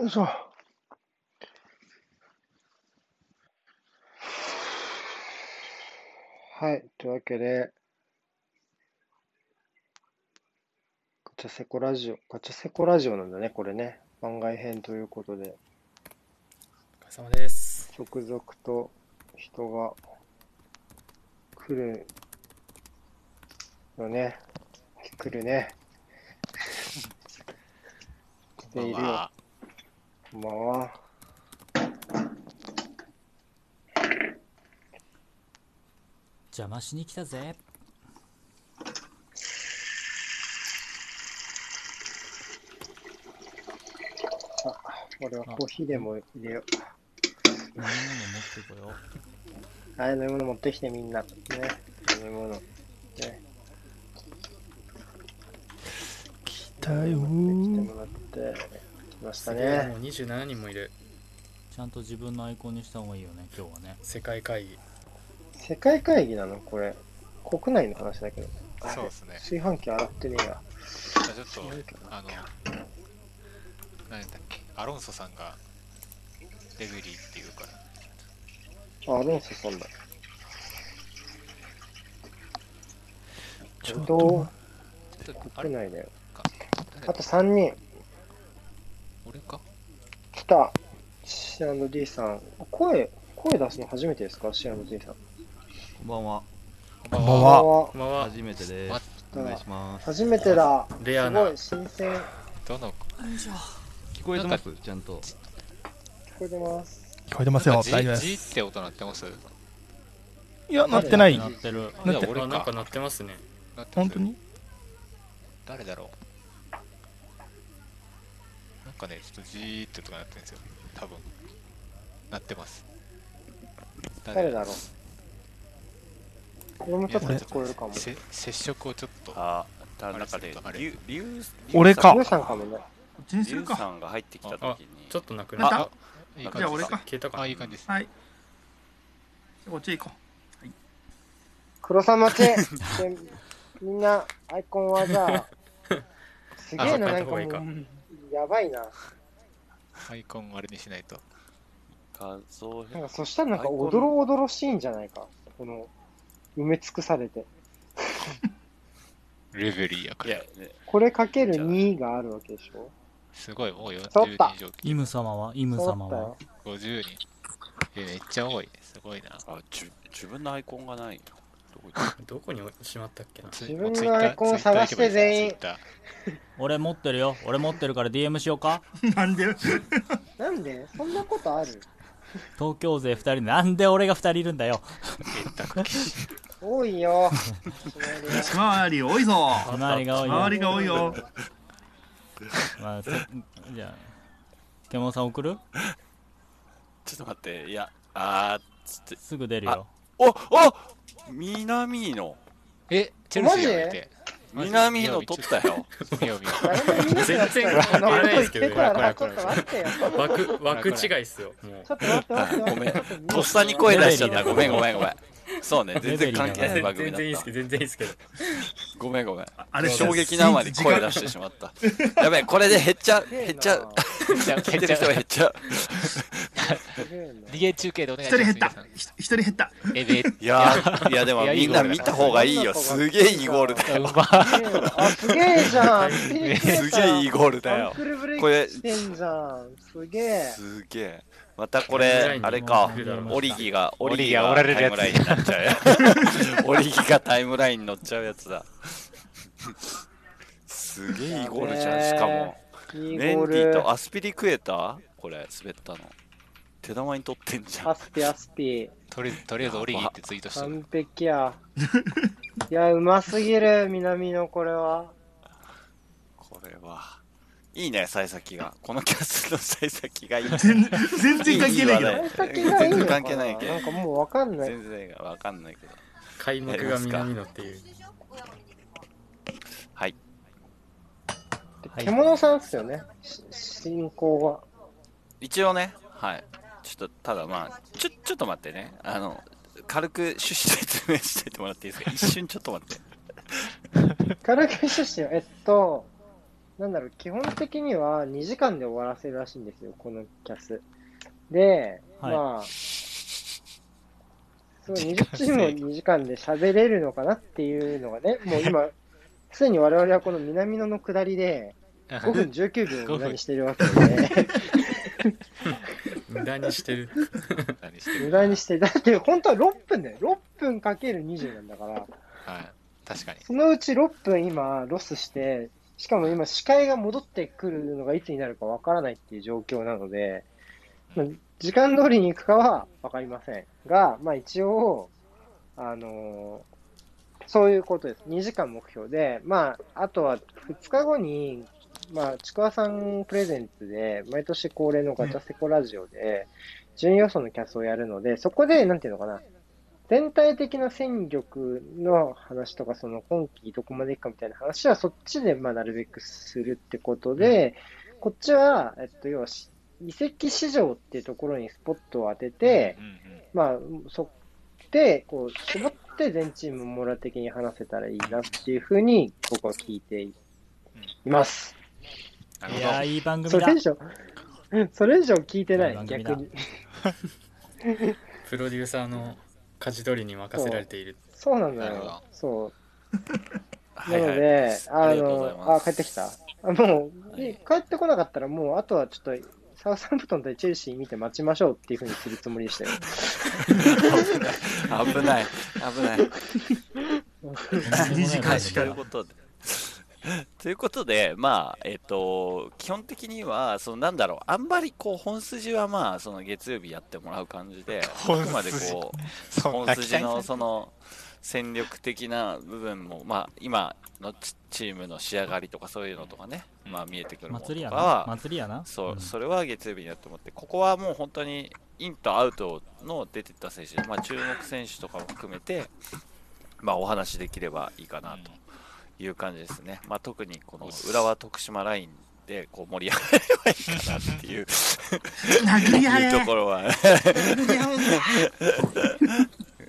よいしょ。はい。というわけで、ガチャセコラジオ、ガチャセコラジオなんだね、これね。番外編ということで、お疲れ様です。続々と人が来るよね。来るね。来ているよ。こんばんは。邪魔しに来たぜあ、俺はコーヒーでも入れよ飲み物持ってこよう。はい、飲み物持ってきてみんな。ね。飲み物。ね。来たよ持ってきてーもらって。来ましたすげえもね。う27人もいる。うちゃんと自分のアイコンにした方がいいよね今日はね世界会議。世界会議なの？これ。国内の話だけど。そうですね。炊飯器洗ってねえや。あちょっと、あの、何だっけ、アロンソさんがレベリーっていうから、あ、アロンソさんだ。ちょっどとうちょっとあれ？国内だよ。あと3人。俺か？来た。C&D さん。声、声出すの初めてですか ?C&D さん。こんばんは。こんばんはこんばんは。初めてでわす。お願いします。初めてだ。レアなすごい、新鮮。どの、聞こえてます？ちゃんと。聞こえてます。聞こえてますよ。大丈夫です。G って音鳴ってます？いや、なってない。なってるいや、俺なんか鳴ってますね。本当に？誰だろう？かね、ちょっと G って音が鳴ってるんですよ。多分。鳴ってます。誰だろう。俺もちょっと聞こえるかも。せ接触をちょっと。あだあれなんかねちょっとあれリュリュウ俺か皆さんかもね。人リュウさんが入ってきた時にちょっとなくなった。じゃあ俺か消えたかなあ、いい感じです。はい。こっち行こ黒さん待ち。でみんな、アイコンはじゃあ、すげえな、あなんかもうやばいな。アイコンあれにしないと。画像なんかそしたらなんかおどろおどろしいんじゃないか？この、埋め尽くされて。レベリーやから。これかける2があるわけでしょ？すごい、もう40取った人以上。イム様は？イム様は？だよ。50人。え、めっちゃ多い。すごいな。あじ自分のアイコンがないどこ行っどこにしまったっけな？自自分のアイコンを探して全員俺持ってるよ俺持ってるから DM しようかう。なんで？なんで？そんなことある？東京勢2人でなんで俺が2人いるんだよ 多いよ。ひまわり多いぞ。周りが多いよ周りが多いよ。まあそじゃあ獣さん送る？ちょっと待って、いや、あーっつって。すぐ出るよおお南のえ、チェルシーやめて。南の取ったよ。全然よ関係ないですけど違いっすよ。もう。ちょっと待って待って待って。ごめんとっさに声出しちゃった。ごめんごめんごめん。そうね、全然関係ない番組全然いいっすけど、だった。全然いいっすけど。ごめんごめん。あれ衝撃なあまり声出してしまった。やべえ、これで減っちゃう。減っちゃう。う。聞いてる人が減っちゃう。すげえな逃げ中継でお願い一します。人減った一人減った。えべ、いやー、いやでもみんな見た方がいいよ。すげえいいゴールだよ。すげえじゃん。すげえいいゴールだよこれクしてんじゃん。すげえ。すげえ。またこれ、あれか、オリギが、オリギがタイムラインになっちゃうやつ。オリギがタイムラインに乗っちゃうやつだ。すげえいいゴールじゃん、しかも。メンゴール。ディーとアスピリ食えたこれ、滑ったの。手玉に取ってんじゃんア。スピアスピ。とりとりあえずオリギってツイートして完璧や。いや、うますぎる、南のこれは。これは。いいね、幸先が。このキャスの幸先がいい。全全然関係ないけど。全然関係ないけどなんかもうわかんない。全然わかんないけど。開幕が南野っていう。はい。はい獣さんっすよね。し進行は。一応ね、はい。ちょっと、ただまあ、ちょ、ちょっと待ってね。あの、軽く趣旨説明していてもらっていいですか？一瞬ちょっと待って。軽く趣旨を、えっと、なんだろう、基本的には2時間で終わらせるらしいんですよ、このキャス。で、はいまあ、そう20チームを2時間で喋れるのかなっていうのがね、もう今、すでに我々はこの南野の下りで5分19秒を 無駄にしてるわけで、無駄にしてる。無駄にして、だって本当は6分だよ。6分かける20なんだから、はい。確かに。そのうち6分今ロスして、しかも今視界が戻ってくるのがいつになるかわからないっていう状況なので、まあ時間通りに行くかはわかりませんが、まあ一応、あのーそういうことです。2時間目標で、まあ、あとは2日後に、まあ、ちくわさんプレゼンツで、毎年恒例のガチャセコラジオで、順位予想のキャスをやるので、そこで、なんていうのかな、全体的な戦力の話とか、その今季どこまでいくかみたいな話は、そっちで、まあ、なるべくするってことで、こっちは、えっと、要はし、移籍市場っていうところにスポットを当てて、うんうんまあ、そって、こう、絞って全チーム網羅的に話せたらいいなっていうふうに僕は聞いています。いやーいい番組だ。それ以上、それ以上聞いてない。い、い逆に。プロデューサーの舵取りに任せられている。そうなんだなるほどよ。そう。はないので、あの、あ、帰ってきたあもう、はい帰ってこなかったら、もう、あとはちょっと、サウサンプトン対チェルシー見て待ちましょうっていうふうにするつもりでしたよ。危ない危ない 2時間しかということで。ということで、まあ、えっ、と、基本的には、そのなんだろう、あんまりこう、本筋はまあ、その月曜日やってもらう感じで、あ本筋くまでこう、本筋の待その、戦力的な部分も、まあ、今のチチームの仕上がりとかそういうのとかね、まあ、見えてくるものとかは、祭りやな。そう、ん。それは月曜日にやって思って、ここはもう本当にインとアウトの出てった選手、まあ、注目選手とかも含めて、まあ、お話できればいいかなという感じですね。まあ、特にこの浦和徳島ラインでこう盛り上がればいいかなっていう。いうところは、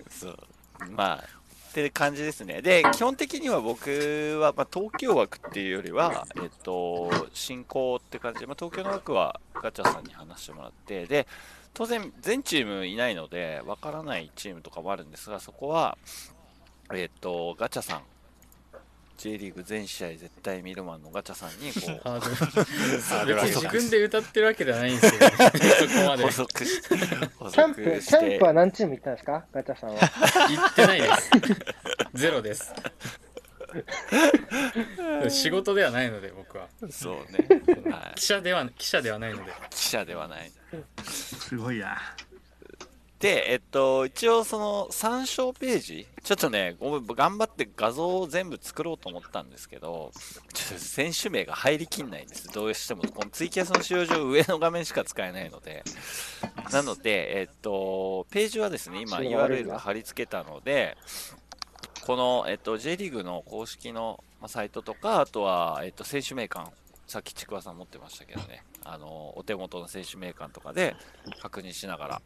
そう。まあって感じですね。で、基本的には僕は、まあ、東京枠っていうよりは、えっと、進行って感じ。で、まあ、東京の枠はガチャさんに話してもらって、で、当然、全チームいないので、わからないチームとかもあるんですが、そこは、えっと、ガチャさん、J リーグ全試合絶対見るマンのガチャさんに、こう、自分で歌ってるわけではないんですよ、ね。そこまで補。足し、補キャンプ、足してキャンプ、は何チーム行ったんですか？ガチャさんは。行ってないです。ゼロです。仕事ではないので、僕は。そうね、はい記者では、記者ではないので。記者ではない。すごいなで、えっと、一応その参照ページ、ちょっとね、頑張って画像を全部作ろうと思ったんですけど、ちょっと選手名が入りきんないんです。どうしても、このツイキャスの使用上、上の画面しか使えないので。なので、えっと、ページはですね、今 URL 貼り付けたので、この、えっと、J リーグの公式のまあサイトとか、あとは、えっと、選手名鑑、さっきちくわさん持ってましたけどね、あの、お手元の選手名鑑とかで確認しながら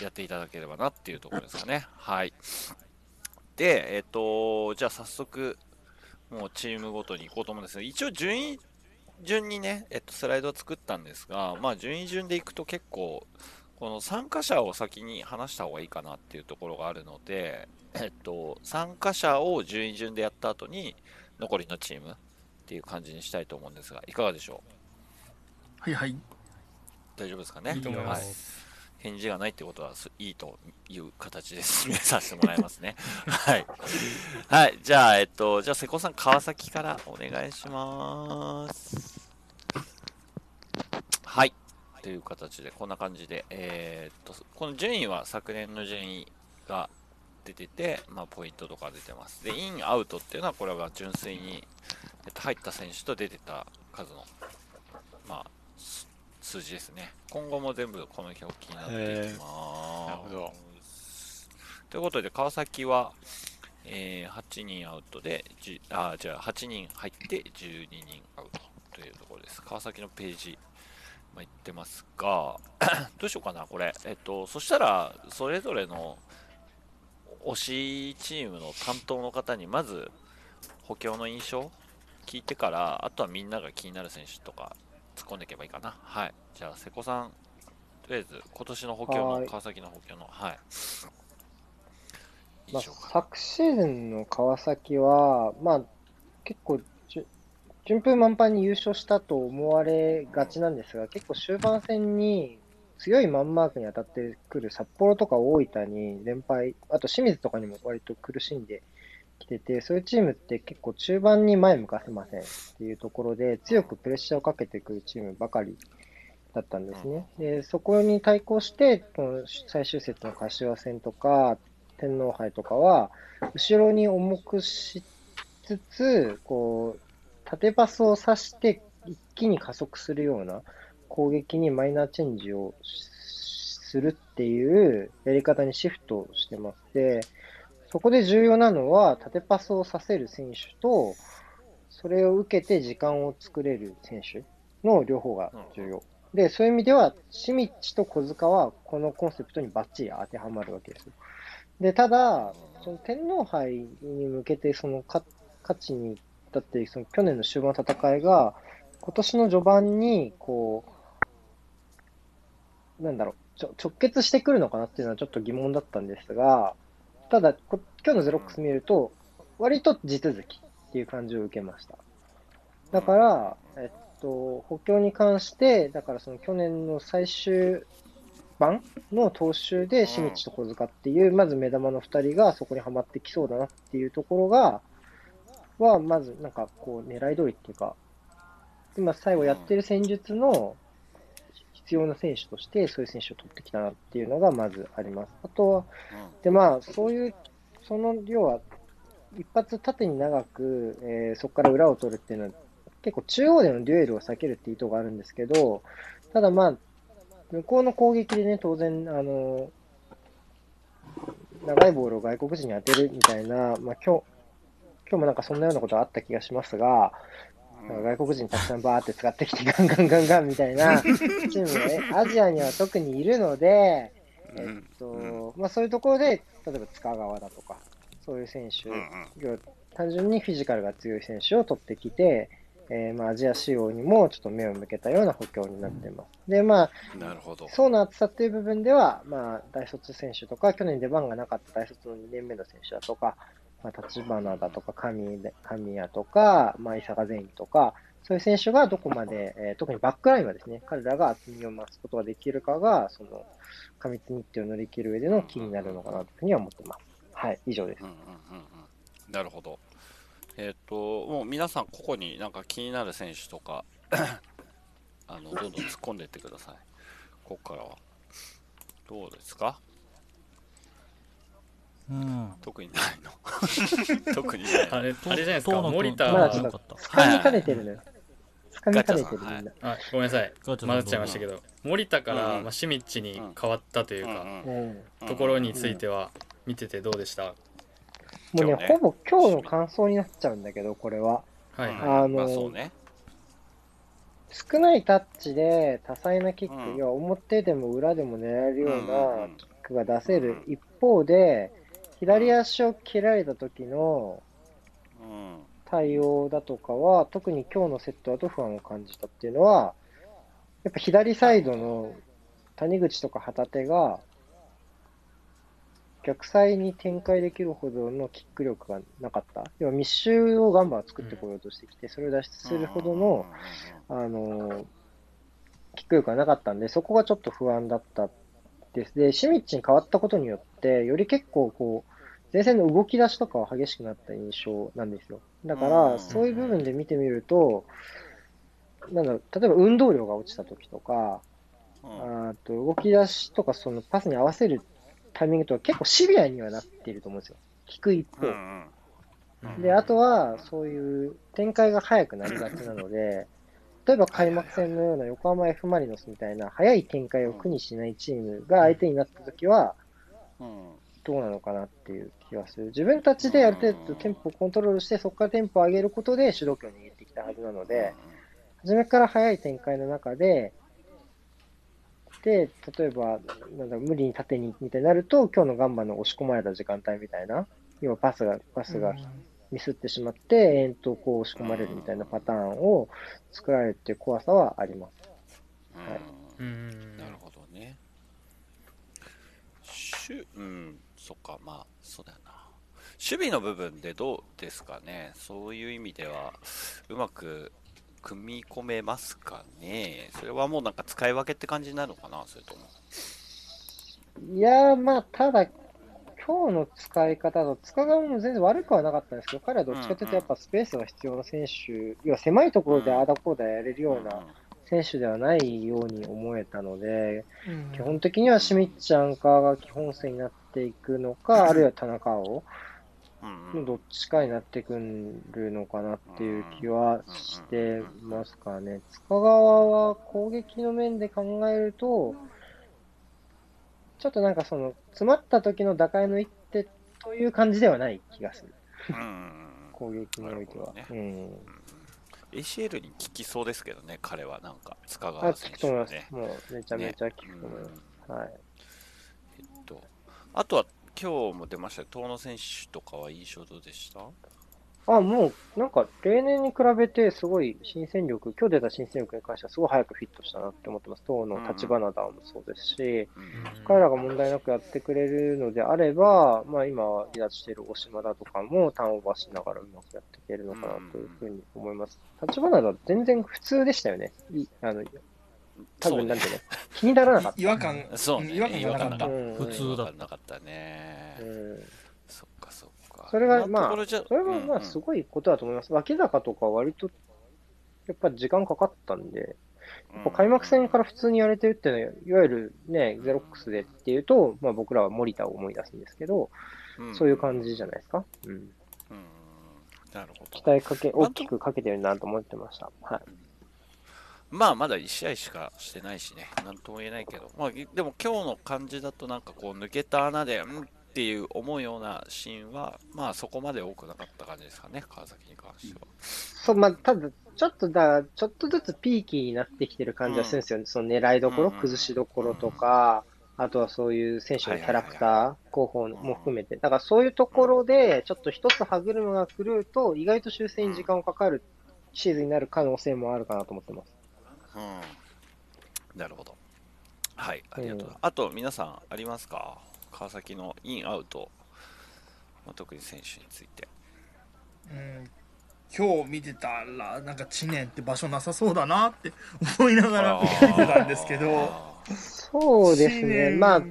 やっていただければなっていうところですかね。はい。で、えっと、じゃあ早速、もうチームごとに行こうと思うんですけど、一応順位順にね、えっと、スライドは作ったんですが、まあ、順位順でいくと結構、この参加者を先に話した方がいいかなっていうところがあるので、えっと、参加者を順位順でやった後に、残りのチームっていう感じにしたいと思うんですが、いかがでしょう？はいはい。大丈夫ですかね？いいと思います。はい返事がないってことはいいという形で進め させてもらいますね。はい。はい。じゃあ、えっと、じゃあ、瀬古さん、川崎からお願いします。はい。という形で、こんな感じで、えーっと、この順位は昨年の順位が出てて、まあ、ポイントとか出てます。で、イン、アウトっていうのは、これは純粋に、えっと、入った選手と出てた数の、まあ、数字ですね。今後も全部この表記になっていきます。なるほど。ということで、川崎は、えー8人アウトで、10あ、じゃあ8人入って12人アウトというところです。川崎のページ、まあ、言ってますが、どうしようかな、これ。えっと、そしたら、それぞれの推しチームの担当の方に、まず、補強の印象聞いてから、あとはみんなが気になる選手とか突っ込んでいけばいいかな。はい。じゃあ、瀬古さん、とりあえず今年の補強の、はい川崎の補強の、はい。まあ。昨シーズンの川崎は、まあ、結構順風満帆に優勝したと思われがちなんですが、結構終盤戦に強いマンマークに当たってくる札幌とか大分に連敗、あと清水とかにも割と苦しんできてて、そういうチームって結構中盤に前向かせませんっていうところで、強くプレッシャーをかけてくるチームばかりだったんですね。で、そこに対抗して、この最終節の柏戦とか、天皇杯とかは、後ろに重くしつつ、こう、縦パスを刺して、一気に加速するような攻撃にマイナーチェンジをしするっていうやり方にシフトしてます。で、そこで重要なのは、縦パスをさせる選手と、それを受けて時間を作れる選手の両方が重要。で、そういう意味では、シミッチと小塚はこのコンセプトにバッチリ当てはまるわけです。で、ただ、その天皇杯に向けてその勝ちにだって、その去年の終盤の戦いが、今年の序盤に、こう、なんだろう、ちょ直結してくるのかなっていうのはちょっと疑問だったんですが、ただ、こ今日のゼロックス見ると、割と地続きっていう感じを受けました。だから、えっと、補強に関して、だからその去年の最終版の踏襲で、清水と小塚っていう、まず目玉の2人がそこにはまってきそうだなっていうところが、は、まずなんかこう、狙い通りっていうか、今最後やってる戦術の必要な選手として、そういう選手を取ってきたなっていうのがまずあります。あとは、で、まあ、そういう、その要は、一発縦に長く、えーそこから裏を取るっていうのは、結構中央でのデュエルを避けるっていう意図があるんですけど、ただまあ、向こうの攻撃でね、当然、あの、長いボールを外国人に当てるみたいな、まあ今日、今日もなんかそんなようなことがあった気がしますが、外国人たくさんバーって使ってきてガンガンガンガンみたいな チームがね、アジアには特にいるので、えっと、まあそういうところで、例えば塚川だとか、そういう選手、単純にフィジカルが強い選手を取ってきて、えーまあアジア仕様にもちょっと目を向けたような補強になっています。で、まあ、なるほど。層の厚さっていう部分では、まあ、大卒選手とか、去年出番がなかった大卒の2年目の選手だとか、まあ、立花だとか、神神谷とか、まあ、伊坂善とか、そういう選手がどこまで、えー特にバックラインはですね、彼らが厚みを増すことができるかが、その、過密日程を乗り切る上でのキーになるのかなというふうには思ってます。はい、以上です。うんうんうんうん。なるほど。えっ、と、もう皆さん、ここになんか気になる選手とか、あの、どんどん突っ込んでいってください。ここからは。どうですか？うん。特にないの。特に。ないのあれ、あれじゃないですか、森田、まだちょっとかった。掴みかねてるのよ。掴みかねてるみんな。あごめんなさい、混ざっちゃいましたけど、森田から、うんまあ、シミッチに変わったというか、うん。ところについては、見ててどうでした、もうね、ね。ほぼ今日の感想になっちゃうんだけど、これは。はい、あのまあそうね。少ないタッチで多彩なキック、うん。要は表でも裏でも狙えるようなんキックが出せる一方で、左足を切られた時の。対応だとかは、特に今日のセットだと不安を感じたっていうのは、やっぱ左サイドの谷口とか旗手が、逆サイに展開できるほどのキック力がなかった。要は密集をガンバは作ってこようとしてきて、それを脱出するほどの、あの、キック力がなかったんで、そこがちょっと不安だったです。で、シミッチに変わったことによって、より結構こう、前線の動き出しとかは激しくなった印象なんですよ。だかうんら、そういう部分で見てみると、なんだろう、例えば運動量が落ちた時とか、うんあと動き出しとかそのパスに合わせるタイミングとか結構シビアにはなっていると思うんですよ。聞く一方。うんうんで、あとは、そういう展開が早くなりがちなので、例えば開幕戦のような横浜 F・ マリノスみたいな速い展開を苦にしないチームが相手になったときは、うんどうなのかなっていう気がする。自分たちである程度テンポをコントロールして、そこからテンポを上げることで主導権を握ってきたはずなので、初めから速い展開の中で、で、例えば、なんだ無理に縦にみたいになると、今日のガンバの押し込まれた時間帯みたいな、要はパスが、パスがミスってしまって、延々とこう押し込まれるみたいなパターンを作られるっていう怖さはあります。はいうんなるほどね。しゅうん、そっか、まあ、そうだよな。守備の部分でどうですかね、そういう意味では、うまく組み込めますかね、それはもうなんか使い分けって感じになるのかな、それとも。いやー、まあ、ただ、今日の使い方だと、塚川も全然悪くはなかったんですけど、彼はどっちかというと、やっぱスペースが必要な選手、要は狭いところでああだこうだやれるような選手ではないように思えたので、基本的にはシミッチャンカーが基本線になっていくのか、あるいは田中碧うんうんのどっちかになってくるのかなっていう気はしてますかね。塚川は攻撃の面で考えると、ちょっとなんかその、詰まった時の打開の一手という感じではない気がする。うん攻撃においては。なるほうん。ACL に効きそうですけどね、彼はなんか、塚あ、川。選手はね。もうめちゃめちゃ聞くと思います。はい。えっと、あとは今日も出ました遠野選手とかは印象どうでした？あ、もう、なんか、例年に比べて、すごい新戦力、今日出た新戦力に関しては、すごい早くフィットしたなって思ってます。当の立花田もそうですし、彼らが問題なくやってくれるのであれば、まあ今、離脱している大島だとかも、ターンオーバーしながらうまくやっていけるのかなというふうに思います。立花田、全然普通でしたよね。いあの多分、なんていうの、気にならなかった。違和感、そうね、違和感がなかった。うん普通だったね。うんそれが、まあそれはまあ、うんうんすごいことだと思います。脇坂とか割と、やっぱ時間かかったんで、やっぱ開幕戦から普通にやれてるっていうのは、いわゆるね、ゼロックスでっていうと、まあ僕らは森田を思い出すんですけど、そういう感じじゃないですか？うん。うんなるほど期。待かけ、大きくかけてるなと思ってました。はい。まあまだ1試合しかしてないしね、なんとも言えないけど、まあ、でも今日の感じだとなんかこう抜けた穴で、うんっていう思うようなシーンは、まあそこまで多くなかった感じですかね、川崎に関しては。そう、まあ、ただ、ちょっとだ、ちょっとずつピーキーになってきてる感じはするんですよね。その狙いどころ、うん崩しどころとか、あとはそういう選手のキャラクター、候補も含めて。だからそういうところで、ちょっと一つ歯車が狂うと、意外と修正に時間をかかるシーズンになる可能性もあるかなと思ってます。うん。なるほど。はい、ありがとうございます。あと、皆さんありますか？川崎のイン、アウト、まあ、特に選手について。うん今日見てたら、なんか知念って場所なさそうだなって思いながら見てたんですけど、そうですね。まあ、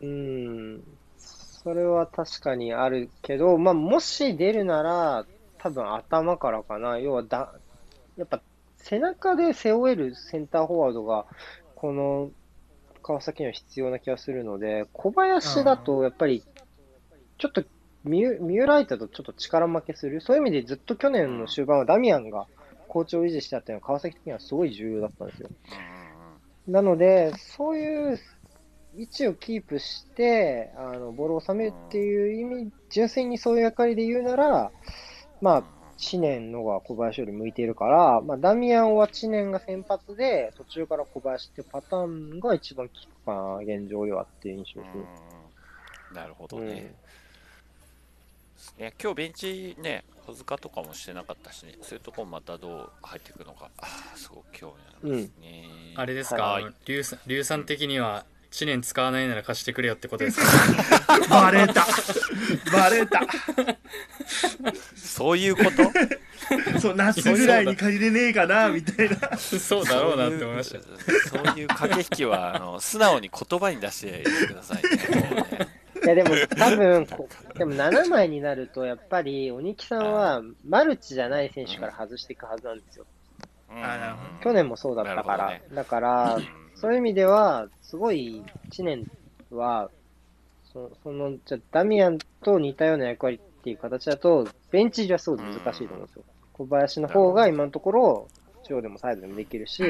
うん、それは確かにあるけど、まあ、もし出るなら、多分頭からかな。要はだ、やっぱ背中で背負えるセンターフォワードが、この川崎には必要な気がするので、小林だとやっぱり、ちょっとミュミューライトとちょっと力負けする。そういう意味でずっと去年の終盤はダミアンが好調を維持したっていうのは川崎的にはすごい重要だったんですよ。なので、そういう位置をキープして、あの、ボールを収めるっていう意味、純粋にそういう役割で言うなら、まあ、知念のが小林より向いているから、まあ、ダミアンは知念が先発で、途中から小林っていうパターンが一番効くかな、現状ではっていう印象ですね。なるほどね。ね今日ベンチね、小塚とかもしてなかったし、ね、そういうところまたどう入っていくのか、あーすごく興味ありますね。あれですか、はいさん的には知念使わないなら貸してくれよってことですか？バレた。バレた。そういうこと？そう、夏ぐらいに借りれねえかな、みたいな。そうだろうなって思いました。そういうそういう駆け引きはあの素直に言葉に出してくださいね。ねいや、でも多分こ、でも7枚になると、やっぱり鬼木さんはマルチじゃない選手から外していくはずなんですよ。うん。去年もそうだったから。なるほだから、そういう意味では、すごい1年は、そその、じゃあダミアンと似たような役割っていう形だと、ベンチ入りはすごい難しいと思うんですよ。小林の方が今のところ、中央でもサイドでもできるし、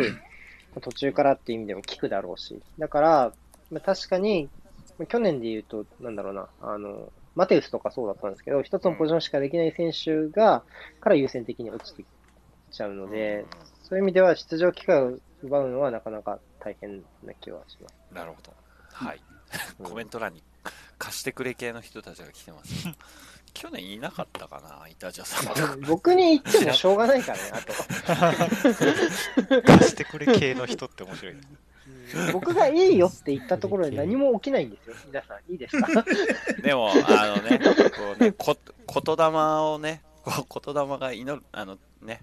途中からっていう意味でも効くだろうし。だから、まあ、確かに、まあ去年で言うと、なんだろうな、あの、マテウスとかそうだったんですけど、一つのポジションしかできない選手が、から優先的に落ちてきちゃうので、そういう意味では出場機会を奪うのはなかなか大変な気はします。なるほど。はい。コメント欄に 貸してくれ系の人たちが来てます。去年いなかったかな、イタジャさん。僕に言ってもしょうがないからね、あと。貸してくれ系の人って面白いね。僕がいいよって言ったところで何も起きないんですよ。皆さん、いいですか？でも、あのね、こうね、こ言霊をね、こう言霊が祈る、あのね、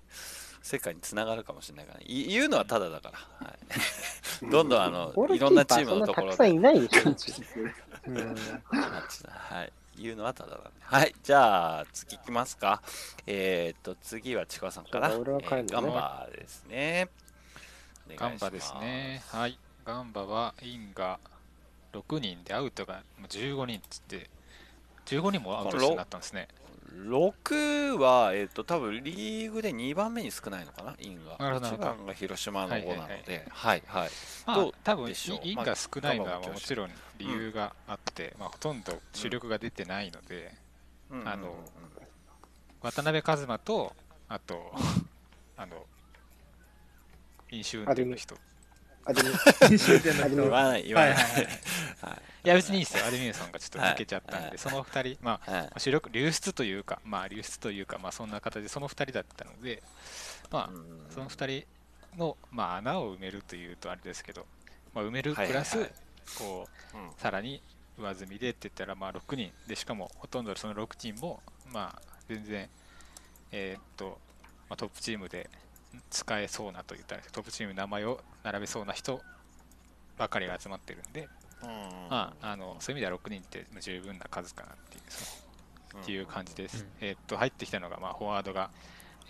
世界につながるかもしれないから、ね、い言うのはただだから、はい、どんどんあのいろんなチームのところでたくさんいないでしょ。うん はい。言うのはただだね。はい。じゃあ、次行きますか。えっ、と、次はちくわさんかな。そうだ俺は帰るんだねえーガンバですね。ガンバですね。。はい。ガンバはインが6人でアウトが15人っつって、15人もアウトになったんですね。6は、えっ、と、多分リーグで2番目に少ないのかな、インが。1なるほどなるほど。番が広島の5なのはいはいはいで、はい、はい。まあ多分インが少ないのはまあもちろん理由があって、まあ、ほとんど主力が出てないので、うんあの渡辺一馬と、あと、あの、飲酒運転の人。言わない、言わない。はいや、別にいいですよ。アルミニソンがちょっと抜けちゃったんで、はい。その2人、まあ、はい。主力、流出というか、まあ、流出というか、まあ、そんな形で、その2人だったので、まあ、うん。その2人の、まあ、穴を埋めるというとあれですけど、まあ、埋めるはいはいはい。プラス、こう、うん。さらに上積みでって言ったら、まあ、6人。で、しかもほとんどその6人も、まあ、全然、えーっと、まあ、トップチームで使えそうなと言ったら、トップチームに名前を並べそうな人ばかりが集まってるんで、うんまあ、あのそういう意味では6人って十分な数かなっていうっていう感じです。うん。えーっと入ってきたのが、まあ、フォワードが、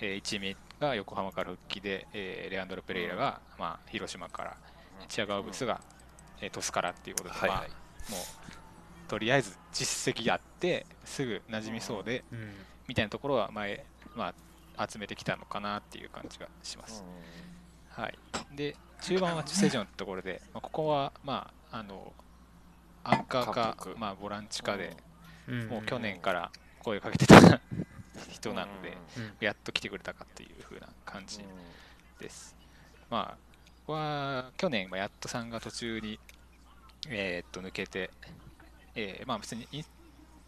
えー、一味が横浜から復帰で、えーレアンドロ・ペレイラが、まあ、広島から、チアガオブスが、えー鳥栖からっていうことで、はいはい。まあ、もうとりあえず実績あってすぐ馴染みそうで、うん。みたいなところは前、まあ、集めてきたのかなっていう感じがします。はい、で中盤はセジョンのところで、まあ、ここは、まあ、あのアンカー監か督、まあ、ボランチかで、うん。もう去年から声かけてた 人なので、うん。やっと来てくれたかっていう風な感じです。まあ、ここは去年はやっとさんが途中に、えーっと抜けて、えーまあ別にい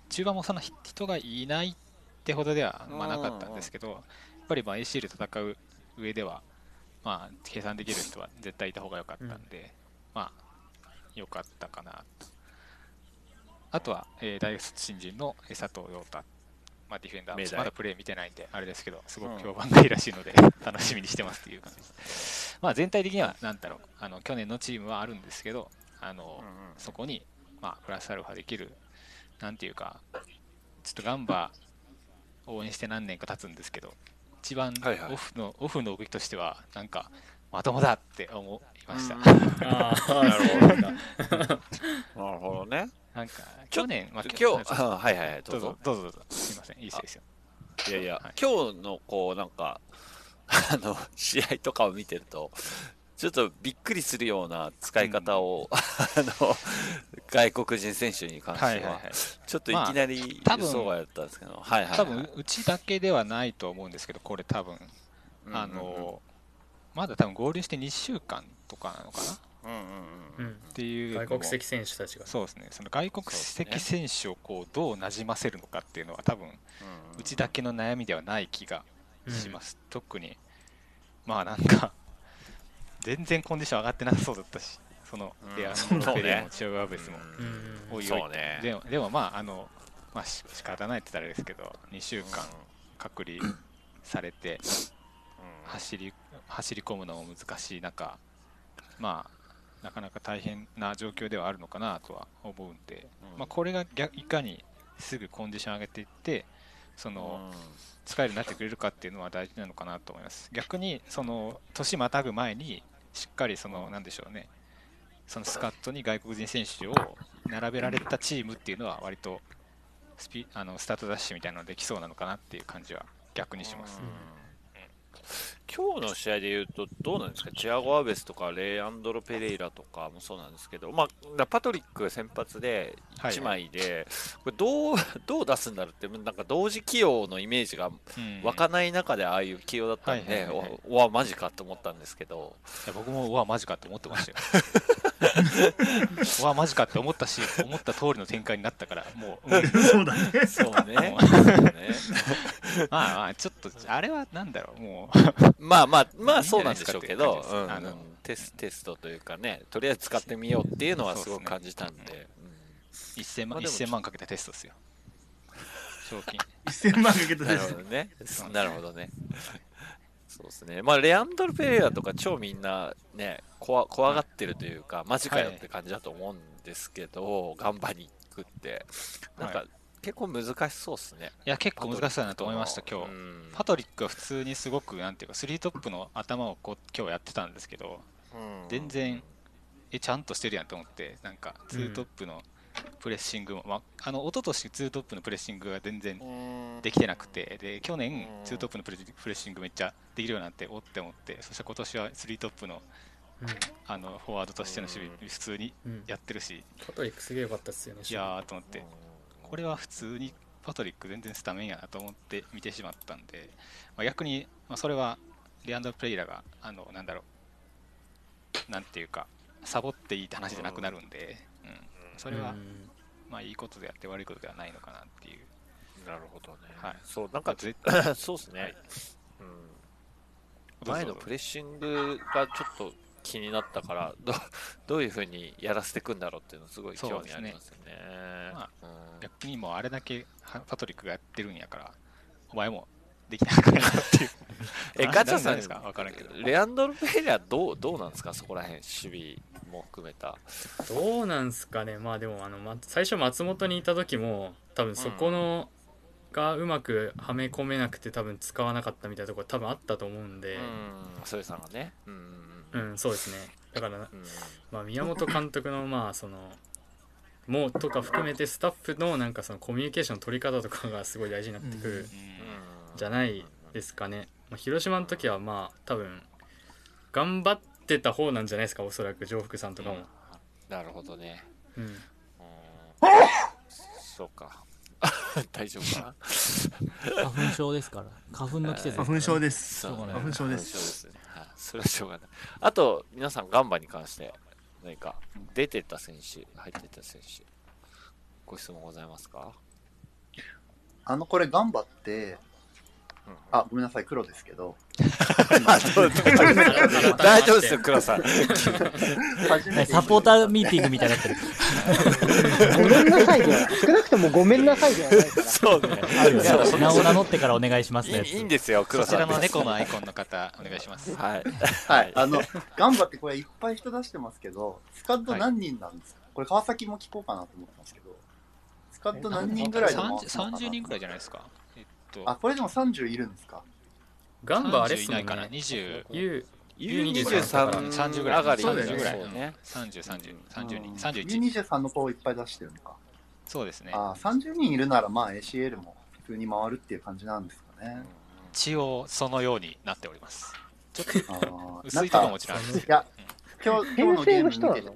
中盤もそんな人人がいないってほどでは、まあ、なかったんですけど、やっぱりまあ AC で戦う上では、まあ、計算できる人は絶対いた方が良かったんで、まあ、良かったかなと。あとは、えー大卒新人のえー佐藤陽太、まあ、ディフェンダー、まだプレー見てないんで、あれですけど、すごく評判がいいらしいので、楽しみにしてますっていう感じです。まあ、全体的には、なんだろう、あの去年のチームはあるんですけど、あのそこに、まあ、プラスアルファできる、なんていうか、ちょっとガンバ応援して何年か経つんですけど、一番はいはい。オフの、オフの動きとしては、なんか、まともだって思いました。なるほどね。なんか、去年、まあ、今日、あはいはいはい、どうぞどうぞ。、どうぞ。すいません、いいですよ。いやいや、はい今日のこうなんか あの試合とかを見てるとちょっとびっくりするような使い方を、あの外国人選手に関しては,、はいはいはい。ちょっといきなり予想外だったんですけど、はいはいはい、多分うちだけではないと思うんですけど、これ多分、うんあの、まだ多分合流して2週間とかなのかなっうんうんうん。うん。ていう外国籍選手たちが。そうですね、その外国籍選手をこうどうなじませるのかっていうのは多分うんうちだけの悩みではない気がうん。します、特にまあなんか全然コンディション上がってなさそうだったしそのうん。レアそうね。ンドペレもチアガーベスも。うん。うんおい。おいね。でもでもまああのまあし仕方ないって言ったらあれですけど2週間隔離されて走り走り込むのも難しい中まあなかなか大変な状況ではあるのかなとは思うんで、うん。まあ、これが逆いかにすぐコンディション上げていってその使えるようになってくれるかっていうのは大事なのかなと思います。逆にその年またぐ前にしっかりそのなんでしょうね。そのスカットに外国人選手を並べられたチームっていうのは割とスピあのスタートダッシュみたいなのできそうなのかなっていう感じは逆にします、今日の試合でいうと、どうなんですか、チアゴ・アベスとかレイアンドロ・ペレイラとかもそうなんですけど、まあ、だパトリック先発で1枚で、これどう どう出すんだろうって、なんか同時起用のイメージがうん。湧かない中でああいう起用だったんで、はいはいはいはい。おおわ、マジかと思ったんですけど、いや僕もうわマジかって思ってましたよ。うわマジかって思ったし思った通りの展開になったからもう、うん。そうだね。そうね。まあまあちょっとあれはなんだろうもまあまあ、まあそうなんでしょうけど、うんあのテステストというかね、とりあえず使ってみようっていうのはすごく感じたんで。う1000万まあでも1000万かけたテストですよ賞金 1000万かけうんたですなるほどね。なるほどね。そうですね。まあ、レアンドル・ペレイラとか超みんなね、怖怖がってるというか、マジかよって感じだと思うんですけど、ガンバに行くって。なんか、は結構難しそうですね。いや結構難しそうだなと思いました今日。うん。パトリックは普通にすごくなんていうかスリートップの頭をこう今日やってたんですけどうん。全然えちゃんとしてるやんと思ってなんかツートップのプレッシングも、まあ、あの一昨年ツートップのプレッシングが全然うん。できてなくてで去年うん。ツートップのプレッシングめっちゃできるようになっておって思ってそして今年はスリートップのあのフォワードとしての守備普通にうんやってるし。パトリックすげえ良かったっすよねいやーと思ってこれは普通にパトリック全然スタメンやなと思って見てしまったんで、まあ、逆に、まあ、それはレアンドロ・プレイラがあのなんだろうなんていうかサボっていいって話じゃなくなるんで、うん、それは、うん。まあいいことであって悪いことではないのかなっていう、なるほどね。はい。そう、なんか、ぜ そうですね。はい。うん、前のプレッシングがちょっと気になったから、どどういうふうにやらせていくんだろうっていうのすごい興味ありますよね。まうん。逆にもうあれだけはパトリックがやってるんやからお前もできなくなるなっていう。え、なガチャさんですか？分からんけど。レアンドル・ペレラどうどうなんですか？そこら辺、守備も含めた。どうなんすかね？まあでもあの、ま、最初松本にいた時も多分そこの、がうまくはめ込めなくて多分使わなかったみたいなところ多分あったと思うんで。うん、それさんがね。うん。うん、そうですね。だから、うん。まあ、宮本監督のまあそのもうとか含めてスタッフのなんかそのコミュニケーションの取り方とかがすごい大事になってくるうん。じゃないですかね、まあ、広島の時はまあ多分頑張ってた方なんじゃないですかおそらく上福さんとかも、なるほどね。うん、うん。そうか。大丈夫か？な 花粉症ですから。花粉の季節ですから花粉症です。そうそうね花粉症です。それはしょうがない。あと、皆さん、ガンバに関して、何か、出てった選手、入ってった選手、ご質問ございますか？あの、これ、ガンバって、うんあ、ごめんなさい、黒ですけど、大丈夫ですよ、黒さん。サポーターミーティングみたいになってる。ごめんなさいでは、少なくともごめんなさいではないから。そうね。名を名乗ってからお願いしますね。いいんですよ、黒そさん。ちらの猫のアイコンの方お願いします。はい。はい、あの、ガンバってこれいっぱい人出してますけど、スカッド何人なんですか、これ川崎も聞こうかなと思ってますけど、スカッド何人ぐらいで回すのかな？30, 30人ぐらいじゃないですか？とあ、これでも30いるんですか？ガンバあれっす30いないかなもんね20 U U23 30ぐらい上がりそうだよねぐらいね。30、30、30人、うん31。U23 の子をいっぱい出してるのか。そうですね。あー30人いるなら、まあ ACL も普通に回るっていう感じなんですかね。一応そのようになっております。あー薄いとこもちろんあるんですけいや、今日、今日のゲーム見てて編成の人なの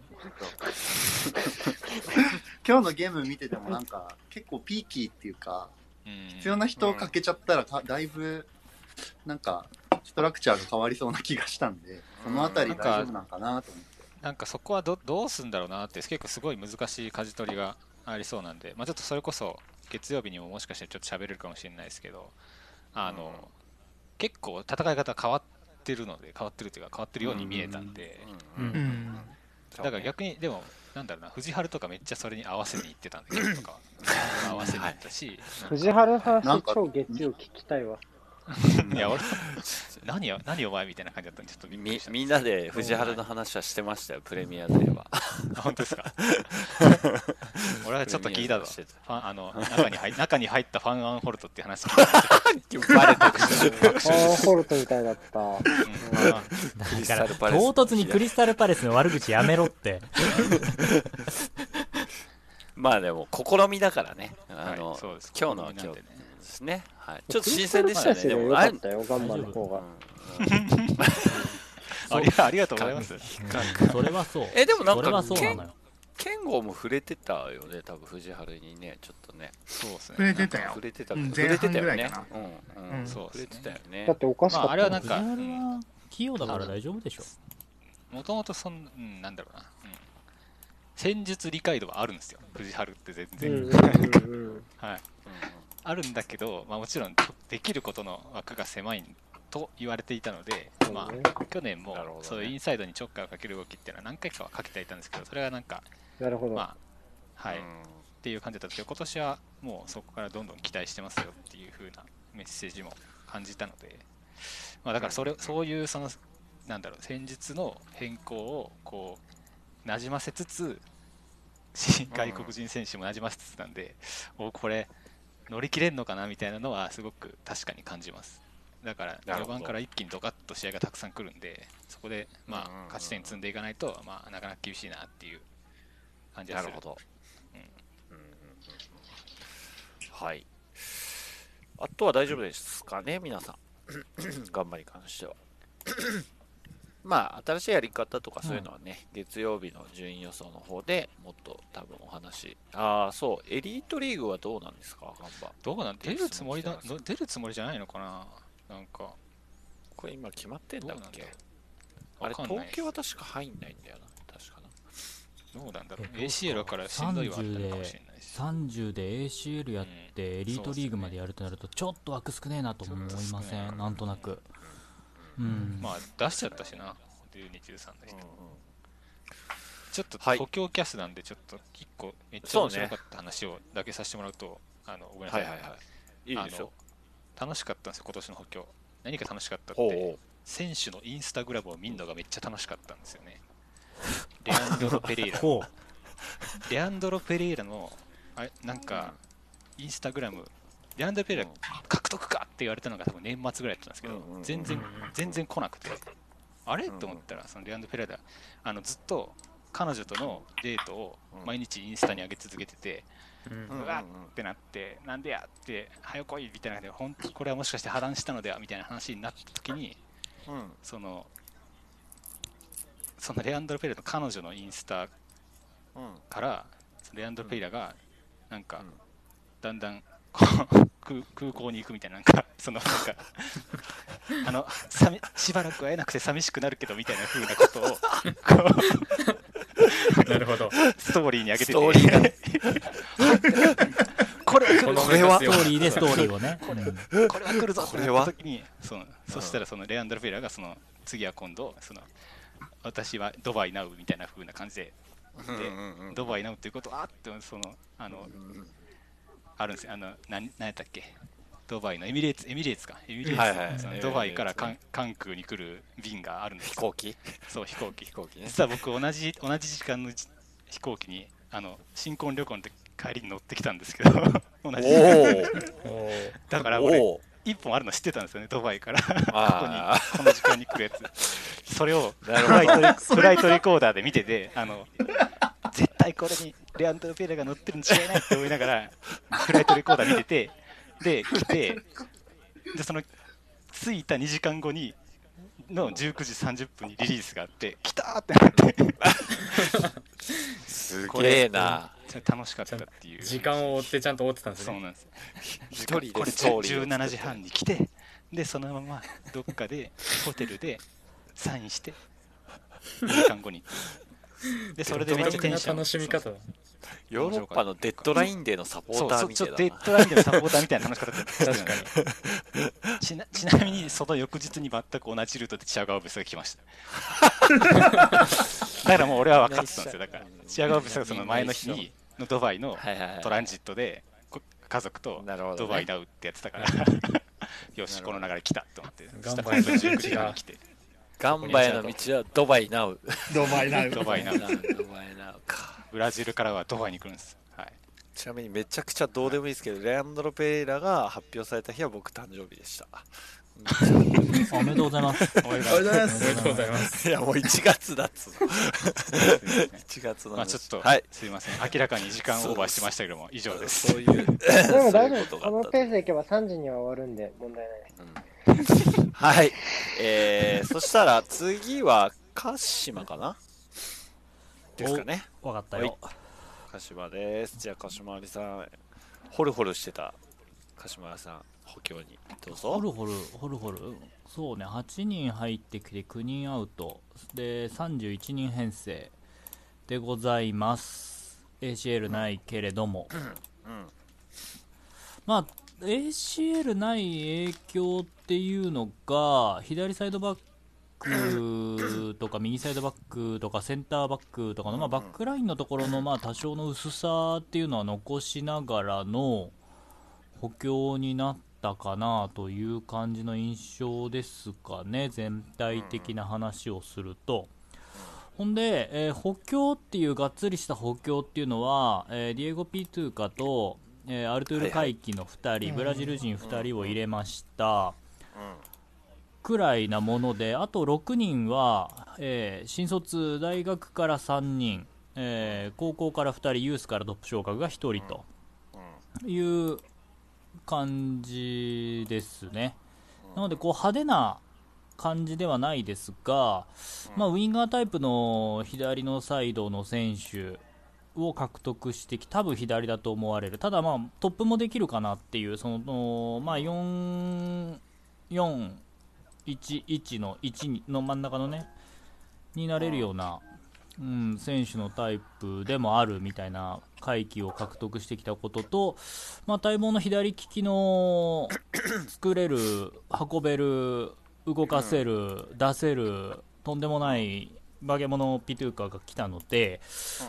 今日のゲーム見ててもなんか結構ピーキーっていうか必要な人をかけちゃったらかだいぶなんかストラクチャーが変わりそうな気がしたんでそのあたり大丈夫なんかなと思って。なんかそこはどどうすんだろうなって結構すごい難しい舵取りがありそうなんで、まあ、ちょっとそれこそ月曜日にももしかしたらちょっと喋れるかもしれないですけどあの、結構戦い方変わってるので変わってるというか変わってるように見えたんで、うん。うん。だから逆にでもなんだろうな藤原とかめっちゃそれに合わせに行ってたんで今日とかは 合わせに行ったし、藤原の話なんか超月曜聞きたいわ。いや俺何よ何お前みたいな感じだったんでちょっとみみんなで藤原の話はしてましたよ、プレミアでは。あ 本当ですか？俺はちょっと聞いたぞ。ファンあの中に入中に入ったファンアンホルトっていう話。聞いたバレてる。あー、ホルトみたいだった。うん。だから唐突にクリスタルパレスの悪口やめろって。まあでも、試みだからね。あの、はいそうです。今日のは今日ですね。はい、ちょっと新鮮でしたね。でも、ったよ、ガンバの方が。ありありがとうございます。それはそう。えでもなんかそれはそうなのよ。剣豪も触れてたよね、多分藤原にね、ちょっとね。そうですね。触れてたよ。触。れてた、うん触れてたよね。うん、うん、うん。触れてたよね。だっ。ておかしかった。まああれはなんか藤原は器用だから大丈夫でしょ。もともとそん、うん、なんだろうな、うん、戦術理解度はあるんですよ。藤原って全然、はいあるんだけど、まあ、もちろんできることの枠が狭いと言われていたので、まあ、去年もそういうインサイドにチョッカーをかける動きっていうのは何回かはかけてはいたんですけどそれがなんかなるほど。まあはい、うん。っていう感じだったんですけど今年はもうそこからどんどん期待してますよっていう風なメッセージも感じたので、まあ、だからそれそういうそのなんだろう戦術の変更をこうなじませつつ新外国人選手もなじませつつなんで、おこれ乗り切れんのかなみたいなのはすごく確かに感じますだから序盤から一気にドカッと試合がたくさん来るんでそこでまあ勝ち点積んでいかないとまあなかなか厳しいなっていう感じがするなるほど。うんうんうんうんはい。あとは大丈夫ですかね、皆さん。頑張りに関しては。まあ、新しいやり方とかそういうのはね、月曜日の順位予想の方でもっと多分お話。ああ、そう、エリートリーグはどうなんですか、ガンバ。どうなん出るつもりだど出るつもりじゃないのかななんか。これ今決まってんだっけ？あれ、東京は確か入んないんだよな、確かな。どうなんだろう。ACL からしんどいはあったのかもしれないし30で ACL やってエリートリーグまでやるとなるとちょっと枠少ねえなと思いません？なんとなく。うんまあ出しちゃったしな12、13の人、うんうん。ちょっとはい補強キャスなんでちょっと一個めっちゃ面白かった話をだけさせてもらうとあのごめんなさい、はいはいはい。いいですよ。あの楽しかったんですよ今年の補強。何が楽しかったってほ選手のインスタグラムを見るのがめっちゃ楽しかったんですよね。レアンドロ・ ペレイラ。ほレアンドロ・ペレイラのあれなんかインスタグラムレアンドロ・ペレイラ獲得かって言われたのが多分年末ぐらいだったんですけど、うんうん全然全然来なくて。あれ、うんと思ったらそのレアンドロ・ペラあのずっと彼女とのデートをうん。毎日インスタに上げ続けてて、うん。うんうわってなってなんでやって早来いみたいな感じで本当これはもしかして破談したのではみたいな話になった時にう。うん。そのそのレアンドロ・ペレイラの彼女のインスタうん。からレアンドロ・ペイラがなんかうん。だんだん空空港に行くみたいななんかそのなんかあのさみしばらく会えなくて寂しくなるけどみたいな風なことをこうなるほど。ストーリーに上げてて。ストーリーが これは来るこのこれは。うストーリーでストーリーをね。うん。これは来るぞ。ってこれは？なった時にそうそしたらそのレアンドロ・ペイラがその次は今度その私はドバイナウみたいな風な感じでうんうんうんドバイナウっていうことはあってそのあのうんあるんですよ。あの、なん、なんやったっけ？ドバイのエミレーツ、エミレーツか。エミレーツ、はいはいそのドバイから関関空に来る便があるんですよ。飛行機？そう、飛行機。飛行機ね。実は僕、同じ、同じ時間のじ飛行機に、あの、新婚旅行の時帰りに乗ってきたんですけど、同じだからお俺、お一本あるの知ってたんですよね、ドバイから。ここにあ、この時間に来るやつ。それをフライトレ、フライトレコーダーで見てて、あの、絶対これにレアンドロ・ペレが乗ってるに違いないって思いながら、フライトレコーダー見てて、で、来て、で、その、着いた2時間後に、の19時30分にリリースがあって、来たーってなって、すげえな。楽しかったっていう。時間を追ってちゃんと追ってたんですねそうなんです。一人でこれストーリーを作って17時半に来て、で、そのままどっかでホテルでサインして、2時間後に。で、それでめっちゃテンション。楽しみ方だヨーロッパのデッドラインデーのサポーターみたいだなちょっとデッドラインでのサポーターみたいな楽しかったです確かにちなちなみにその翌日に全く同じルートでチアガオブスが来ました。だからもう俺は分かってたんですよ。だからチアガオブスがその前の日にのドバイのトランジットでこ家族とドバイなうってやってたから。よしこの流れ来たと思って。ガンバへの19時半に来てガンバへの道はドバイナウ。ドバイナウドバイナウドバイナウか。ブラジルからはドバイに来るんですはいちなみにめちゃくちゃどうでもいいですけど、レアンドロ・ペレイラが発表された日は僕誕生日でした。おめでとうございますおめでとうございまおすめでとうございますいやもう1月だっつうの。1月の話まあちょっと、はい。すいません明らかに時間オーバーしてましたけども以上ですそういう。でも大丈夫。そういうことがあったこのペースでいけば3時には終わるんで問題ないです。はい。えー、そしたら次は鹿島かな？ですかね。わかったよ鹿島です。じゃあ鹿島ありさん、ホルホルしてた鹿島さん、補強にどうぞ。ホルホルホルホル？そうね8人入ってきて9人アウトで31人編成でございます。ACL ないけれども。うんまあ、ACL ない影響っていうのが、左サイドバックとか、右サイドバックとか、センターバックとかの、まあ、バックラインのところの、まあ、多少の薄さっていうのは残しながらの補強になったかなという感じの印象ですかね、全体的な話をすると。ほんで、えー補強っていうがっつりした補強っていうのは、えーディエゴ・ピトゥーカと、えーアルトゥール・カイキの2人、ブラジル人2人を入れました、くらいなもので、あと6人は、えー新卒大学から3人、えー高校から2人、ユースからトップ昇格が1人という感じですね。なので、こう派手な感じではないですが、まあ、ウィンガータイプの左のサイドの選手を獲得してき多分左だと思われる、ただ、まあ、トップもできるかなっていう、そのまあ、4、4、1、1の1の真ん中のね、になれるような、うん、選手のタイプでもあるみたいな回帰を獲得してきたことと、まあ、待望の左利きの作れる、運べる、動かせる、出せる、とんでもない化け物ピトゥーカが来たので、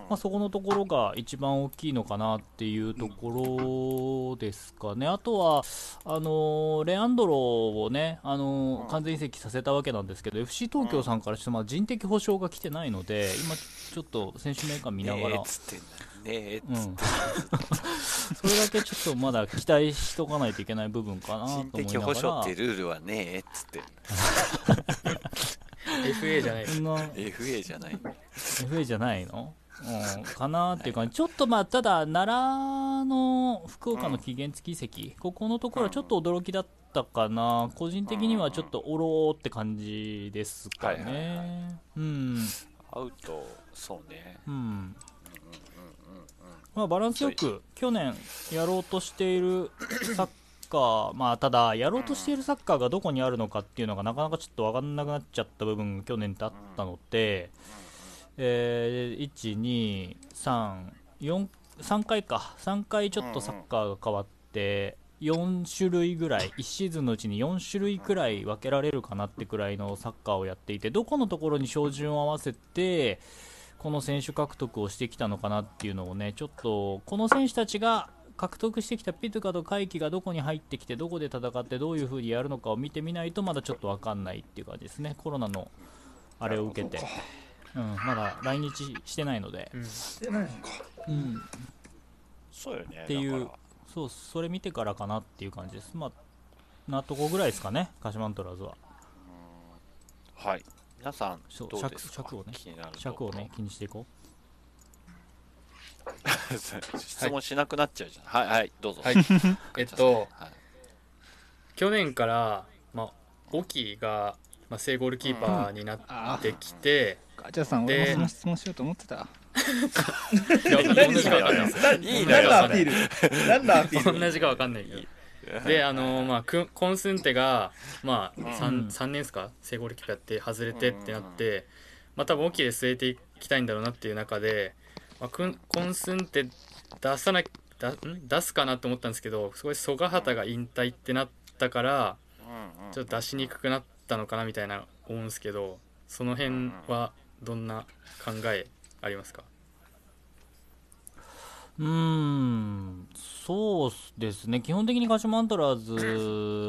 まあ、そこのところが一番大きいのかなっていうところですかね、あとはあのレアンドロをね、あの完全移籍させたわけなんですけど、FC 東京さんからしてまあ人的保証が来てないので、今、ちょっと選手メーカー見ながら。ねえっつってんだよね。えっつうん、それだけちょっとまだ期待しとかないといけない部分かなと思いながら。人的保障ってルールはねえっつって FA じゃないそんな。FA じゃない。FA じゃないの、うん、かなっていう感じ、ちょっとまあ、ただ、奈良の福岡の期限付き移籍、ここのところはちょっと驚きだったかな、個人的にはちょっとおろーって感じですかはいはいはね。うん。アウトそうね。うん。まあ、バランスよく去年やろうとしているサッカー、まあ、ただ、やろうとしているサッカーがどこにあるのかっていうのがなかなかちょっと分かんなくなっちゃった部分が去年ってあったので、えー、1、2、3、4、3回か、3回ちょっとサッカーが変わって、4種類ぐらい、1シーズンのうちに4種類くらい分けられるかなってくらいのサッカーをやっていて、どこのところに照準を合わせて、この選手獲得をしてきたのかなっていうのをね、ちょっとこの選手たちが獲得してきたピトゥカとカイキがどこに入ってきて、どこで戦って、どういう風にやるのかを見てみないと、まだちょっと分かんないっていう感じですね、コロナのあれを受けて、うん、まだ来日してないので、してないのか。うん、そうよねっていうそう、それ見てからかなっていう感じです、まあ、なとこぐらいですかね、鹿島アントラーズは。らはい。皆さんどうですか？尺尺をね。気になると尺をね、気にしていこ 質問しなくなっちゃうじゃん。はいはいどうぞ。はい。えっとはい。去年から、まあ、オキが、まあ、正ゴールキーパーになってきて、ガチャさん、俺もその質問しようと思ってた。いやわかんない同じかんないいい何のアピール？何のアピール？同じかわかんないけど。であのまあクンコンスンテがまあ 3, うん。3年ですか？正ゴールキーパーやって外れてってなってまあ多分オキで据えていきたいんだろうなっていう中で、まあ、クンコンスンテ出さなだん？出すかなと思ったんですけどすごい曽我畑が引退ってなったからちょっと出しにくくなったのかなみたいな思うんですけどその辺はどんな考えありますか？う。うーん、そうですね、基本的に鹿島アントラーズ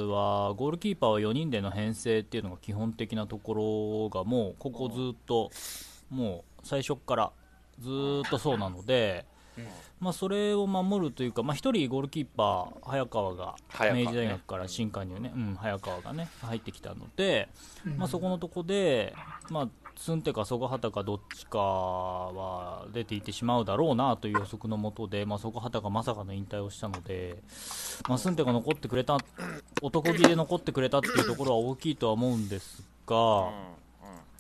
は、ゴールキーパーは4人での編成っていうのが基本的なところが、もうここずっと、もう最初からずーっとそうなので、まあ、それを守るというか、まあ、1人ゴールキーパー、早川が明治大学から新加入ね、うん、早川がね、入ってきたので、まあ、そこのとこで、まあ、ツンテか曽我畑かどっちかは出ていってしまうだろうなという予測のもとで、まあ、曽我畑がまさかの引退をしたので、まあ、スンテが残ってくれた、男気で残ってくれたっていうところは大きいとは思うんですが、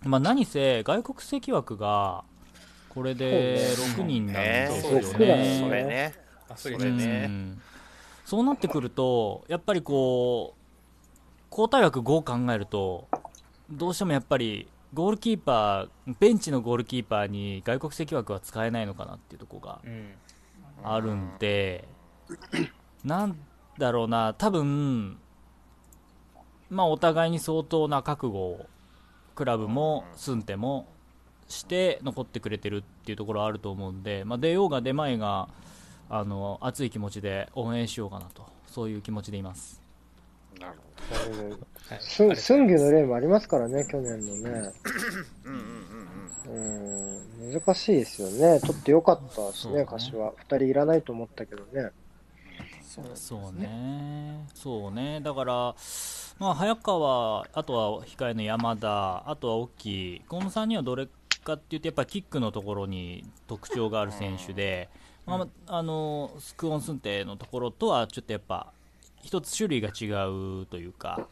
まあ、何せ外国籍枠がこれで6人なんですよね。そうね。それね。それうね。ん。そうなってくると、やっぱりこう、交代枠5を考えると、どうしてもやっぱりゴールキーパー、ベンチのゴールキーパーに外国籍枠は使えないのかなっていうところがうんあるんで、なんだろうな、多分まあ、お互いに相当な覚悟をクラブもスンテもして残ってくれてるっていうところはあると思うんで、まあ、出ようが出まいがあの熱い気持ちで応援しようかなとそういう気持ちでいます。なるはいスンスンギュの例もありますからね、去年のね。うんうんうんうん、難しいですよね。取ってよかったしねね、柏。二人いらないと思ったけどね。そうそうね、そうね、だから、まあ、早川、あとは控えの山田、あとは大きい、この3人はどれかっていうと、やっぱりキックのところに特徴がある選手で、まあ、あのスクオンスンテのところとはちょっとやっぱ、一つ種類が違うというか、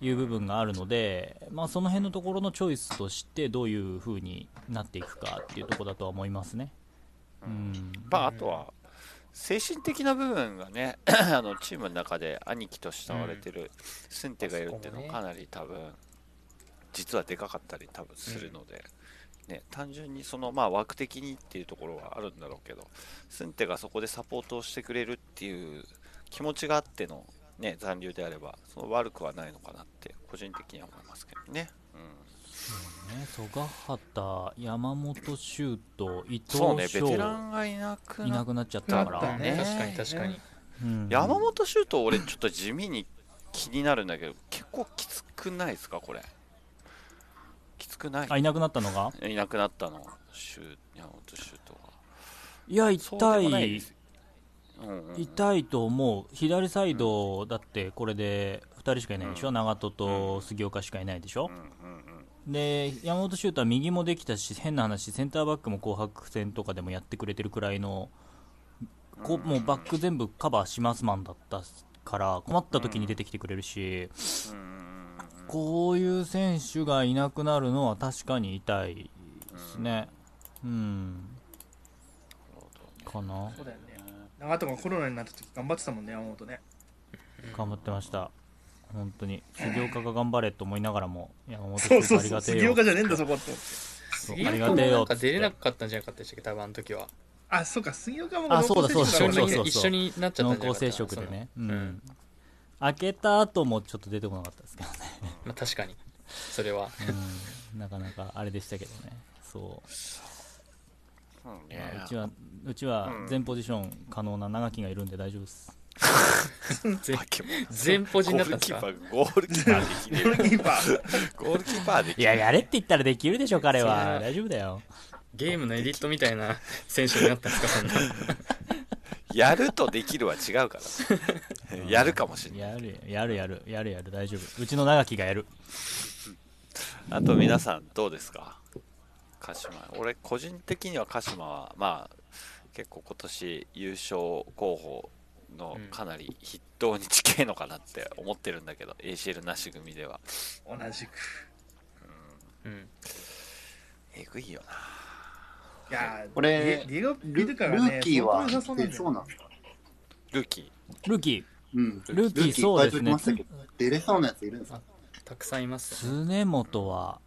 いう部分があるので、まあ、その辺のところのチョイスとして、どういう風になっていくかっていうところだとは思いますね。うん。まあ、あとは、精神的な部分がね、あのチームの中で兄貴と慕われてるスンテがいるっていうのはかなり多分、実はでかかったり多分するので、ね、単純にそのまあ枠的にっていうところはあるんだろうけど、スンテがそこでサポートをしてくれるっていう気持ちがあっての、ね、残留であれば、その悪くはないのかなって、個人的には思いますけどね。うん。ね、曽我畑、山本修斗、伊藤そうね、ベ翔テランがいなくなっいなくなっちゃったから、だね。確かに確かに。うん。山本修斗、俺ちょっと地味に気になるんだけど、結構きつくないですか、これ？きつくない？あいなくなったのが？いなくなったの、シュ山本修斗が。いや、そうでも痛い痛いと思う、左サイド、だってこれで2人しかいないでしょ、長門と杉岡しかいないでしょ、で山本修斗は右もできたし、変な話、センターバックも紅白戦とかでもやってくれてるくらいの、こうもうバック全部カバーしますマンだったから、困った時に出てきてくれるし。こういう選手がいなくなるのは確かに痛いですね。うん。かな。そうだよね長友がコロナになった時頑張ってたもんね山本ね頑張ってました。本当に。杉岡が頑張れと思いながらも、山本そうそうそうありがてえよ。杉岡じゃねえんだそこってそう杉ありがてえ岡もなんかよ出れなかったんじゃなかったでしたっけ？多分あの時はあそうか杉岡もあ、そうだそうだ一緒にそうそうそう。一緒になっちゃったんじゃなかった？濃厚接触でね。うん。開けた後もちょっと出てこなかったですけどね。まあ確かにそれはうん。なかなかあれでしたけどね。そう。うんまあうちは、うちは全ポジション可能な長木がいるんで大丈夫です。全全ポジになったんですか？ゴールキーパー、ゴールキーパーで。ゴールキーパーゴールキーパーできる。いや、やれって言ったらできるでしょ、彼は。大丈夫だよ。ゲームのエディットみたいな選手になったんですかそんなやるとできるは違うから。やるかもしれない。やる、やる、やる、やる、やる、大丈夫。うちの長木がやる。あと皆さんどうですか？鹿島。俺個人的には鹿島は、まあ、結構今年優勝候補のかなり筆頭に近いのかなって思ってるんだけど、ACL なし組では。同じくうんえぐいよな。いやーこれディエゴ・ルビルーキーはそうなんだ出よそうなんですかルーキルーキー。うん。ルーキーそうですね出れそうなやついるんですかたくさんいますよね常本は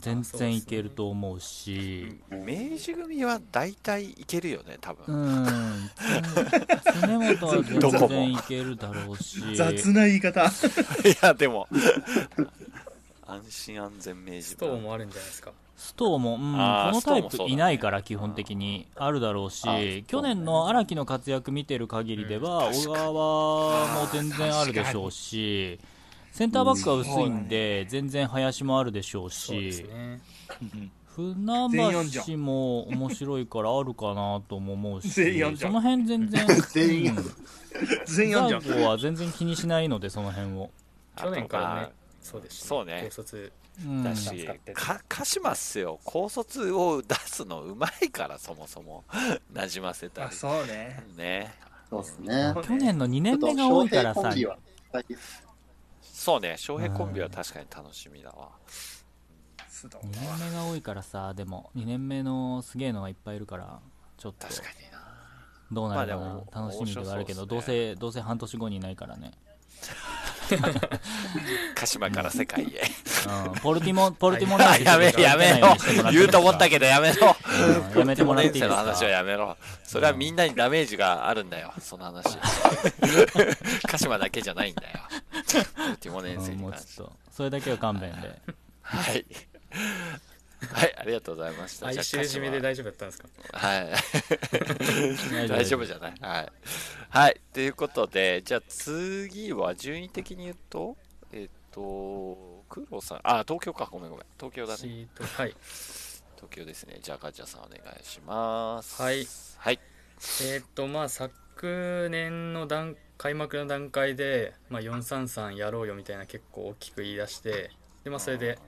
全然いけると思うし、ー。明治組は大体いけるよね、多う分。ん。常本はどこも全然いけるだろうし。雑な言い方いや、でも、安心安全明治ストーンもあるんじゃないですかストーも、うん、このタイプいないから、基本的にあるだろうし、去年の荒木の活躍見てる限りでは、小川も全然あるでしょうし、センターバックは薄いんで、全然林もあるでしょうし、ね。船橋も面白いからあるかなとも思うし、全員やんじゃんその辺全然、全員全員は全然気にしないので、その辺を。去年からねそうですしそうねだしか鹿島っすよ、高卒を出すのうまいから、そもそも、なじませたあり。そうねね。そうですね。去年の2年目が多いからさそうね、翔平コンビは確かに楽しみだわ。須藤2年目が多いからさ、でも2年目のすげえのがいっぱいいるから、ちょっと確かにな。どうなるかまあ楽しみではあるけど、ねどうせ、どうせ半年後にいないからね。鹿島から世界へ。うんポルティモ、ポルティモ あやめ、やめろ。言うと思ったけどやめろ。うんやめてもらっていいですか？の話はやめろ。それはみんなにダメージがあるんだよ、その話。鹿島だけじゃないんだよ。ポルティモネンセうんに関して。もうちょっと、それだけは勘弁で。はい。はい、ありがとうございました。哀愁締めで大丈夫だったんですか？はい。大丈夫じゃないはい。はい。ということで、じゃあ次は順位的に言うと、えっと、黒さん、あ、東京か、ごめんごめん。東京だね。はい。東京ですね。じゃあガチャさんお願いします。はい。はい。えーっと、まあ、昨年の段開幕の段階で、まあ、433やろうよみたいな結構大きく言い出して、で、まあ、それで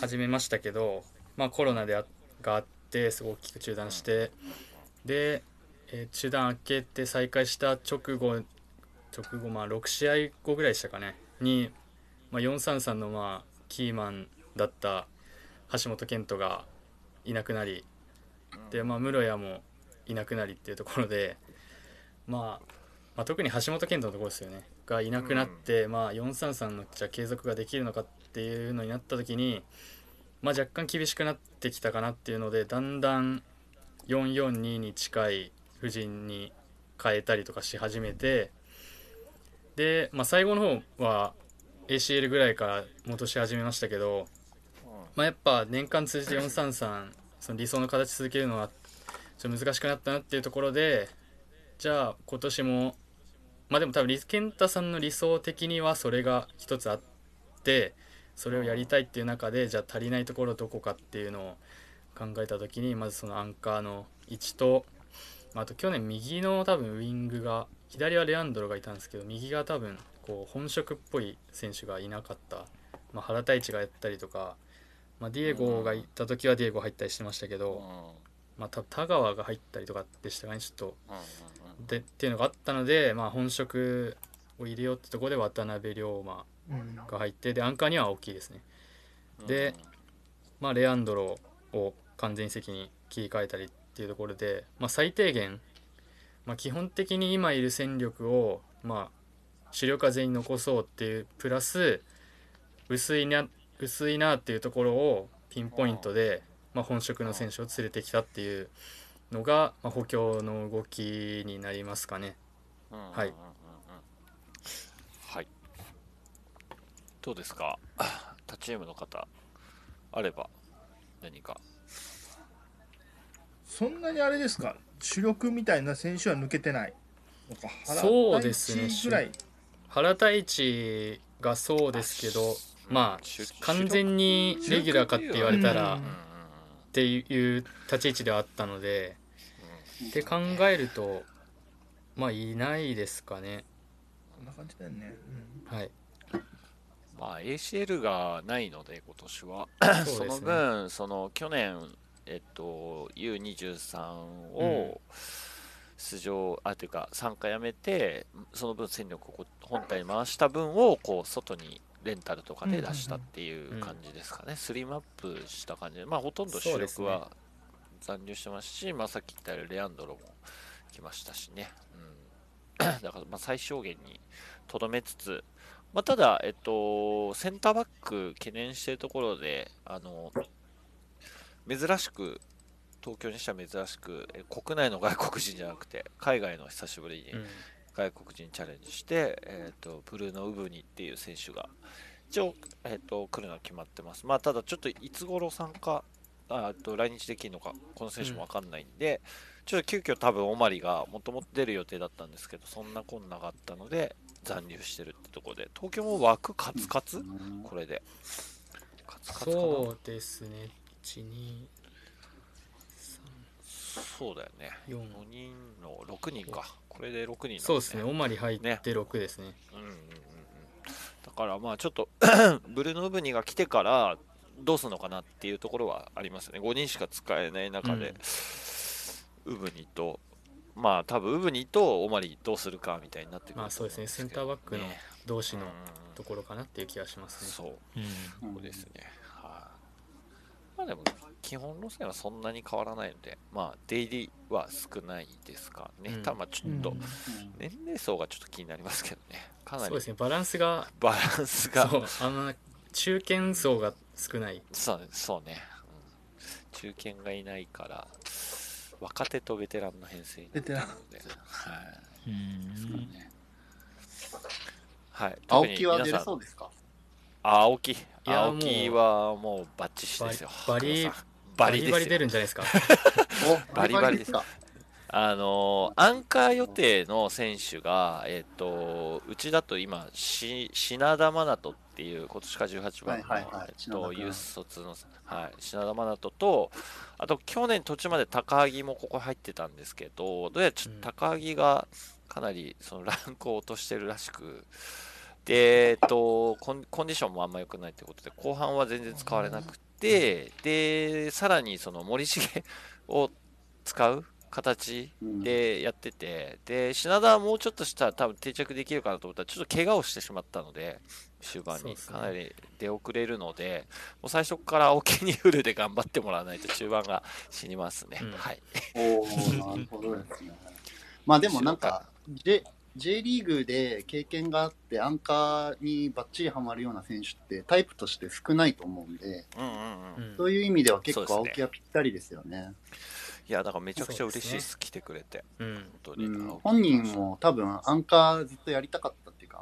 始めましたけど、まあ、コロナであがあって、すごい大きく中断して、で、えー中断明けて再開した直後、直後、まあ、6試合後ぐらいでしたかね、に、まあ、433の、まあ、キーマンだった橋本健人がいなくなり、で、まあ、室谷もいなくなりっていうところで、まあ、まあ特に橋本健人のところですよねがいなくなって、まあ、433のじゃあ継続ができるのかっていうのになった時に、まあ、若干厳しくなってきたかなっていうのでだんだん442に近い布陣に変えたりとかし始めてで、まあ、最後の方は ACL ぐらいから戻し始めましたけど、まあ、やっぱ年間通じて433その理想の形続けるのはちょっと難しくなったなっていうところでじゃあ今年もまあでも多分リ健太さんの理想的にはそれが一つあってそれをやりたいっていう中でじゃあ足りないところどこかっていうのを考えた時にまずそのアンカーの位置とまああと去年右の多分ウイングが左はレアンドロがいたんですけど右が多分こう本職っぽい選手がいなかった、まあ、原太一がやったりとか、まあ、ディエゴがいた時はディエゴ入ったりしてましたけど、まあ、多分田川が入ったりとかでしたかねちょっと。でっていうのがあったので、まあ、本職を入れようってところで渡辺龍馬が入ってでアンカーには大きいですねで、まあ、レアンドロを完全移籍に切り替えたりっていうところで、まあ、最低限、まあ、基本的に今いる戦力を、まあ、主力は全員残そうっていうプラス薄いな薄いなっていうところをピンポイントで、まあ、本職の選手を連れてきたっていうのが、まあ、補強の動きになりますかね。はい。はい。どうですか？他チームの方、あれば何か。そんなにあれですか？主力みたいな選手は抜けてない。そうですね。原太一ぐらい。原太一がそうですけどまあ完全にレギュラーかって言われたらっていう立ち位置ではあったのでって考えるとまあいないですかね。こんな感じだよね、はいまあ、ACL がないので、今年は。そね の分、その去年、えっと、U23 を出場、あ、というか、参加やめて、その分戦力を本体に回した分を、こう、外にレンタルとかで出したっていう感じですかね。スリムアップした感じで、まあ、ほとんど主力は残留してますし、まあ、さっき言ったようにレアンドロも来ましたしね。うん、だから、まあ、最小限にとどめつつ、まあ、ただ、えっと、センターバック懸念しているところで、あの、珍しく、東京にしては珍しく、え国内の外国人じゃなくて、海外の久しぶりにうん外国人チャレンジして、えっと、ブルーノ・ウブニっていう選手が、一応、えっと、来るのは決まってます。まあ、ただ、ちょっといつ頃参加、あと来日できるのか、この選手もわかんないんで、ちょっと急遽多分オマリがもともと出る予定だったんですけど、そんなこんながあったので、残留してるってところで、東京も枠カツカツ？これで。カツカツかな？そうですね。12そうだよね。4 5人の6人か。これで6人なんそうですね。オマリ入って6ですね。うんうんうんうん。だからまあちょっと ブルーノ・ウブニが来てからどうするのかなっていうところはありますよね。5人しか使えない中で、ウブニと、まあ多分ウブニとオマリどうするかみたいになってくるまあそうですねセンターバックのね同士のうんところかなっていう気がしますねそう。うんそうですね。はい。まあでも、基本路線はそんなに変わらないので、まあ、出入りは少ないですかね。うんただまあちょっとうん、年齢層がちょっと気になりますけどね。かなりそうですねバランスがバランスが、そうあの中堅層が少ないそうそうね、うん中堅がいないから、若手とベテランの編成になってるので、はい。うん。はい、青木は出れ特に皆さん。そうですか？あ青木。や青木はもうバッチシですよ。バリババリバリ出るんじゃないですか？おバリバリです。か？あのーアンカー予定の選手が、えっとうちだと今し品田真人っていう今年から18番の、はいはいはい。えっ品田君とユース卒の、はい、品田真人とあと去年途中まで高木もここ入ってたんですけどどうやらちょっと高木がかなりそのランクを落としてるらしく。で、えっと、コンディションもあんま良くないということで後半は全然使われなくてでさらにその森重を使う形でやってて、で品田はもうちょっとしたら多分定着できるかなと思ったらちょっと怪我をしてしまったので終盤にかなり出遅れるので、もう最初から青木にフルで頑張ってもらわないと中盤が死にますね、はい。おーなるほどですね。まあでもなんか、J, J リーグで経験があって、アンカーにバッチリハマるような選手ってタイプとして少ないと思うんで、うんうんうん。そういう意味では結構青木はぴったりですよね。いやだからめちゃくちゃ嬉しいです。そう来てくれて、うん。本当に、うん。本人も多分アンカーずっとやりたかっ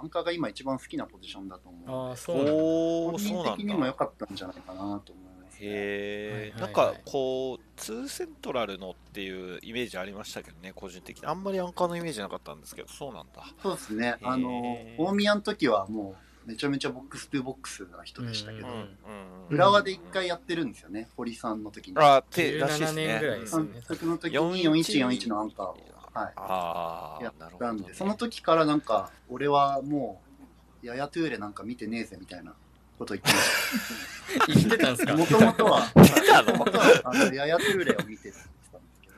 アンカーが今一番好きなポジションだと思う。ああそうなんだおー本人的にも良かったんじゃないかなと思います、へえ、はいはいはいなんかこう、ツーセントラルのっていうイメージありましたけどね、個人的に。あんまりアンカーのイメージなかったんですけど、そうなんだ。そうですね。あの大宮の時はもうめちゃめちゃボックス2ボックスな人でしたけど、浦和で一回やってるんですよね、堀さんの時に。あてらしいですね17年ぐらいですよね監督の時に4141のアンカーを、はい、あやったんで、ね。その時からなんか、俺はもう、ヤヤトゥーレなんか見てねえぜみたいなこと言ってまし 言ってたんですか？た。もともとは、言ってたの？元々はあのヤヤトゥーレを見てたんですけ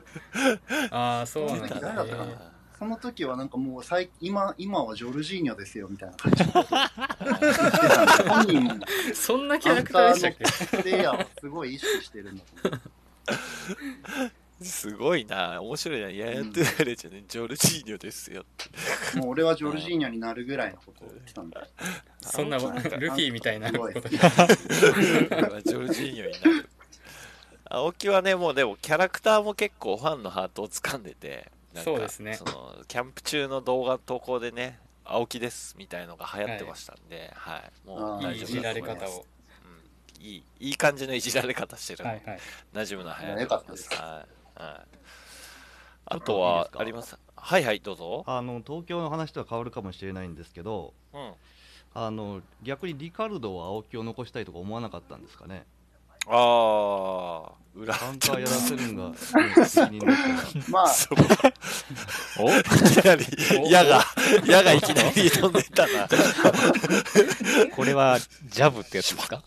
ど、ああそうなんだ誰だったかな？その時はなんかもう最今、今はジョルジーニョですよみたいな感じのこと言ってたんで、本人も。そんなキャラクターでしたっけ？プレイヤーをすごい意識してるんだと思う。すごいな、面白いな。ややトゥーレじゃね、ジョルジーニョですよ。って。もう俺はジョルジーニョになるぐらいのことを言ってたんで。そんなルフィみたいなこと。ジョルジーニョになる。青木はね、もうでもキャラクターも結構ファンのハートを掴んでて、なんかそうですね。そのキャンプ中の動画投稿でね、青木ですみたいのが流行ってましたんで、はい、もう大丈夫いいいじられだと思います。方を。うん、いいいい感じのいじられ方してるんで、はいはい。馴染むの早いよかったです。はいはい、あとはあります？はいはいどうぞ。あの東京の話とは変わるかもしれないんですけど、うん。あの逆にリカルドは青木を残したいとか思わなかったんですかね？ああ裏カウンターやらせるんが、まあ、おいきなり矢が矢がいきなり飛んでったなこれはジャブってやつですか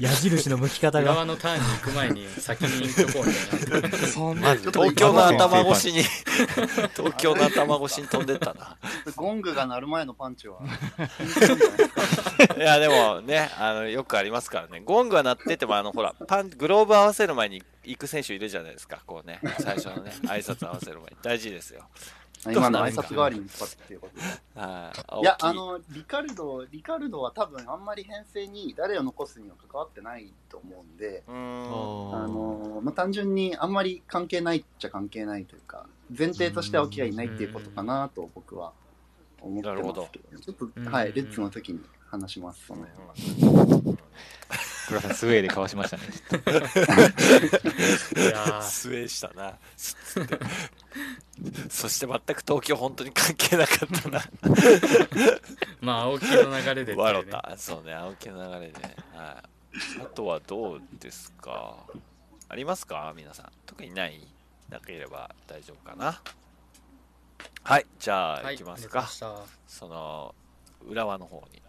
矢印の向き方が。浦和のターンに行く前に先に行っとこうみたいな。そんまず東京の頭越しに。東京の頭越しに飛んでったな。ゴングが鳴る前のパンチは、いやでもねあのよくありますからね。ゴングは鳴っててもあのほらパングローブ合わせる前に行く選手いるじゃないですか。こうね最初のね挨拶合わせる前に。大事ですよ今の挨拶代わりに使ってっていうことで。はい。いや、あの、リカルド、リカルドは多分あんまり編成に誰を残すには関わってないと思うんで、うあの、まあ、単純にあんまり関係ないっちゃ関係ないというか、前提として青木がいないっていうことかなと僕は思ってますけど、ちょっと、はい、レッツの時に話します、その辺は。黒田さんスウェーでかわしましたねいやー。スウェーしたな。つってそして全く東京本当に関係なかったな。まあ青木の流れでっていうね。笑った。そうね青木の流れで、はい、あとはどうですか？ありますか？皆さん。特にない。なければ大丈夫かな。はい。じゃあ、はいい、きますか。わかりました。その浦和の方に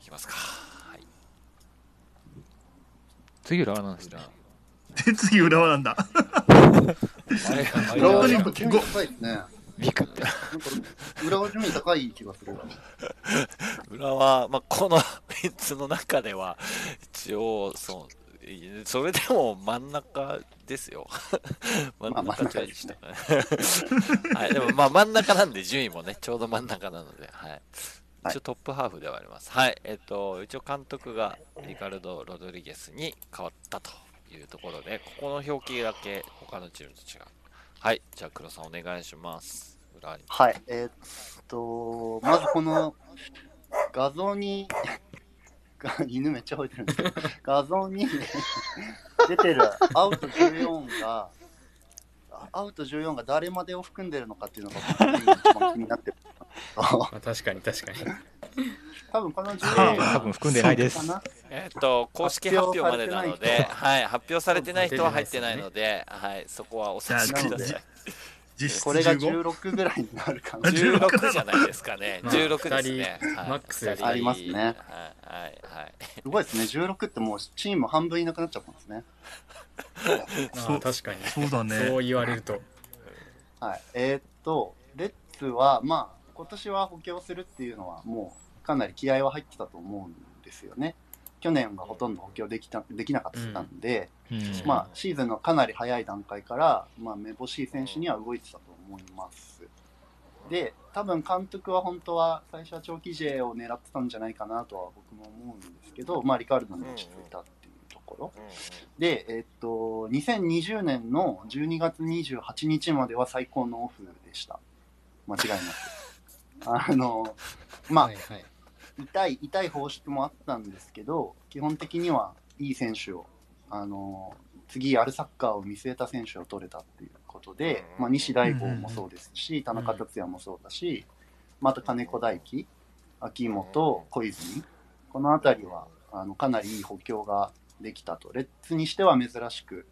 いきますかはい次浦和なんですねで 次浦和なんだあれ浦和ちょっと興味深いですね。ビクって。浦和順位高い気がする。浦和、まあ、この3つの中では、一応、そう、いそれでも真ん中ですよ。真ん中でしたかね。はい、でもまあ真ん中なんで順位もね、ちょうど真ん中なので、はい。一応トップハーフではあります。はい、えっと、一応監督がリカルド・ロドリゲスに変わったというところで、ここの表記だけ他のチームと違う。はい、じゃあ黒さんお願いします。裏に。はい、えーっと、まずこの画像に、が犬めっちゃ吠えてるんですけど、画像に出てるアウト14が、アウト14が誰までを含んでるのかっていうのが一番気になってる。まあ、確かに確かに。多分このえ14ー多分含んでないですえっと、公式発表までなので、発はい、発表されてない人は入ってないので、はい、そこはお察しください。これが15 16ぐらいになるかな。16じゃないですかね。まあ16ですね。マックスありますねはい、はい、はい。すごいですね、16ってもうチーム半分いなくなっちゃったんですね。ああ確かに。そうだねそう言われると。はい、えーっと、レッツは、まあ、今年は補強するっていうのは、もうかなり気合は入ってたと思うんですよね。去年はほとんど補強できたできなかったんで、うんまあ、シーズンのかなり早い段階から、まあ、めぼしい選手には動いてたと思います。で、多分監督は本当は最初は長期 J を狙ってたんじゃないかなとは僕も思うんですけど、まあ、リカルドに落ち着いたっていうところ。で、えっと、2020年の12月28日までは最高のオフでした。間違いなく。あの、まあ、はいはい。痛い、痛い放出もあったんですけど、基本的にはいい選手を、あの、次やるサッカーを見据えた選手を取れたっていうことで、まあ、西大郷もそうですし、田中達也もそうだし、また金子大輝、秋元、小泉、このあたりは、あの、かなりいい補強ができたと。レッツにしては珍しく、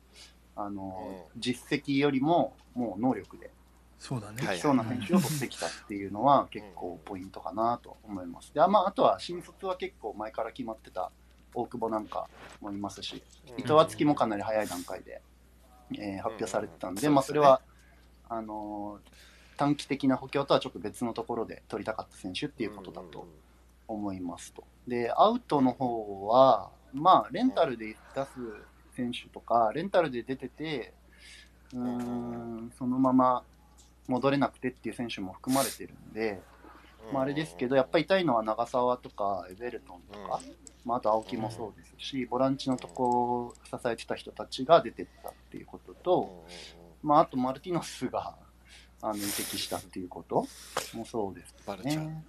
あの、実績よりも、もう能力でそうだね。そうな選手を取ってきたっていうのは結構ポイントかなと思います。で、まあ、あとは新卒は結構前から決まってた大久保なんかもいますし、伊藤敦樹もかなり早い段階で、えー発表されてたんで、うんまあ、それは、あのー短期的な補強とはちょっと別のところで取りたかった選手っていうことだと思いますと。で、アウトの方は、まあ、レンタルで出す選手とか、レンタルで出てて、うーん、そのまま戻れなくてっていう選手も含まれてるんで、まあ、あれですけど、やっぱり痛いのは長澤とかエベルトンとか、まあ、あと青木もそうですし、ボランチのとこを支えてた人たちが出てったっていうことと、まあ、あとマルティノスがあの移籍したっていうこともそうですね。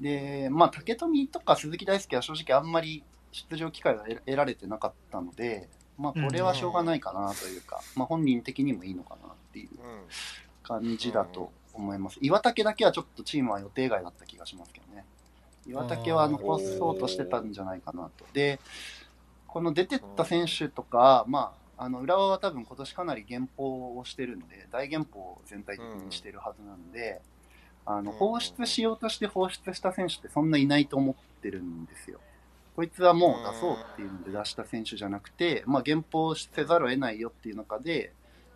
で、まあ、竹富とか鈴木大輔は正直あんまり出場機会が得得られてなかったので、まあ、これはしょうがないかなというか、まあ、本人的にもいいのかなっていう感じだと思います。岩竹だけはちょっとチームは予定外だった気がしますけどね。岩竹は残そうとしてたんじゃないかなと。で、この出てった選手とか、まあ、あの浦和は多分今年かなり減俸をしてるので、大減俸を全体的にしてるはずなんで、あの放出しようとして放出した選手ってそんないないと思ってるんですよ。こいつはもう出そうっていうので出した選手じゃなくて、まあ、減俸せざるを得ないよっていう中で、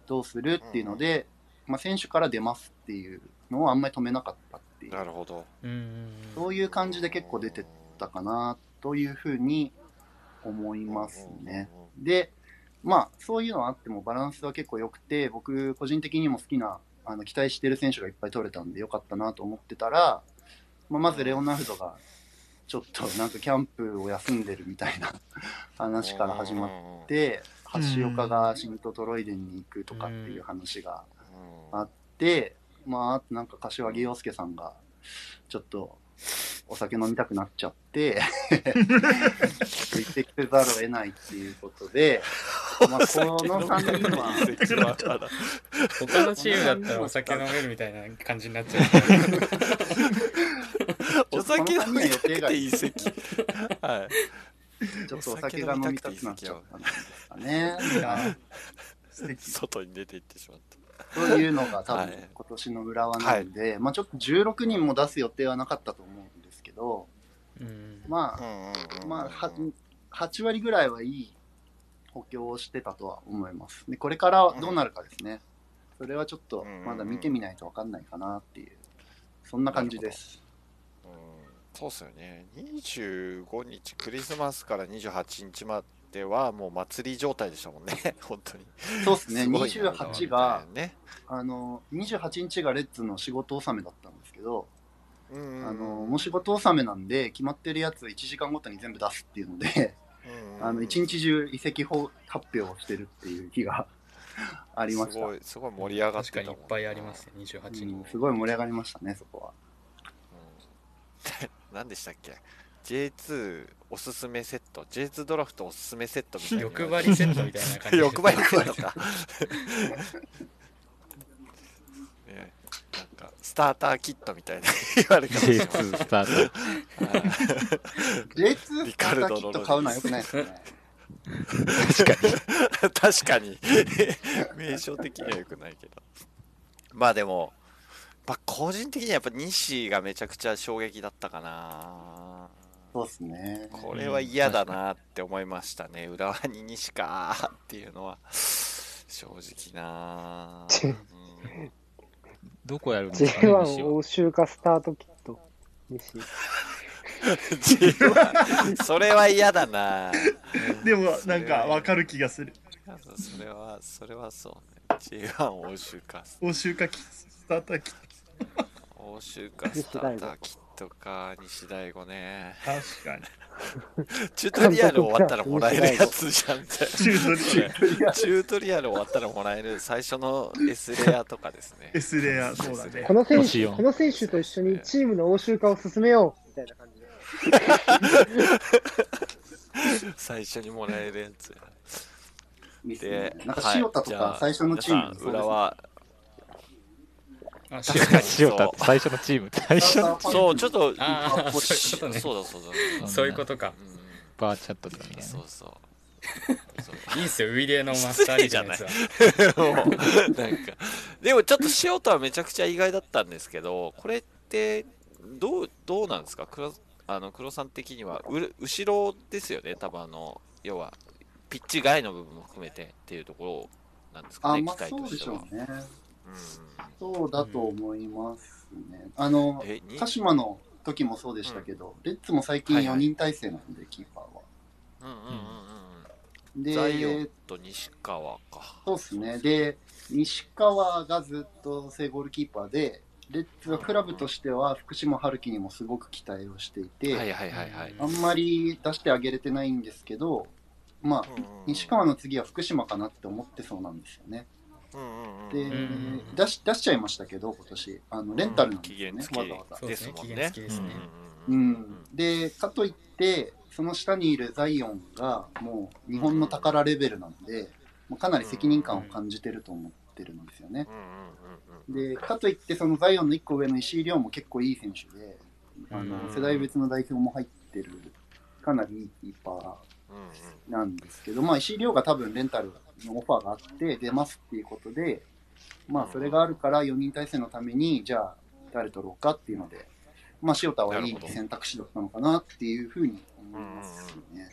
どうするっていうので、まあ、選手から出ますっていうのをあんまり止めなかったっていう。なるほど。そういう感じで結構出てったかなというふうに思いますね。で、まあ、そういうのはあってもバランスは結構良くて、僕、個人的にも好きな、あの期待してる選手がいっぱい取れたんで良かったなと思ってたら、まあ、まずレオナルドがちょっとなんかキャンプを休んでるみたいな 話から始まって、橋岡がシントトロイデンに行くとかっていう話があって、まあ、なんか柏木陽介さんがちょっとお酒飲みたくなっちゃって、ついてきせざるを得ないっていうことで、まあ、この3人は、他のチームだったらお酒飲めるみたいな感じになっちゃう。お酒飲みたくて移籍。はい。ちょっとお酒が飲みたくなっちゃったんですかね。外に出て行ってしまった。というのが多分今年の浦和なんで、まあちょっと16人も出す予定はなかったと思うんですけど、まあ、まあは8割ぐらいはいい補強をしてたとは思います。で、これからどうなるかですね。それはちょっとまだ見てみないと分かんないかなっていう、そんな感じです。うん、そうっすよね。25日、クリスマスから28日まではもう祭り状態でしたもんね、本当に。そうですね、すごいな。28が、ね、あの、28日がレッツの仕事納めだったんですけど、うんうんうん。あの、もう仕事納めなんで、決まってるやつ1時間ごとに全部出すっていうので、うんうんあの、一日中移籍法発表をしてるっていう日が ありました。すごい、すごい盛り上がってたもん確かにいっぱいありますね、28人。うん。すごい盛り上がりましたね、そこは。うん。何でしたっけ？?J2 おすすめセット、J2 ドラフトおすすめセットみたいな。欲張りセットみたいな感じで欲張りセットか。ねなんか、スターターキットみたいな 言われ方します J2 スタート。J2 スリターターカルドキット買うのは良くないですね。確かに名称的には良くないけどまあでも、まあ、個人的にはやっぱ西がめちゃくちゃ衝撃だったかなそうですね。これは嫌だなって思いましたね。浦和に西かっていうのは。正直な、う んどこやるんですかね、西 J1 は欧州化スタートキット。西。J1 それは嫌だな でもなんかわかる気がする。それはそれはそうね。J1 欧州か欧州化キスターターキッ欧州かスターターキットか西大吾ね。ト確かに。チュートリアル終わったらもらえるやつじゃんって。チュートリアル。チュートリアル終わったらもらえる最初の S レアとかですね。S レア そうだね。この選手、この選手と一緒にチームの欧州化を進めようみたいな感じで。最初にもらえるやつ。で、なんかはい塩田とか最初のチームは、あ確かに塩田って最初のチーム、最初のそう、ちょっと、あーこそういうことねそうだそうだ。そういうことか。うんバーチャットとかみたいなね。そうそう。いいっすよ、ウイレのマスターリーグのやつは。もう なんかでもちょっと塩田はめちゃくちゃ意外だったんですけどこれってどうどうなんですか黒あの黒さん的にはうる後ろですよね多分あの要はピッチ外の部分も含めてっていうところなんですかあ、ねまあ期待としそうでしてょはうね。うん。そうだと思いますね。あの鹿島の時もそうでしたけど、レッツも最近4人体制なんで、キーパーは。うんうんうんうん。で、ザイオンと西川か。そうですね。で、西川がずっと正ゴールキーパーで、レッツはクラブとしては福島春樹にもすごく期待をしていて、あんまり出してあげれてないんですけど、まあ、西川の次は福島かなって思ってそうなんですよね。で、ん出し出しちゃいましたけど、今年。あの、レンタルなんですよね、わざわざ。そうですね、期ですもんね。限付きですね。うん、で、かといって、その下にいるザイオンが、もう日本の宝レベルなんで、もうかなり責任感を感じてると思ってるんですよね。で、かといって、そのザイオンの1個上の石井亮も結構いい選手で、あのうん世代別の代表も入ってる、かなりいいキーパーなんですけど、まあ、石井亮が多分レンタルのオファーがあって、出ますっていうことで、まあ、それがあるから4人体制のために、じゃあ、誰取ろうかっていうので、まあ、塩田はいい選択肢だったのかなっていうふうに思いますね。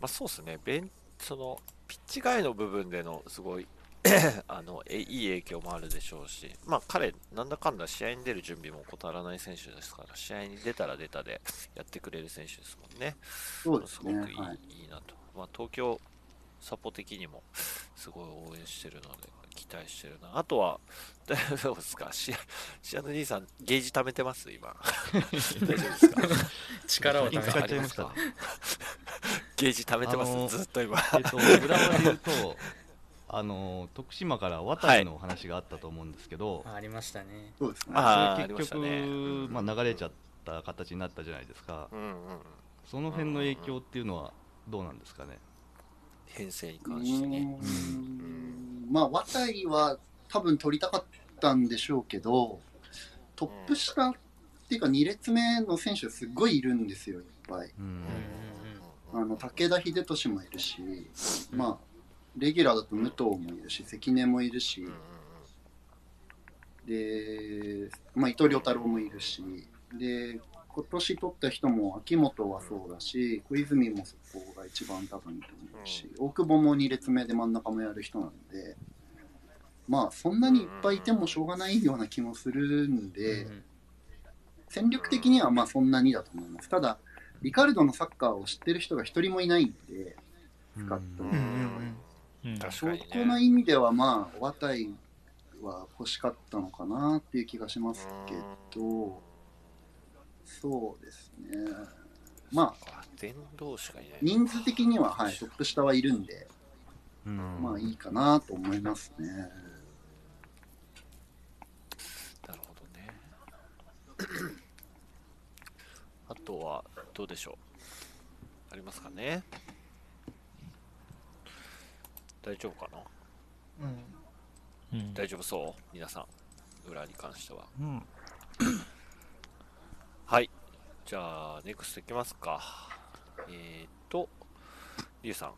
まあそうですね、ベンそのピッチ外の部分でのすごい あのえいい影響もあるでしょうし、まあ、彼、なんだかんだ試合に出る準備も怠らない選手ですから、試合に出たら出たでやってくれる選手ですもんね。そうですね。ごくいい,、はい。いいなと、まあ、東京サポ的にもすごい応援してるので、期待してるな。あとは、大丈夫ですかシアシアヌ兄さん、ゲージ貯めてます？今。大丈夫ですか？力を貯めてますか？ゲージ貯めてます？あのずっと今。えっと、裏側で言うと、あの徳島から渡りの話があったと思うんですけど、ありましたね。そうですね。あーそれ結局、ありましたねまあ、流れちゃった形になったじゃないですか、うんうんその辺の影響っていうのはどうなんですかね？編成にう関してね。まあ、渡りは多分取りたかったんでしょうけど、トップ下っていうか2列目の選手すごいいるんですよ、いっぱい。うん。あの武田秀俊もいるし、まあ、レギュラーだと武藤もいるし、関根もいるし、で、まあ、伊藤良太郎もいるし、で、今年取った人も秋元はそうだし、小泉もそこが一番多分いいと思うし、大久保も2列目で真ん中もやる人なんで、まあそんなにいっぱいいてもしょうがないような気もするんで、戦力的にはまあそんなにだと思います。ただ、リカルドのサッカーを知ってる人が一人もいないんで、スカット。そこの意味ではまあ、お渡いは欲しかったのかなっていう気がしますけど、そうですね。まあ、電動しかいない。人数的には、はい、トップ下はいるんで、まあいいかなと思いますね。なるほどね。あとは、どうでしょう。ありますかね大丈夫かなうん。大丈夫そう？皆さん。裏に関しては。うんはい。じゃあ、ネクストいきますか。えーと、リュウさん。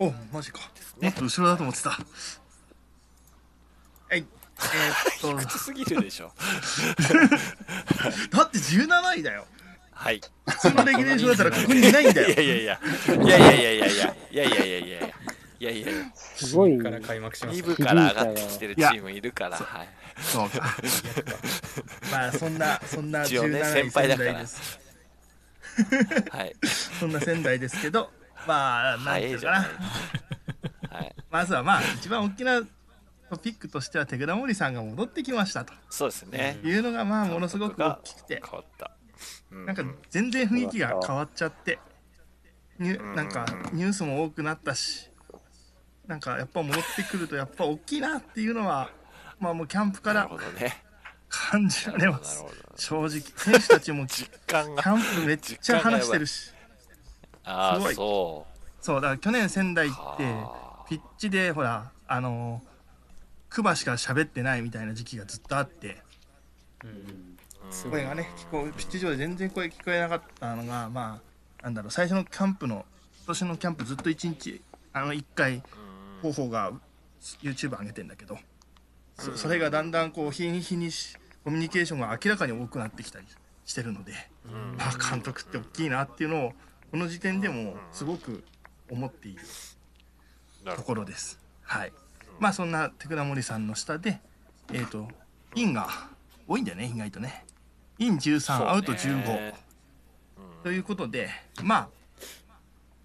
おマジか。ねもっと後ろだと思ってた。はい。えー、っと、低すぎるでしょ。だって17位だよ。はい。普通のレギュレーションだったらここにいないんだよ。いやいやいや。いやいやいやいやいや。いやいやいやいやいや。いやいやいや。すごい。から開幕します2部から上がってきてるチームいるから。はい。そうか。まあそんなそんな一応ね17位先輩だから仙台です。はい。そんな仙台ですけど、まあなんていうかな。はい。まずはまあ一番大きなトピックとしては手倉森さんが戻ってきましたとそうですね。いうのがまあものすごく大きくて、変わった。うんなんか全然雰囲気が変わっちゃって、ニュなんかニュースも多くなったし、なんかやっぱ戻ってくるとやっぱ大きいなっていうのは、まあもうキャンプから感じられます。正直。選手たちもキ感が。ャンプめっちゃ話してるし。ああ、すごい。そそうだから去年仙台行ってピッチでほらあのクバしか喋ってないみたいな時期がずっとあって、声がね聞こえピッチ上で全然声聞こえなかったのがまあなんだろう最初のキャンプの今年のキャンプずっと1日あの1回方法が YouTube 上げてんだけどそそれがだんだんこう日に日にしコミュニケーションが明らかに多くなってきたりしてるので、まあ監督って大きいなっていうのをこの時点でもすごく思っているところです。はい。まあそんな手倉森さんの下で、えっ、と、インが多いんだよね、意外とね。イン13、そうねアウト15。ということで、まあ、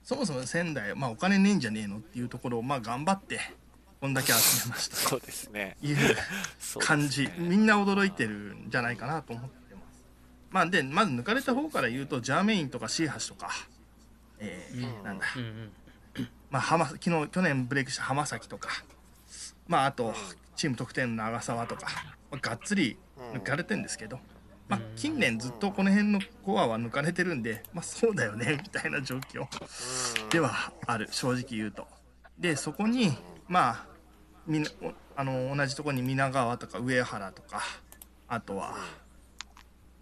そもそも仙台、まあお金ねえんじゃねえのっていうところを、まあ頑張って、こんだけ集めました。そうですね。いう感じ、みんな驚いてるんじゃないかなと思ってます。まあで、まず抜かれた方から言うと、ジャーメインとかシーハシとか、えーなんだ、まあ、浜昨日去年ブレイクした浜崎とか、まあ、あとチーム得点の長沢とか、まあ、がっつり抜かれてるんですけど、まあ、近年ずっとこの辺のコアは抜かれてるんで、まあ、そうだよねみたいな状況ではある。正直言うと。でそこにまあみなおあの同じところに皆川とか上原とかあとは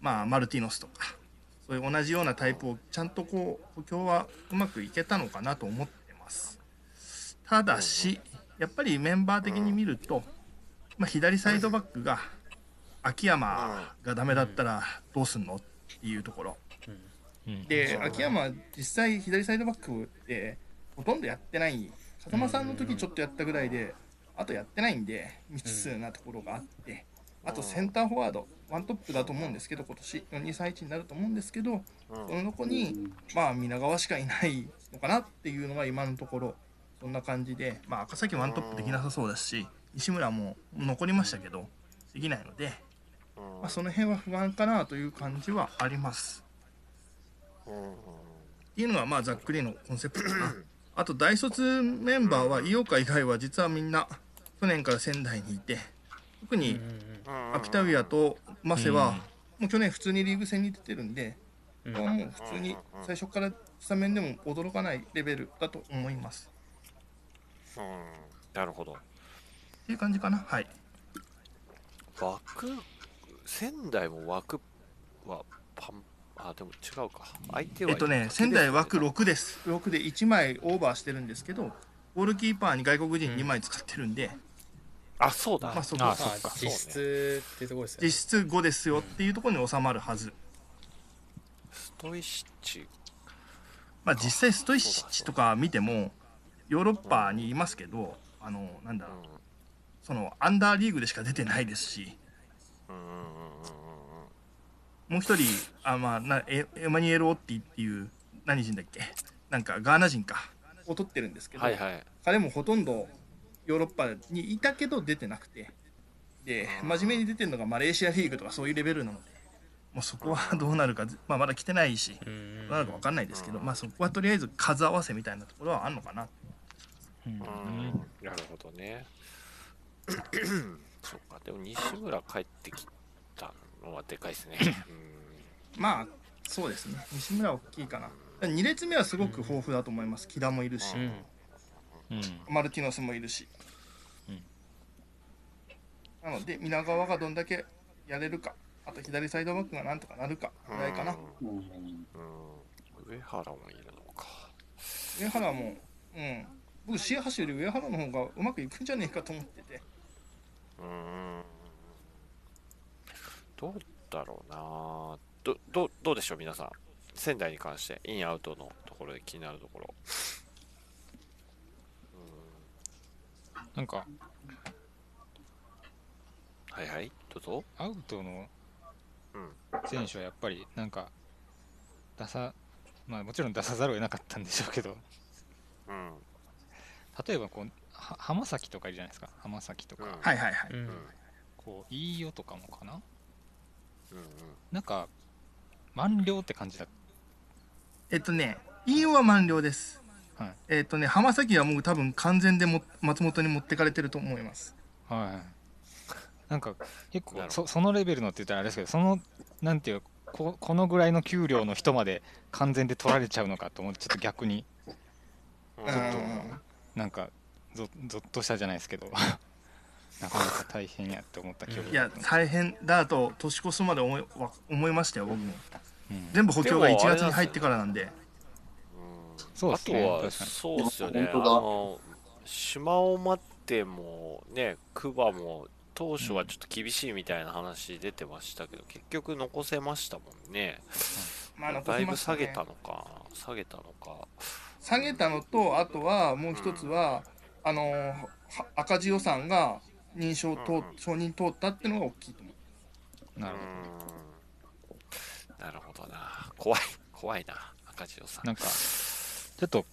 まあマルティノスとかそういう同じようなタイプをちゃんとこう補強はうまくいけたのかなと思ってます。ただしやっぱりメンバー的に見ると、まあ、左サイドバックが秋山がダメだったらどうすんのっていうところ。で秋山は実際左サイドバックってほとんどやってない風間さんの時ちょっとやったぐらいであとやってないんで未知数なところがあってあとセンターフォワードワントップだと思うんですけど今年4231になると思うんですけどその子にまあ皆川しかいないのかなっていうのが今のところそんな感じでまあ赤崎ワントップできなさそうだし西村も残りましたけどできないので、まあ、その辺は不安かなという感じはあります。っていうのがまあざっくりのコンセプトかな。あと大卒メンバーは井岡以外は実はみんな去年から仙台にいて特にアピタウィアとマセはもう去年普通にリーグ戦に出てるんで、ここはもう普通に最初からスタメンでも驚かないレベルだと思います。うん。なるほど。っていう感じかな。はい。枠、仙台も枠はパン、あ、でも違うか。相手は。えっとね、仙台枠6です。6で1枚オーバーしてるんですけど、ゴールキーパーに外国人2枚使ってるんで、あ、そうだ。まあ、そこあそうか実質っていうところですよね実質5ですよっていうところに収まるはず。ストイシッチ。まあ、実際ストイッチとか見てもヨーロッパにいますけどあのなんだろうそのアンダーリーグでしか出てないですし、もう一人、あまあ、なエエマニュエル・オッティっていう、何人だっけ、なんかガーナ人か、を取ってるんですけど、はいはい。彼もほとんどヨーロッパにいたけど出てなくて、で、真面目に出てるのがマレーシアリーグとかそういうレベルなので、もうそこはどうなるか、まあ、まだ来てないし、どうなるか分かんないですけど、まあ、そこはとりあえず数合わせみたいなところはあるのかな。うん、なるほどね。そうか、でも西村帰ってきたのはでかいですね。まあ、そうですね。西村は大きいかな。2列目はすごく豊富だと思います。木田もいるし、マルティノスもいるし。なので、皆川がどんだけやれるか、あと左サイドバックがなんとかなるかぐらいかな。上原もいるのか。上原も、うん。僕、シアハシより上原の方がうまくいくんじゃねえかと思ってて。うん。どうだろうなど、ど、どうでしょう、皆さん。仙台に関して、インアウトのところで気になるところ。なんか、はいはい、どうぞ。アウトの選手はやっぱり、なんか、出さ、まあもちろん出さざるを得なかったんでしょうけど、うん。例えばこう、は浜崎とかいるじゃないですか、浜崎とか。はいはいはい。こう、いいよとかもかなうんうん。なんか、満了って感じだえっとね、インは満了です。はいえっとね、浜崎はもう多分完全でも松本に持ってかれてると思います。はい。なんか結構そそのレベルのって言ったらあれですけどそのなんていうここのぐらいの給料の人まで完全で取られちゃうのかと思ってちょっと逆にちょっとなんかぞぞっとしたじゃないですけどなかなか大変やって思った記憶いや、大変だと年越すまで思いわ思いましたよ、僕も。うん全部補強が1でもあれなんですよ月に入ってからなんで。そうですねあとは、そうですよね。あの、島を待っても、ね、クバも、当初はちょっと厳しいみたいな話出てましたけど、結局残せましたもんね。まあ残だいぶせましたね下げたのか、下げたのか。下げたのと、あとはもう一つは、あのは赤字予算が認証と、承認通ったっていうのが大きいと思う。なるほなるほどな。怖い、怖いな、赤字予算。なんかちょっと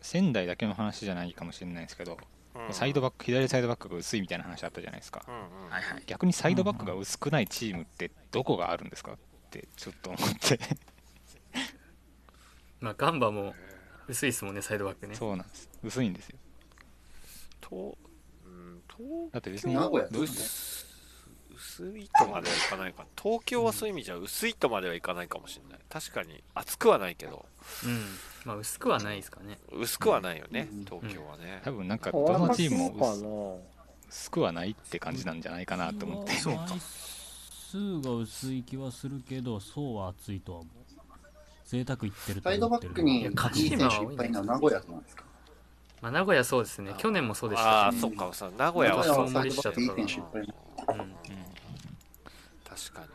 仙台だけの話じゃないかもしれないですけど、うん。サイドバック左サイドバックが薄いみたいな話あったじゃないですか、はいはい。逆にサイドバックが薄くないチームってどこがあるんですか？ってちょっと思って。まあガンバも薄いですもんねサイドバックね。そうなんです。薄いんですよだって別に名古屋ど薄薄いとまではいかないか。東京はそういう意味じゃ薄いとまではいかないかもしれない。確かに、厚くはないけど、うん。まあ薄くはないですかね。薄くはないよね、東京はね。多分なんかどのチームも薄くはないって感じなんじゃないかなと思って。そうか枚数が薄い気はするけどそうは厚いとは思う。贅沢言ってるとサイド思ってるバックに選手いっぱいいるのは名古屋ないですか。まあ名古屋そうですね。去年もそうでした。ああ、ねそっか、さ、名古屋は。名そう古屋はサイドバックいい森選手いっぱいいる。うん。確かに。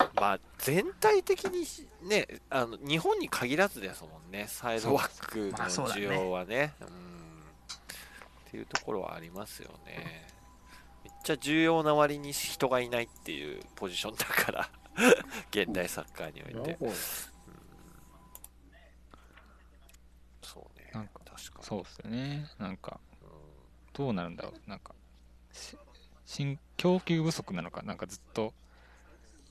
うん。まあ、全体的にね、あの日本に限らずですもんね、サイドバックのまあそうだね。需要はね。うん。っていうところはありますよね。めっちゃ重要な割に人がいないっていうポジションだから、現代サッカーにおいて。そうね。なんか確か。に。そうですよね。なんかどうなるんだろう。なんかし新供給不足なのか。なんかずっと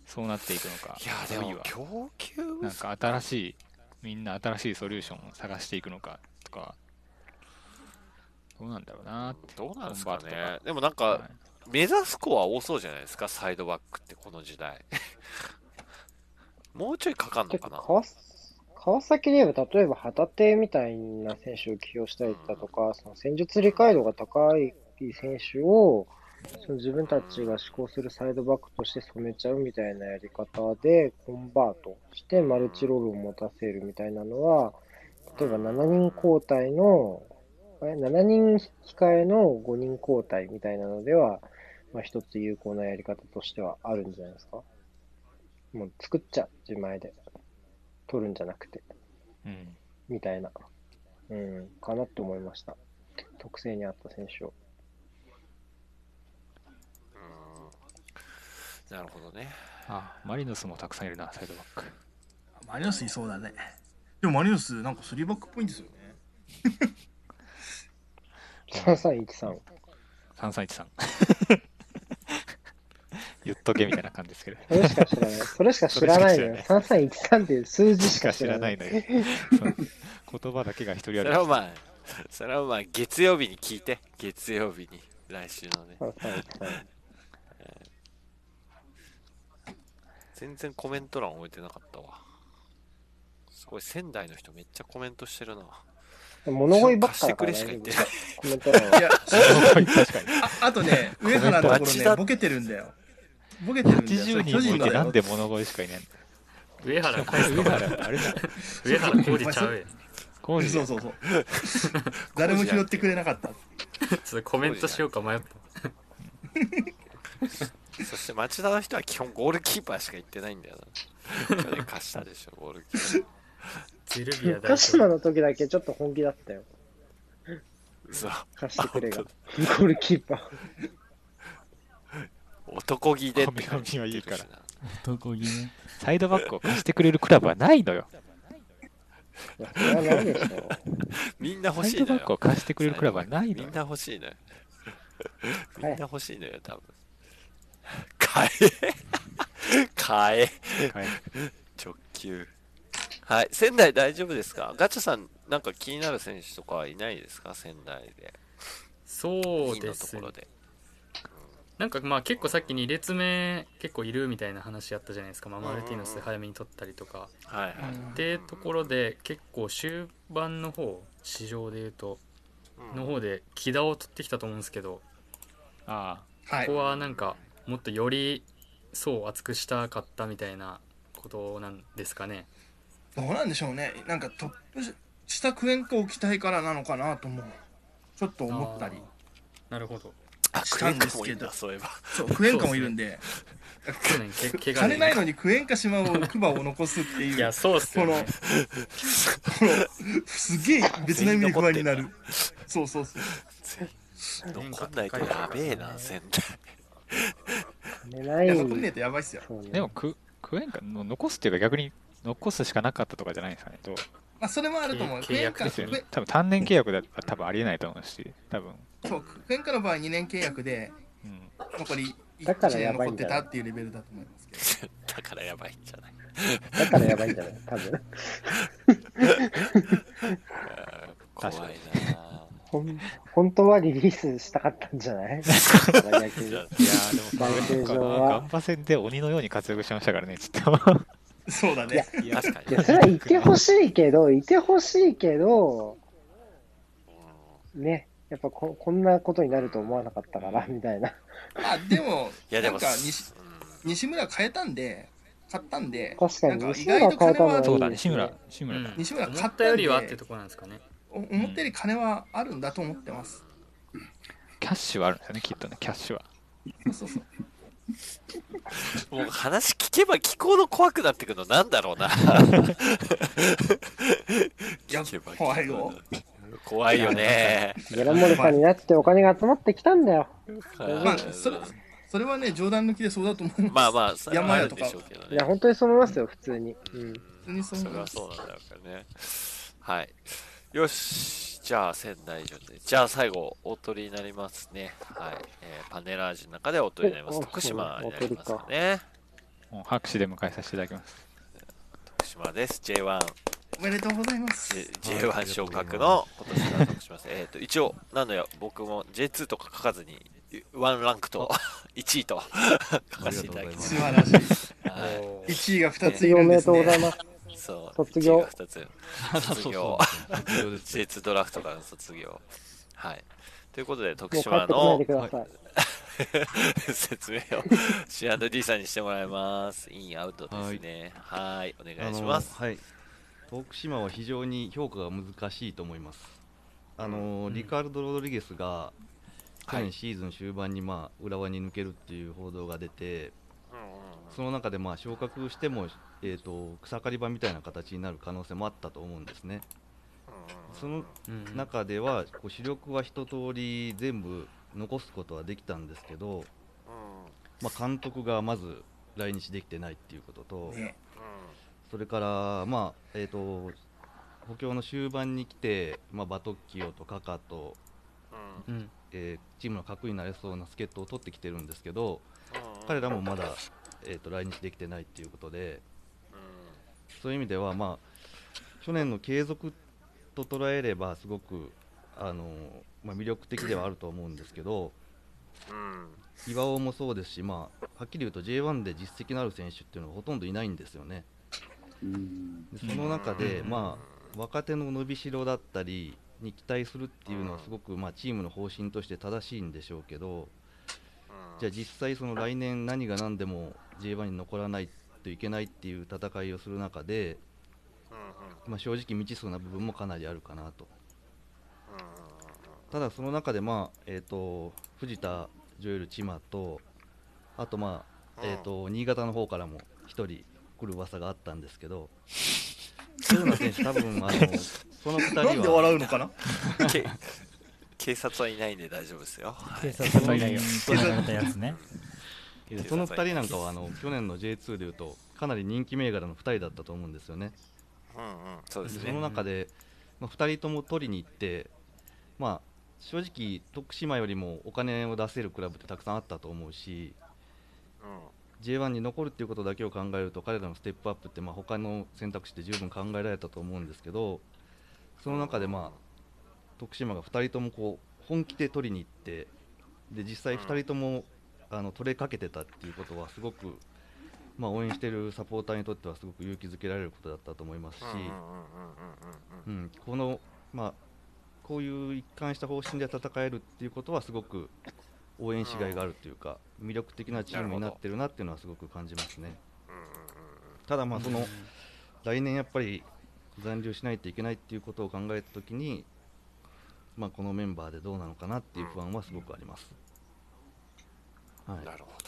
そうなっていくのか。いや、でも供給不足なんか新しいみんな新しいソリューションを探していくのかとか。どうなんだろうなって。どうなんですか。ね。でもなんか、目指す子は多そうじゃないですか、サイドバックってこの時代。もうちょいかかんのかな。川川崎で言えば、例えば旗手みたいな選手を起用したりだとか、その戦術理解度が高い選手を、その自分たちが施行するサイドバックとして染めちゃうみたいなやり方で、コンバートしてマルチロールを持たせるみたいなのは、例えば7人交代の、え7人控えの5人交代みたいなのでは、まあ、一つ有効なやり方としてはあるんじゃないですか。もう作っちゃう、自前で。取るんじゃなくて、うん、みたいな、うん、かなって思いました。特性に合った選手を。なるほどね。あ、マリノスもたくさんいるな、サイドバック。マリノスいそうだね。でもマリノス、なんか3バックっぽいんですよね。3313。3313。言っとけみたいな感じですけど。それしか知らない。それしか知らないのよ。3313っていう数字しか知らない。のよ。言葉だけが一人あるそれ。はまあ、それはまあ、月曜日に聞いて、月曜日に、来週のね。3313。全然コメント欄置いてなかったわ。すごい、仙台の人めっちゃコメントしてるな。物乞いばっかだから貸してくれしか言ってない。コメント欄は。いや、確かに。ああとね、上原のところね、ボケてるんだよ。ボケてるんだよ。そ80れ人もいてなんで物乞いしかいない上原返すのか上原、あれだ。上原浩二ちゃうえ。工事そうそうそう。誰も拾ってくれなかった。ちょっとコメントしようか迷った。そして町田の人は基本ゴールキーパーしか言ってないんだよな。去年貸したでしょ、ゴールキーパゼルビア鹿。島の時だけちょっと本気だったよ。貸してくれが。あゴールキーパー。男気でって神々はいいから男気ね。サイドバック を貸してくれるクラブはないのよ。みんな欲サイしいのよ。ドバックを貸してくれるクラブはないのよみん。な欲しいのよ。みんはいな欲しいのよ、多分。買え買えはい直球。はい。仙台大丈夫ですか？ガチャさん、なんか気になる選手とかはいないですか？仙台で。そう2位のですねところで。なんかまあ結構さっき2列目結構いるみたいな話あったじゃないですか、まあ、マルティノス早めに取ったりとか。はいはい。ってところで結構終盤の方市場でいうとの方で木田を取ってきたと思うんですけどあはいここ。はなんかもっとより層を厚くしたかったみたいなことなんですかねどうなんでしょうね。なんかトップ下クエンカきたいからなのかなとも、ちょっと思ったりなるほどあ、したんですけどクレカもいいんだそういえば。そう、クエンカもいるんで、去年け怪我で金ないのにクエンカ島を、クバを残すっていう、いやそうっすよねこの、すげえ別な意味で不安になる。そうそうそう。残んないとやべえな、仙台。いや、金ない残んねえとやばいっすよ。そうねでもク、クエンカの残すっていうか逆に残すしかなかったとかじゃないですかね。どうまあ、それもあると思う。契クエンカ、クエですよね。多分単年契約だったら多分ありえないと思うし、多分。そう、クエンカの場合2年契約で、うん。残り1だから年やばいんじゃない？残ってたっていうレベルだと思いますけど。だからやばいんじゃない？だからやばいんじゃない？多分。怖いなほん本当はリリースしたかったんじゃない？いやーでも、ガンバ戦で鬼のように活躍しましたからね、ちょっと。そうだね。確かにいや、それはいてほしいけど、いてほしいけど、ね、やっぱここんなことになると思わなかったから、みたいな。あ、でも、いやでもなんか西西村変えたんで、買ったんで、確かになんか意西村外と金は変えたのはいいそうだ、ね西村、西村だ。西村買ったたんでよりはってとこなんですかねお思ったより金はあるんだと思ってます。キャッシュはあるんですよね、きっとね、キャッシュは。そうそう。もう話聞けば聞くほど怖くなってくるのなんだろうな。聞けば聞くほど怖いよ。怖いよね。ゲラモルさんになってお金が集まってきたんだよ。まあ、それ、それはね、冗談抜きでそうだと思います。まあまあ、山屋とかでしょうけどね。いや、本当にそう思いますよ、普通に。うん。普通にそうそれは思います。そうなんだろうからね。はい。よし。じゃあ、仙台城で。じゃあ、最後、大鳥になりますね。はい。えーパネラージの中で大鳥になります。お徳島になりますかね。もう拍手で迎えさせていただきます。徳島です。J1。おめでとうございます。J- J1 昇格の今年から徳島です。えっと、一応、なんだよ、僕も J2 とか書かずに、1ランクと 1位と書かせていただきます。素晴らしい。は1位が2つ卒い業おめですとうるんでね。ございます。い。そう。卒業1位が2つ。卒業。卒業です J2 ドラフトからの卒業。はい。ということで、徳島の。説明を C&D さんにしてもらいます。インアウトですね。はい。お願いします。はい徳島は非常に評価が難しいと思います。あの、リカルド・ロドリゲスが去はい。年シーズン終盤に、まあ、浦和に抜けるっていう報道が出てその中でまあ昇格しても、えー、と草刈り場みたいな形になる可能性もあったと思うんですね。そのうん中ではこう主力は一通り全部残すことはできたんですけどまあ、監督がまず来日できてないっていうことと、ね、それから、まあえーと、補強の終盤に来て、まあ、バトッキオとカカと、うん、えー、チームの核になれそうな助っ人を取ってきてるんですけど、彼らもまだ、えーと、来日できてないっていうことで、そういう意味では、まあ、去年の継続と捉えればすごくあの、まあ、魅力的ではあると思うんですけど、岩尾もそうですし、まあ、はっきり言うと J1 で実績のある選手っていうのはほとんどいないんですよね。でその中で、まあ、若手の伸びしろだったりに期待するっていうのはすごく、まあ、チームの方針として正しいんでしょうけどじゃあ実際その来年何が何でも J1 に残らないといけないっていう戦いをする中で、まあ、正直未知数な部分もかなりあるかなと。ただその中で、まあえーと、藤田、ジョエル、千葉とあと、まあえーと、新潟の方からも1人来る噂があったんですけど豊田選手、多分あの その2人は。なんで笑うのかな？警察はいないんで大丈夫ですよ。警察はいないよ。その2人なんかはあの去年の J2 でいうとかなり人気銘柄の2人だったと思うんですよね。うんうん、そうですねその中で、まあ、2人とも取りに行って、まあ、正直、徳島よりもお金を出せるクラブってたくさんあったと思うし、うん、J1 に残るっていうことだけを考えると彼らのステップアップってまあ他の選択肢で十分考えられたと思うんですけどその中で、まあ、徳島が2人ともこう本気で取りに行ってで実際2人とも、あの取れかけてたっていうことはすごく、まあ、応援しているサポーターにとってはすごく勇気づけられることだったと思いますし、この、まあ、こういう一貫した方針で戦えるっていうことはすごく応援しがいがあるというか、魅力的なチームになってるなっていうのはすごく感じますね。ただまあその、来年やっぱり残留しないといけないっていうことを考えたときに、まあ、このメンバーでどうなのかなっていう不安はすごくあります。はい、なるほど。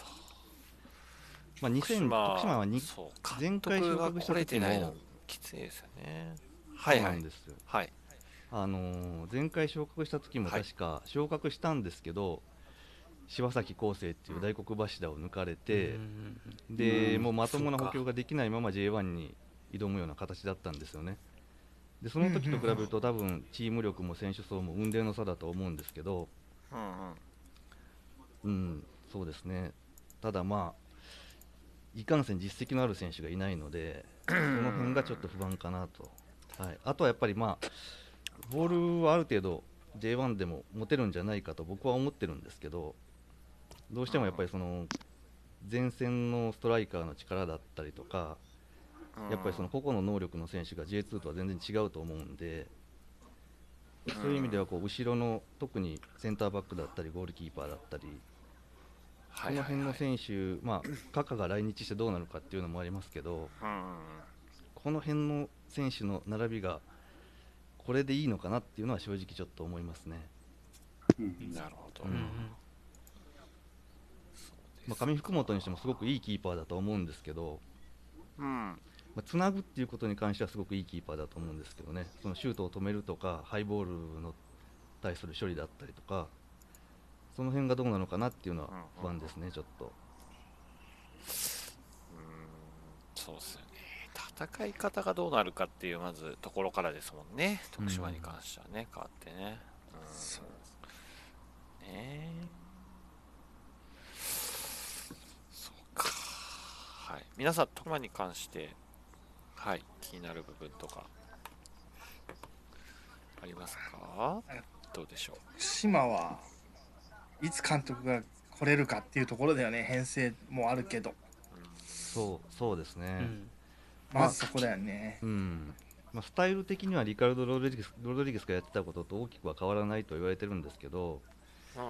まあ、2000徳島はに前回昇格した時もきついですよね。はいはい。はい。あのー、前回昇格した時も確か昇格したんですけど、はい、柴崎康生っていう大黒柱を抜かれて、うん、でもうまともな補強ができないまま J1 に挑むような形だったんですよね。でその時と比べると多分チーム力も選手層も運命の差だと思うんですけど、うん、うん、そうですね、ただまあ、いかんせん実績のある選手がいないので、その辺がちょっと不安かなと。はい、あとはやっぱりまあボールはある程度 J1 でも持てるんじゃないかと僕は思ってるんですけどどうしてもやっぱりその前線のストライカーの力だったりとかやっぱりその個々の能力の選手が J2 とは全然違うと思うんでそういう意味ではこう後ろの特にセンターバックだったりゴールキーパーだったりこの辺の選手、まあ、カカが来日してどうなるかっていうのもありますけど、この辺の選手の並びがこれでいいのかなっていうのは正直ちょっと思いますね。なるほど、うん、まあ、上福本にしてもすごくいいキーパーだと思うんですけど、うん。まあ、つなぐっていうことに関してはすごくいいキーパーだと思うんですけどね、そのシュートを止めるとか、ハイボールの対する処理だったりとか、その辺がどうなのかなっていうのは不安ですね、ちょっと。うん、そうっすよ戦い方がどうなるかっていうまずところからですもんね。徳島に関してはね、変わってね、うん、そうねそうかはい皆さん徳島に関してはい気になる部分とかありますか？どうでしょう？島はいつ監督が来れるかっていうところだよね。編成もあるけど、うん、そうそうですね、うん。まずそこだよね。うん。まあ、スタイル的にはリカルド・ロドリゲスロドリゲスがやってたことと大きくは変わらないと言われてるんですけど、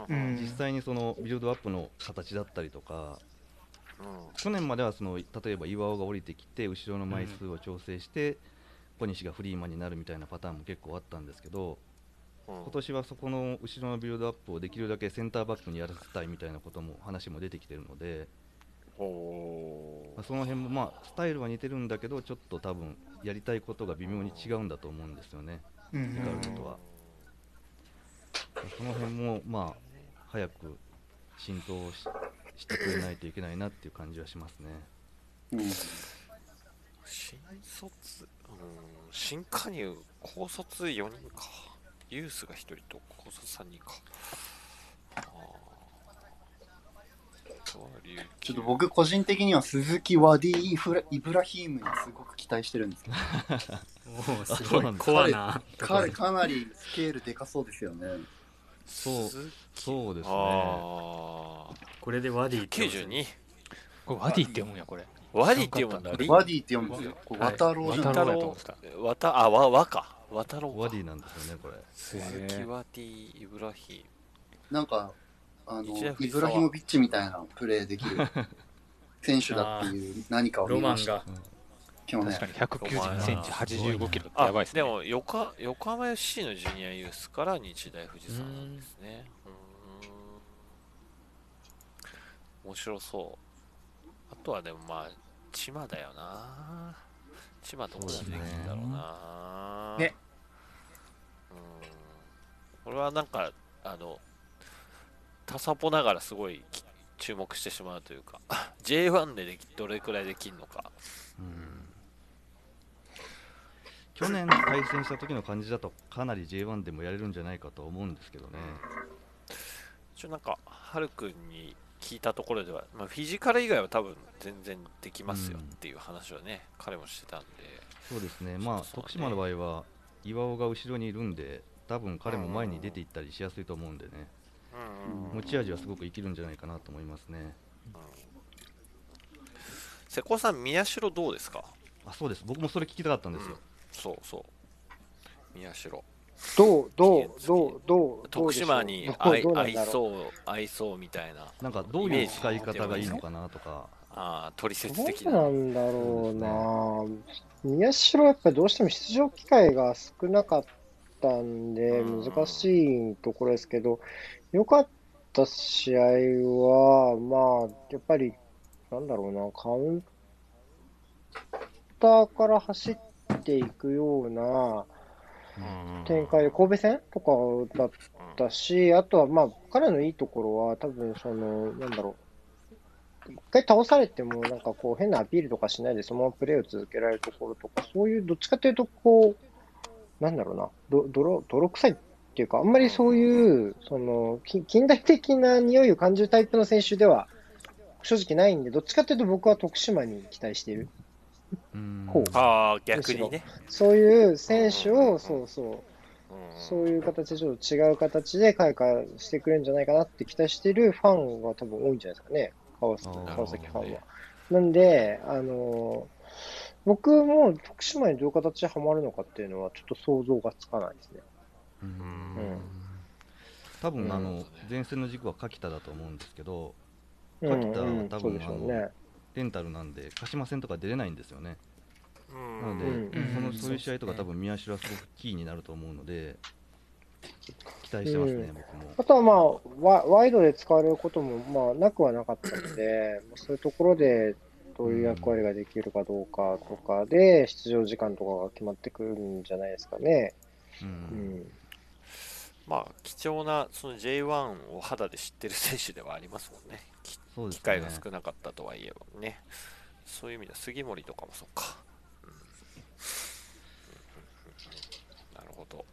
うん、実際にそのビルドアップの形だったりとか、うん、去年まではその例えば岩尾が降りてきて後ろの枚数を調整して、うん、小西がフリーマンになるみたいなパターンも結構あったんですけど、今年はそこの後ろのビルドアップをできるだけセンターバックにやらせたいみたいなことも話も出てきてるので。まあ、その辺もまあスタイルは似てるんだけどちょっと多分やりたいことが微妙に違うんだと思うんですよね、リカルドとは。その辺もまあ早く浸透してくれないといけないなっていう感じはしますね。うん。新卒、うん、新加入、高卒4人か。ユースが1人と高卒3人か。あちょっと僕個人的には鈴木ワディイフライブラヒームにすごく期待してるんですけど。おおすごい。コアな彼かなりスケールでかそうですよね。そうそうですねこれでワディって92これワディって読むんやこれ。ワディって読むんだ。ワディって読むんですよ。これ渡郎じゃないわたあわわか渡郎ワディなんですよねこれ。鈴木ワディイブラヒなんかあのイブラヒモビッチみたいなプレーできる選手だっていう何かを見ました。今日ね、確かに192センチ、85キロってやばいですね。でも横、横浜 FC のジュニアユースから日大富士山ですね。面白そう。あとはでもまあ、千葉だよな。千葉どこでできるんだろうな。ね。うん。これはなんか、あの、タサポながらすごい注目してしまうというか J1 でできどれくらいできるのか、うん、去年対戦した時の感じだとかなり J1 でもやれるんじゃないかと思うんですけどね一応なんかハルくんに聞いたところでは、まあ、フィジカル以外は多分全然できますよっていう話をね、うん、彼もしてたんで。そうですね。まあ徳島の場合は岩尾が後ろにいるんで多分彼も前に出ていったりしやすいと思うんでね、持ち味はすごく生きるんじゃないかなと思いますね。瀬古さん、宮代どうですか？あそうです、僕もそれ聞きたかったんですよ。うん、そうそう。宮代。どう、どう、どう、どう、徳島に合いそう、合いそうみたいな。なんかどういう使い方がいいのかなとか。ああ、取説的な。どうなんだろうな、ね、宮代はやっぱりどうしても出場機会が少なかったんで、難しいところですけど、良かった試合は、まあ、やっぱり、なんだろうな、カウンターから走っていくような展開で、神戸戦とかだったし、あとは、まあ、彼のいいところは、多分その、なんだろう、一回倒されても、なんかこう、変なアピールとかしないで、そのままプレーを続けられるところとか、そういう、どっちかというと、こう、なんだろうな、ど泥泥臭いっていうか、あんまりそういう、その、近代的な匂いを感じるタイプの選手では正直ないんで、どっちかというと僕は徳島に期待している。方ああ、逆にね。そういう選手を、そうそう、そういう形でちょっと違う形で開花してくれるんじゃないかなって期待しているファンが多分多いんじゃないですかね、川崎川崎ファンは。なんで、あの僕も徳島にどういう形ではまるのかっていうのはちょっと想像がつかないですね。うん。多分、あの前線の軸は柿田だと思うんですけど、柿田は多分、あのレンタルなんで、鹿島戦とか出れないんですよね。なので、そのそういう試合とか、多分宮代はすごくキーになると思うので、期待してますね、僕も。あとは、まあワ、ワイドで使われることも、まあ、なくはなかったので、そういうところでどういう役割ができるかどうかとかで、出場時間とかが決まってくるんじゃないですかね。うんまあ、貴重なその J1 を肌で知ってる選手ではありますもんね。ね機会が少なかったとはいえばね。そういう意味では杉森とかもそうか。うん、なるほど。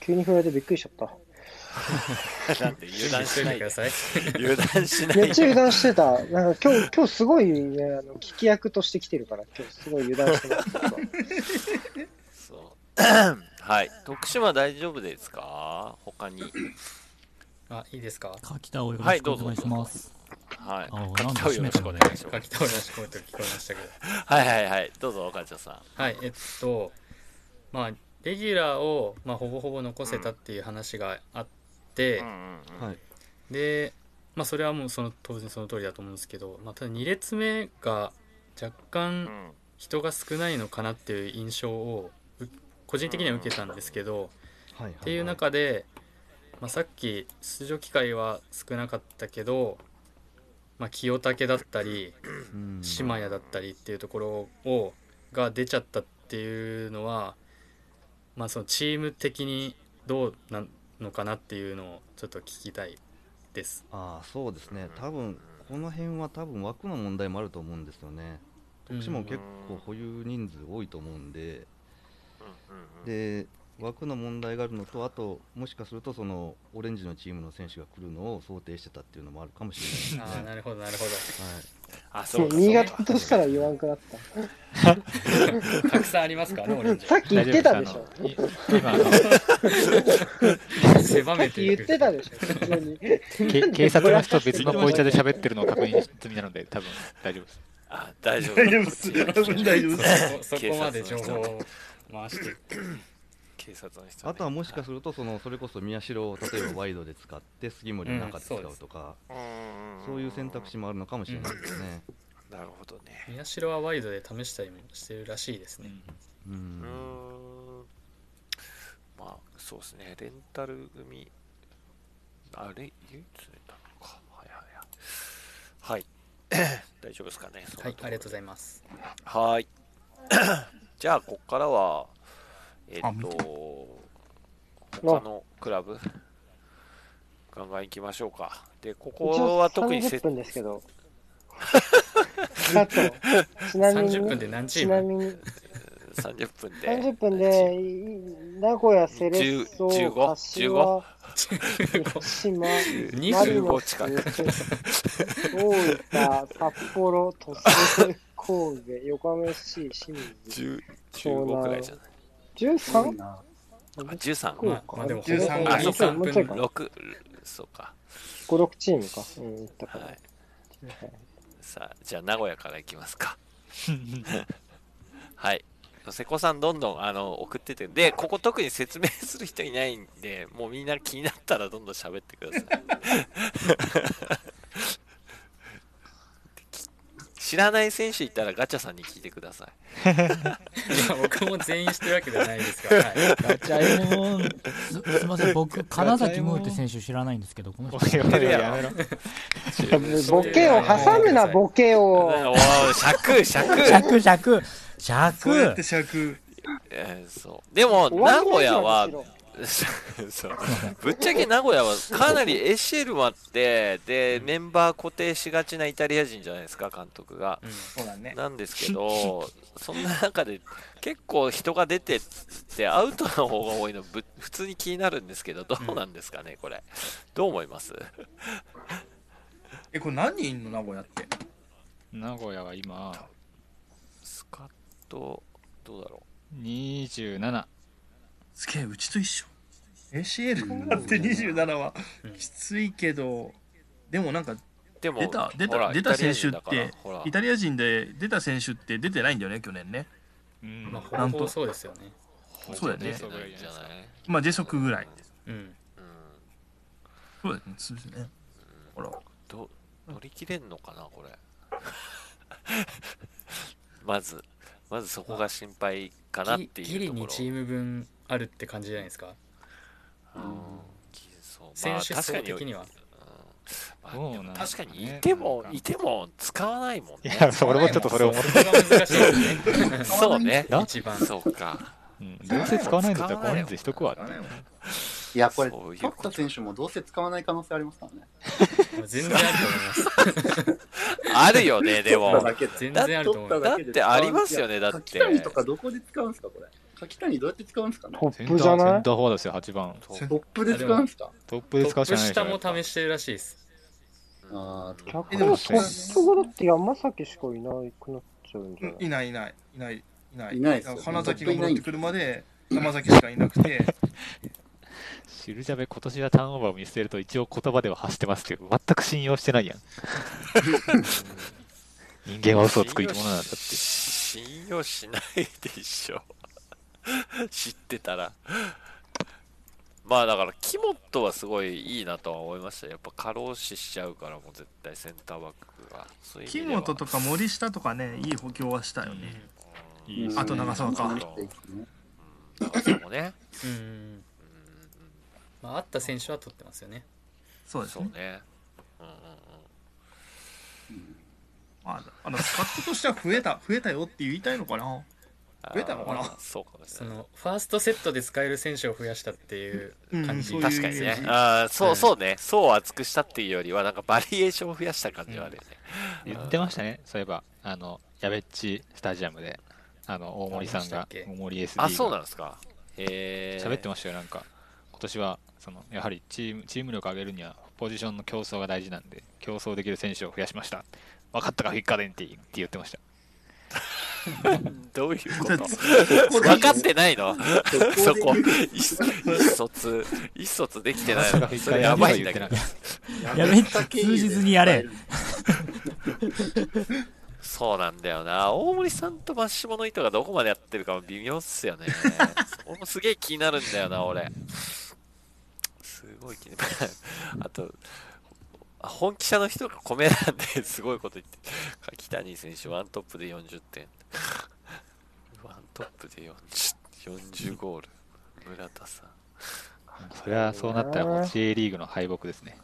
急に振られてびっくりしちゃった。なんで油断しないで油断しないめっちゃ油断してた。なんか今日、今日すごいね、あの聞き役として来てるから、今日すごい油断してます。そう。はい。徳島大丈夫ですか？他に。あ、いいですか？柿田をよろしくお願いします。はい。あ柿田をよろしくお願いします。柿田をよろしくお願いします。聞こえましたけど。はいはいはい。どうぞ、岡田さん。はい、えっと、まあ、レギュラーを、まあ、ほぼほぼ残せたっていう話があって、で、まあ、それはもうその当然その通りだと思うんですけど、まあ、ただ2列目が若干人が少ないのかなっていう印象を個人的には受けたんですけど、っていう中で、まあ、さっき出場機会は少なかったけど、まあ、清武だったり島谷だったりっていうところをが出ちゃったっていうのは、まあ、そのチーム的にどうなのかなっていうのをちょっと聞きたいです。ああそうですね。多分この辺は多分枠の問題もあると思うんですよね。徳島も結構保有人数多いと思うんで、で枠の問題があるのと、あと、もしかするとそのオレンジのチームの選手が来るのを想定してたっていうのもあるかもしれないですね。あなるほど、なるほど。はいあ、そう新潟としたら言わんくなった。たくさんありますからね、オレンジ。さっき言ってたでしょ。狭めて言ってたでしょ、普通に。け警察の人別のボイチャで喋ってるのを確認済みなので、多分大丈夫です。あ、大丈夫。大丈夫です大丈夫ですそそこまで情報を回して警察の人、あとはもしかするとそのそれこそ宮代を例えばワイドで使って杉森の中で使うとか、そういう選択肢もあるのかもしれないですね。なるほどね。宮代はワイドで試したりもしてるらしいですね。うんうん。まあ、そうですね。レンタル組、あれ、唯一レンタルか。はいはいはい。はい。大丈夫ですかね。はい、ありがとうございます。はい。じゃあ、ここからは、えっと、他のクラブ、ガンガン行きましょうか。で、ここは特に30せ分ですけど。あと、ちなみに、30分で何チーム？ちなみに、30分で、30分で、い名古屋セレッソ、10 15柏、広島、マリノ15ス、近く。大分、札幌、鳥栖、神戸、横浜 FC、清水、10 15くらいじゃない？13? あ、13。そうかまあでも13あ、そうか。もうちょいかな。6、そうか。5、6チームか。うん、言ったから。はい。さあ、じゃあ名古屋から行きますか。はい。瀬古さん、どんどんあの送ってて、で、ここ特に説明する人いないんで、もうみんな気になったらどんどん喋ってください。知らない選手いたらガチャさんに聞いてください。いや、僕も全員してるわけではないですが、はい。ガチャエモン、すすみません、僕、金崎ムーって選手知らないんですけど、この人。おいおいおいやめろ。ボケを挟むな、ボケを。おい、尺、尺。尺、尺、そうやって尺。尺。えーそう。でも、名古屋はで、そう。ぶっちゃけ名古屋はかなりエシェルもあって、で、メンバー固定しがちなイタリア人じゃないですか、監督が。そうだね。なんですけど、そんな中で結構人が出てって、アウトの方が多いのぶ、普通に気になるんですけど、どうなんですかね、これ。どう思います？え、これ何人いんの名古屋って？名古屋は今、スカッと、どうだろ27。すげえ、うちと一緒。ACL だって27はきついけど、でもなんかう。でも、出た、出た、出た選手ってイタリア人で出た選手って出てないんだよね、去年ね。うんまあ、ほぼそうですよね。そうだよねまあ、ジェソクぐらい。うん。うん。そうだよね、そうですね。ほら。ど乗り切れんのかなこれ まずまずそこが心配かなってギリいうところ2チーム分あるって感じじゃないですか。うん。選手層まあ確かに的には。まあ確かにいてもいても使わないもんいねや、それもちょっとそれ思っそこが難しいですね。そうね。な？一番。そうか。うん。どうせ使わないんだったらこの人数しとくわって。いや、これ、取った選手もどうせ使わない可能性ありますからね。全然あると思います。あるよねでも。だけで全然あると思います。だってありますよねだって。柿谷とかどこで使うんですか、これ？柿谷どうやって使うんですかね？トップじゃない？センターフォワードですよ、8番。トップで使うんですか？トップでト使うしかないップ下もで試してるらしいです。あー逆えでもにトップがだって山崎しかいなくなっちゃうんじゃない？いないいない、いない、いない。いないですよ花崎が戻ってくるまで、山崎しかいなくて、シルジャベ今年はターンオーバーを見捨てると一応言葉では発してますけど、全く信用してないやん。人間は嘘をつく生き物なんだって。信用し ないでしょ 知ってたら。まあだから木本はすごいいいなとは思いましたやっぱ過労死しちゃうからもう絶対センターバックが。そういう意木本とか森下とかね、いい補強はしたよね。いいですあと長澤か。うん。長澤もねうん。うんうん。まあ、あった選手は取ってますよね。そうですね。そうね。うんうんうん。まあ、あの、スカットとしては増えた、増えたよって言いたいのかな。増えたのかな？そうかもしれない。そのファーストセットで使える選手を増やしたっていう感じ、うん確かにね。うんああ、そうそうね。層を厚くしたっていうよりは、なんかバリエーションを増やした感じはあるよね。言ってましたね、そういえば、あの、やべっちスタジアムで、あの、大森さんがありましたっけ、大森 SD あ、そうがなんですか。へえ。喋ってましたよ、なんか、今年は、その、やはりチーム、チーム力を上げるには、ポジションの競争が大事なんで、競争できる選手を増やしました。分かったか、フィッカデンティって言ってました。どういうこだと？分かってないの？そ そここ。意意思疎通、意思疎通できてないの。それやばいんだけど言ってなか。った。やめて通じずにやれそうなんだよな。大森さんとマッシモの糸がどこまでやってるかも微妙っすよね。俺もすげえ気になるんだよな、俺。すごい気になる。あと、本記者の人がコメ欄ですごいこと言って、柿谷選手ワントップで40点。ワントップで 40, 40 ゴール。村田さん。それはそうなったらもう J リーグの敗北ですね。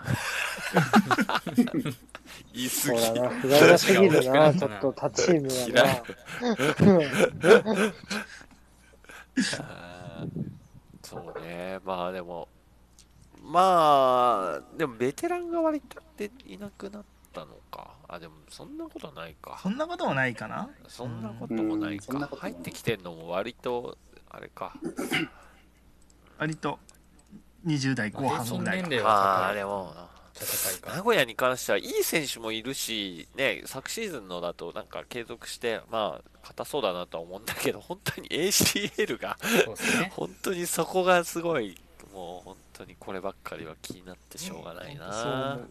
言い過そうだぎ。な、不甲斐なすぎるな、ちょっと他チーム嫌はい あーそうね。まあでも、まあ、でもベテランが割とでいなくなったのか。あ、でもそんなことはないかそ。んなこともないかな？そんなこともないか。入ってきてんのも割と、あれか。割と20代後半ぐらい年齢ああ、は高いでも、高いか名古屋に関してはいい選手もいるし、ね、昨シーズンのだとなんか継続して、まあ、硬そうだなとは思うんだけど、本当に ACL が、そうですね 本当にそこがすごい、もう本当にこればっかりは気になってしょうがないな。思う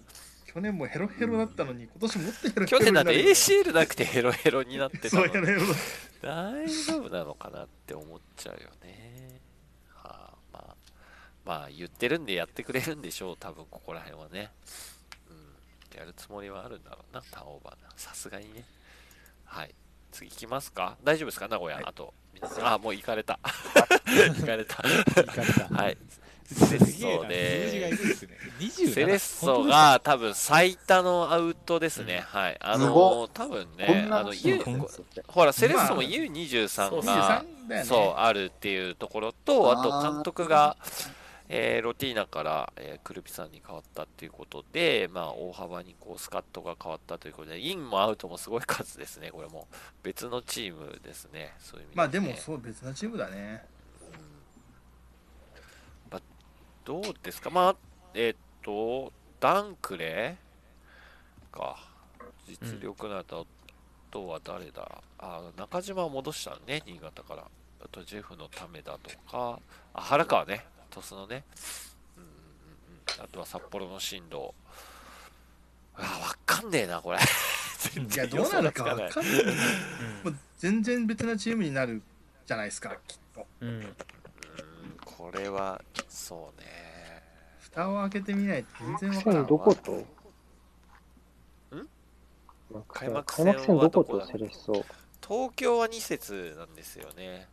去年もヘロヘロだったのに今年もっとヘロヘロ去年だって ACL なくてヘロヘロになってたの大丈夫なのかなって思っちゃうよね。はあ、まあ、まあ言ってるんでやってくれるんでしょう、多分ここら辺はね。うん、やるつもりはあるんだろうな、ターンオーバーな。さすがにね。はい。次行きますか？大丈夫ですか？名古屋、あと。皆さんあ、もう 行かれた。行かれた。行かれたはい。セレッソで、るんですね。27セレッソが多分最多のアウトですね。はい。あの、多分こね、あの、U ほら、セレッソもまあ U23 そうが、23だよね。そう、あるっていうところと、あと監督が、えーロティーナから、えークルピさんに変わったっていうことで、まあ、大幅にこうスカットが変わったということで、インもアウトもすごい数ですね、これも。別のチームですね、そういう意味まあでもねそう別なチームだねどうですか、まあ、えっと、ダンクレか、実力など、あとは誰だ、あ中島を戻したね、新潟から。あと、ジェフのためだとか、あ原川ね、鳥栖のね、うんうんうん、あとは札幌の進藤。あ、わかんねえな、これ。全いや然予想どうなるかがつかんない。もう全然別なチームになるじゃないですかきっと。うんうん。これは、そうね。蓋を開けてみないと全然分開からん幕戦どこと？ん？開幕開戦どこと？だセレッソ東京は2節なんですよね。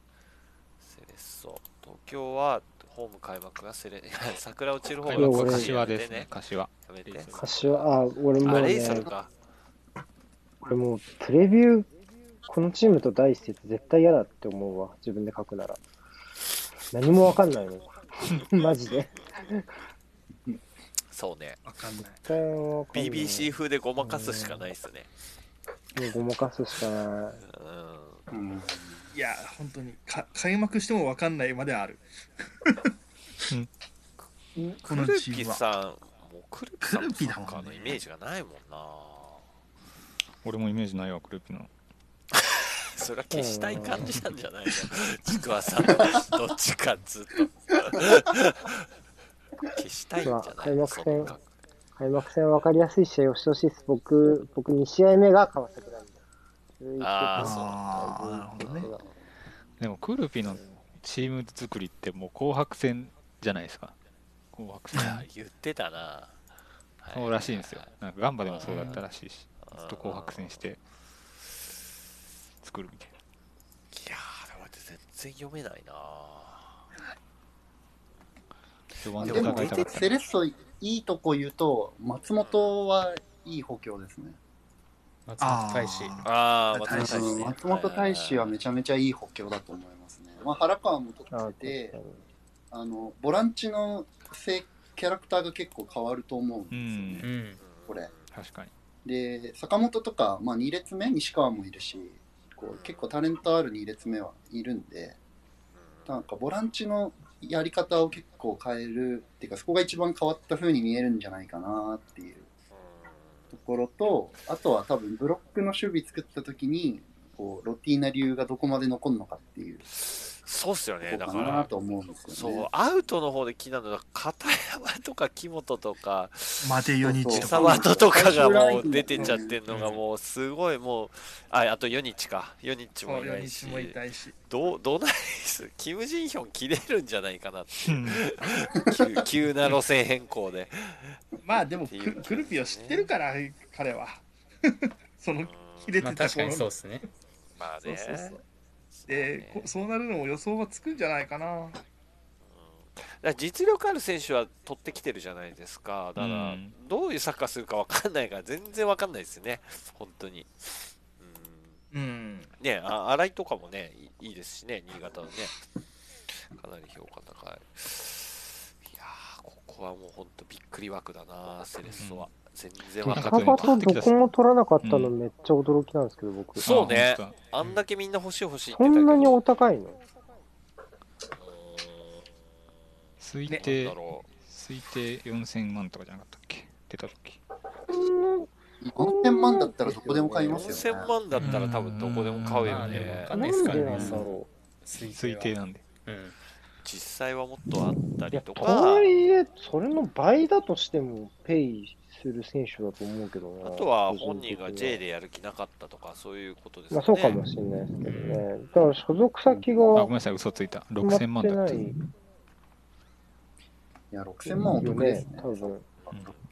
セレッソ。東京はホーム開幕がセレ、桜落ちる方がいや俺柏ですね、柏。やめて。柏、あ、俺もあ、レイソルね、か。俺もうプレビュー、このチームと第一節絶対嫌だって思うわ、自分で書くなら。何もわかんないの。マジで。そうね。分かんない絶対わかんない BBC 風でごまかすしかないっすね。もうごまかすしかない。うん。うんいや本当にか開幕しても分かんないまであるこのクルピチームはさん、もうクルピさんのサクルピだもんねッカーのイメージがないもんな。俺もイメージないわ、クルーピの。それは消したい感じなんじゃないの？ちくわさん、どっちかっつうと。消したいんじゃまあない開幕戦開幕戦分かりやすい試合をしてほしいです。僕、僕2試合目が川崎なんで。あーああなるほどねでも、クルピのチーム作りってもう紅白戦じゃないですか。紅白戦。言ってたな。そうらしいんですよ。なんかガンバでもそうだったらしいし、うんずっと紅白戦して作るみたいな。いやー、でも全然読めないなででも。セレッソいいとこ言うと松本はいい補強ですね松本大志。ああ、松本大志、ね、松本大志はめちゃめちゃいい補強だと思いますね。まあ、原川も取ってて、あの、ボランチのキャラクターが結構変わると思うんですよね。うん、これ。確かに。で、坂本とか、まあ、2列目、西川もいるし、こう結構タレントある2列目はいるんで、なんかボランチのやり方を結構変えるっていうか、そこが一番変わった風に見えるんじゃないかなっていうところと、あとは多分ブロックの守備作った時に、こうロティーナ流がどこまで残るのかっていう。そうっすよね、だから。と思うんですよ、ね、そう、アウトの方で気になるのは、片山とか木本とか、マテヨニッチとか。サトとかがもう出てちゃってるのが、もうすごいもう、あ、あとヨニッチか。ヨニッチもいないし。もいたいし。どう、どうないです？キム・ジンヒョン切れるんじゃないかなっていう。急な路線変更で。まあでも、クルピを知ってるから、彼は。その、切れてた頃、まあ、確かにそうですね。まあね。そうそうそうで、ね、そうなるのも予想はつくんじゃないかな。だ実力ある選手は取ってきてるじゃないですか、だから、どういうサッカーするか分かんないから、全然分かんないですよね、本当に。うん、ねあ新井とかもねいいですしね、新潟のね、かなり評価高い。いやここはもう本当びっくり枠だな、セレッソは。全然分かんない。どこも取らなかったのめっちゃ驚きなんですけど、僕。そうね。あんだけみんな欲しい欲しいって言ってたけど。そんなにお高いの？推定、推定4000万とかじゃなかったっけ？出た時。4000万だったらどこでも買いますよ、ね。4000万だったら多分どこでも買うよね。なんでなんだろう。推定なんで。うん。実際はもっとあったりとか。とはいえ、それの倍だとしてもペイする選手だと思うけどな。あとは本人が J でやる気なかったとか、そういうことですね。まあそうかもしれないですけどね。だから所属先が。あ、ごめんなさい、嘘ついた。6000万だった。いや、6000万お得ですね。多分。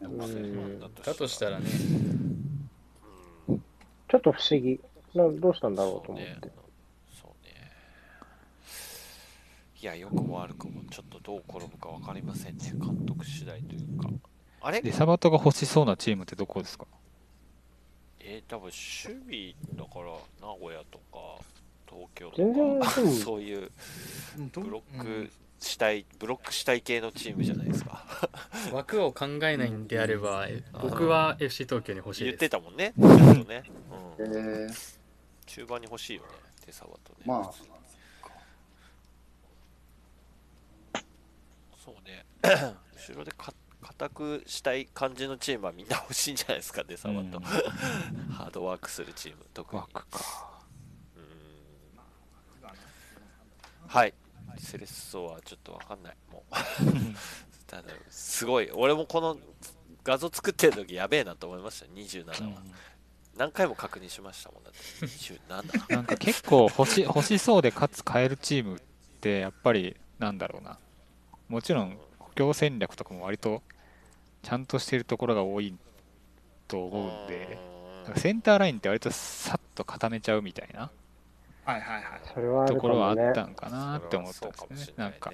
うん、だとしたらね。ちょっと不思議。などうしたんだろうと思って。そうね。いや、良くも悪くも、ちょっとどう転ぶか分かりませんね。監督次第というか。あれ？で、サバトが欲しそうなチームってどこですか？えー、多分守備だから名古屋とか東京とか。そういうブロックしたい、ブロックしたい系のチームじゃないですか。枠を考えないんであれば、僕は FC 東京に欲しい言ってたもんね。ね、うん、えー、中盤に欲しいよね。手サバトね。まあそうね 後ろで勝固くしたい感じのチームはみんな欲しいんじゃないですかね、サバと。ハードワークするチーム、特に。はい。セレッソはちょっとわかんない。もう ただ、すごい。俺もこの画像作ってる時やべえなと思いました、27は。うん、何回も確認しましたもんだって、27。なんか結構欲し欲しそうでかつ変えるチームってやっぱりなんだろうな。もちろん補強戦略とかも割とちゃんとしてるところが多いと思うんで、センターラインって割とさっと固めちゃうみたいな、はいはいはい、それはところはあったんかなって思ったんですね。なんか、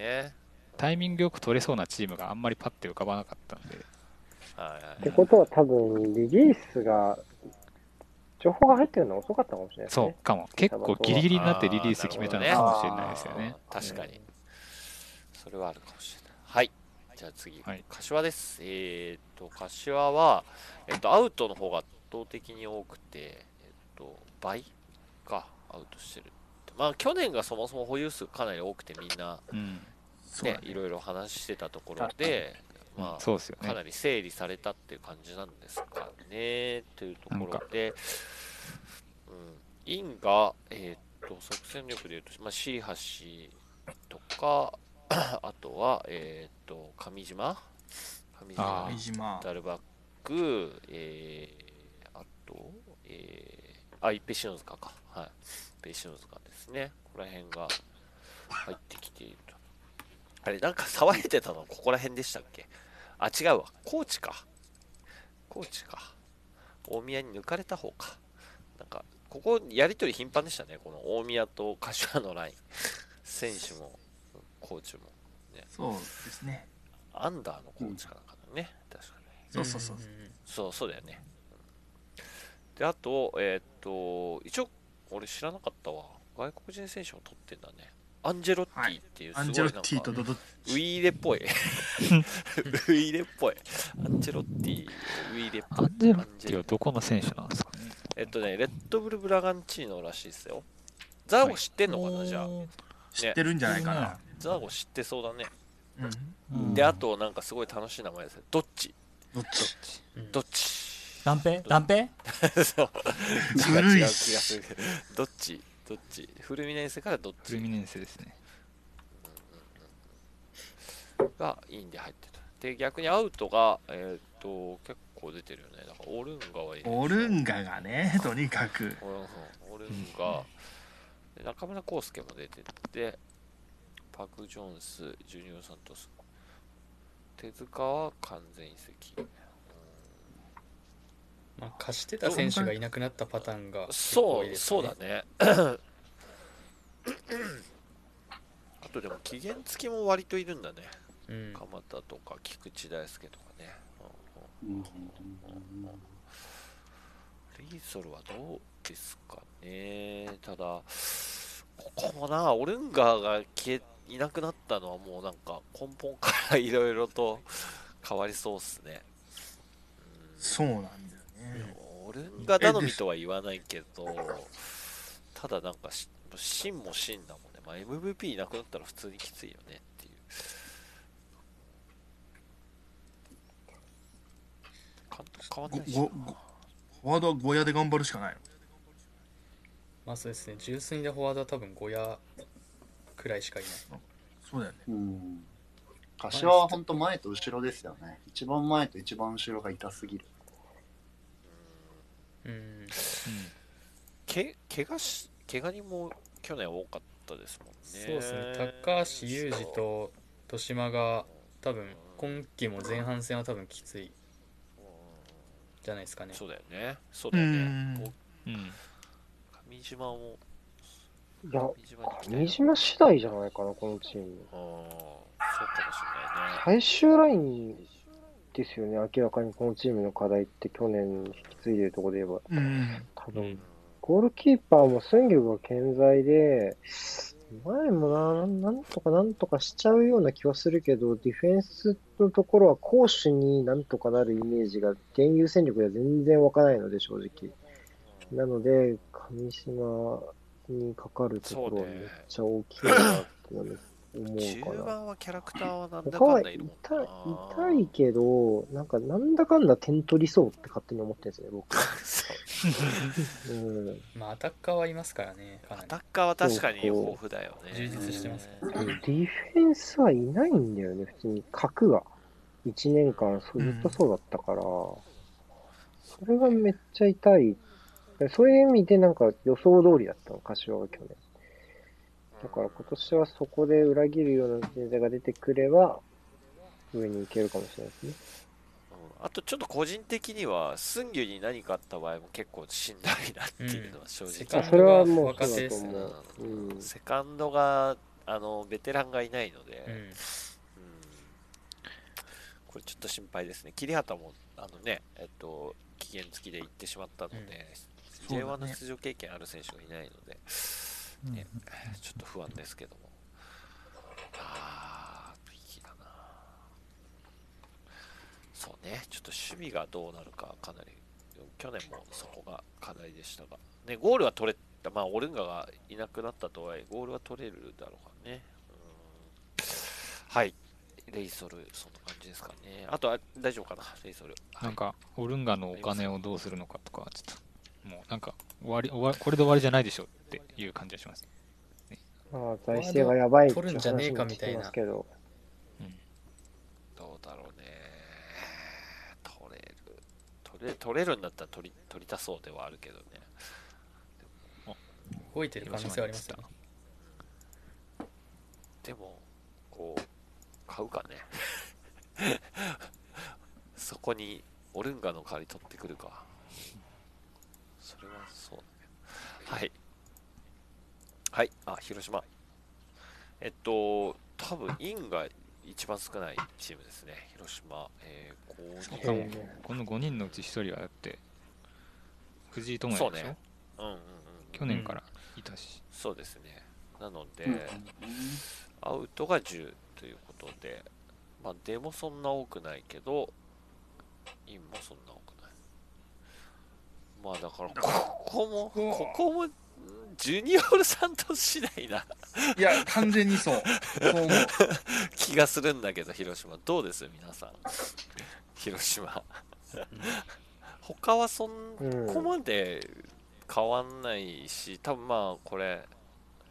タイミングよく取れそうなチームがあんまりパッて浮かばなかったんで。ってことは多分、リリースが、情報が入ってるの遅かったかもしれないですね。そうかも。結構ギリギリになってリリース決めたのかもしれないですよね。確かに。それはあるかもしれない。はい。じゃあ次、はい、柏です。えっ、ー、と、柏は、えっ、ー、と、アウトの方が圧倒的に多くて、えっ、ー、と、倍か、アウトしてる。まあ、去年がそもそも保有数かなり多くて、みんな、うん、ね、いろいろ話してたところで、まあ、そうですよね、かなり整理されたっていう感じなんですかね、というところで、うん、インが、えっ、と、即戦力でいうと、まあ、C 橋とか、あとは、えっ、ー、と、上島上島。ダルバック、えー、あと、えー、あ、ペシノズカか。はい。ペシノズカですね。ここら辺が入ってきていると。あれ、なんか騒いでたのここら辺でしたっけ？あ、違うわ。高知か。高知か。大宮に抜かれた方か。なんか、ここ、やりとり頻繁でしたね。この大宮と柏のライン。選手もコーチも、ね、そうですねアンダーのコーチかなんかだね、うん、確かにそうそうそうそうそうだよね、で、あと、えー、っと、一応、俺知らなかったわ。外国人選手も取ってんだね。アンジェロッティっていうすごいなんか、はい、ウィーレっぽい。ウィーレっぽい。アンジェロッティ、ウィーレっぽい。アンジェロッティはどこの選手なんですかね？えっとね、レッドブル・ブラガンチーノらしいですよ。ザーゴ知ってんのかな、じゃあ。知ってるんじゃないかな。ザーゴ知ってそうだね。うん、で、あと、なんかすごい楽しい名前ですね。どっち？どっち？どっち？断平断平そう。違う気がする。ど。っち？どっち？フルミネンセからどっち？フルミネンセですね。がいいんで入ってた。で、逆にアウトが、えっ、ー、と、結構出てるよね。だからオルンガはいい、オルンガがね、とにかく。オルンガ、中村康介も出てて、パク・ジョンス、ジュニオ・サントス。手塚は完全移籍。まあ、貸してた選手がいなくなったパターンが、ね、そうそうだね。あとでも期限付きも割といるんだね、うん、鎌田とか菊池大輔とかね、うん、リーソルはどうですかね。ただここもなオルンガーが消えいなくなったのはもうなんか根本からいろいろと変わりそうっすね、うん、そうなんだよね。オルンガ頼みとは言わないけどただなんか芯も芯だもんね、まあ、MVP いなくなったら普通にきついよねっていう。監督変わんないしな。フォワードはゴヤで頑張るしかないの？まあそうですね。純粋でフォワードは多分ゴヤくらいしかいない。そうだよね。うん。柏は本当前と後ろですよね。一番前と一番後ろが痛すぎる。うん。け、怪我し、怪我にも去年多かったですもんね。そうですね。高橋裕二と豊島が多分今季も前半戦は多分きついじゃないですかね。そうだよね。そうだよね。うん。上島もいや、上島次第じゃないかな、このチーム。ああ、そうかもしれないね。最終ラインですよね、明らかにこのチームの課題って去年引き継いでるところで言えば。うん、多分、ゴールキーパーも寸魚が健在で、前もな、なんとかなんとかしちゃうような気はするけど、ディフェンスのところは攻守になんとかなるイメージが、現有戦力では全然湧かないので、正直。なので、上島にかかるところはめっちゃ大きいなって思うかな。中盤はキャラクターはなんだかんだいるもんな痛いけど、なんかなんだかんだ点取りそうって勝手に思ってるんですよね、僕うん、まあアタッカーはいますからね。アタッカーは確かに豊富だよね。充実してます、ね、ディフェンスはいないんだよね、普通に。角が。1年間ずっとそうだったから、うん、それがめっちゃ痛いそういう意味でなんか予想通りだったの、柏は去年。だから今年はそこで裏切るような人材が出てくれば、上に行けるかもしれないですね。あとちょっと個人的には、スンギュに何かあった場合も結構しんどいなっていうのは正直、うん、それはもうそうだと思う、うん、セカンドがあのベテランがいないので、うん、うん、これちょっと心配ですね。桐畑もあのね、えっと、期限付きで行ってしまったので、J1 の出場経験ある選手がいないので、ね、うん、ちょっと不安ですけども。あー、いだな。そうね、ちょっと守備がどうなるか、かなり、去年もそこが課題でしたが、ね、ゴールは取れた、まあ、オルンガがいなくなったとはいえ、ゴールは取れるだろうかね。はい。レイソル、そんな感じですかね。あとは大丈夫かな、レイソル。なんか、オルンガのお金をどうするのかとか、ちょっともうなんか終わり終わこれで終わりじゃないでしょっていう感じがします、ね、まあ財政がやばいって取るんじゃねえかみたいな。うん、どうだろうね。取れる。取れ取れるんだったら取り取りたそうではあるけどね。動いてる可能性はありますよでもこう買うかね。そこにオルンガの代わり取ってくるかはい。はい。あ、広島。えっと、多分インが一番少ないチームですね。広島。えー、5人。この5人のうち1人はだって、藤井智也でしょ、ね、うんうんうん、去年からいたし、そうですねなので、アウトが10ということでまあ出もそんな多くないけどインもそんな多くないまあだからここもここ。もジュニオールサントス次第な。いや完全にそう。そう思う。気がするんだけど広島。どうです？皆さん。広島。他はそんこまで変わんないし多分まあこれ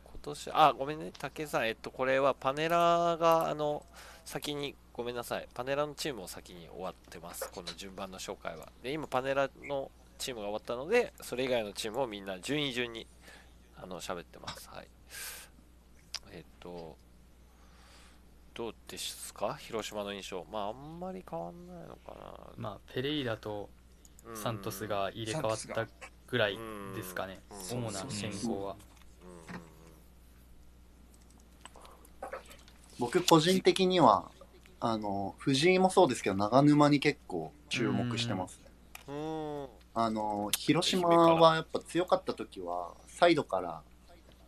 今年あごめんね。武さんえっとこれはパネラーがあの先にごめんなさい。パネラーのチームを先に終わってます。この順番の紹介は。で今パネラーのチームが終わったのでそれ以外のチームをみんな順位順にあの喋ってます。はい。えっとどうですか？広島の印象。まああんまり変わんないのかな。まあペレイラとサントスが入れ替わったぐらいですかね。主な選考は。僕個人的にはあの藤井もそうですけど長沼に結構注目してますねあの広島はやっぱ強かった時はサイドから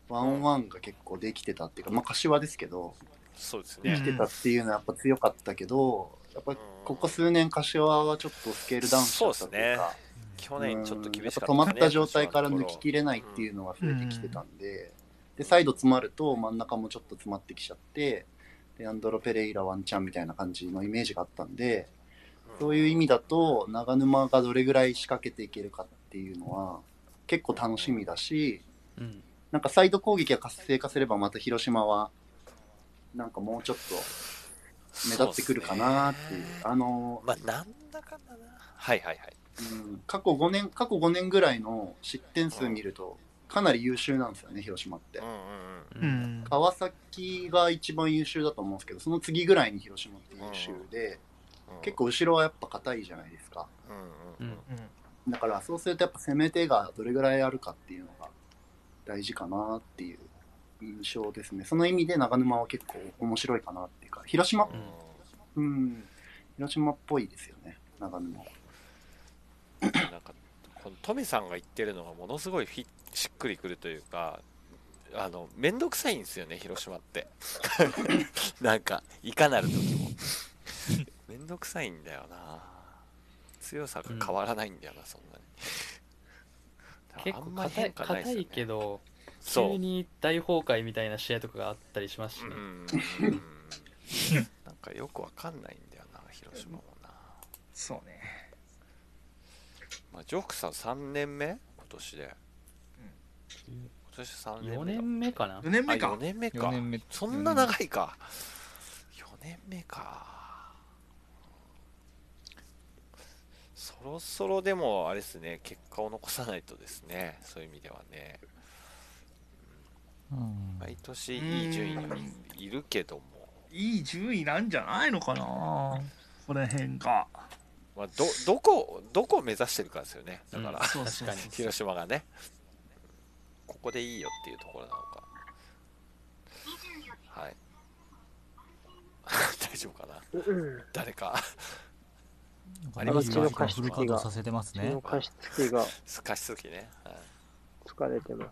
ワンワンが結構できてたっていうか、まあ柏ですけどそうですね。できてたっていうのはやっぱ強かったけどやっぱここ数年柏はちょっとスケールダウンしちゃったというか去年ちょっと厳しかった、ね、止まった状態から抜ききれないっていうのが増えてきてたんで、で、サイド詰まると真ん中もちょっと詰まってきちゃって、で、アンドロ・ペレイラワンチャンみたいな感じのイメージがあったんで、そういう意味だと、長沼がどれぐらい仕掛けていけるかっていうのは、結構楽しみだし、うん、なんかサイド攻撃が活性化すればまた広島は、なんかもうちょっと目立ってくるかなっていう。うね、あのまあ、なんだかんだな。はいはいはい。うん、過去5年、過去5年ぐらいの失点数見ると、かなり優秀なんですよね、広島って。うんうんうん、川崎が一番優秀だと思うんですけど、その次ぐらいに広島って優秀で、うん、結構後ろはやっぱ硬いじゃないですか。うんうんだからそうするとやっぱ攻め手がどれぐらいあるかっていうのが大事かなっていう印象ですね。その意味で長沼は結構面白いかなっていうか、広島、うん、うん、広島っぽいですよね、長沼は。なんかこのトメさんが言ってるのがものすごいしっくりくるというかあの面倒くさいんですよね広島って。なんかいかなる時も面倒くさいんだよな。強さが変わらないんだよな、うん、そんなに。結構硬い硬、ね、いけど急に大崩壊みたいな試合とかがあったりしますしね、うん、なんかよくわかんないんだよな広島もな。そうね。まあ、ジョークさん3年目？今年で、うん、今年3年目4年目かな。4年目か。4年目か。4年目。そんな長いか。4年目かそろそろでもあれですね結果を残さないとですねそういう意味ではね、うん、毎年いい順位にいるけども。いい順位なんじゃないのかなこの辺が。まあ、どどこどこを目指してるかですよね。だから、うん、確かに。広島がね。ここでいいよっていうところなのか。はい。大丈夫かな、うん、誰かありますかフル稼働させてますね加湿器が。加湿器ね、はい、疲れてます、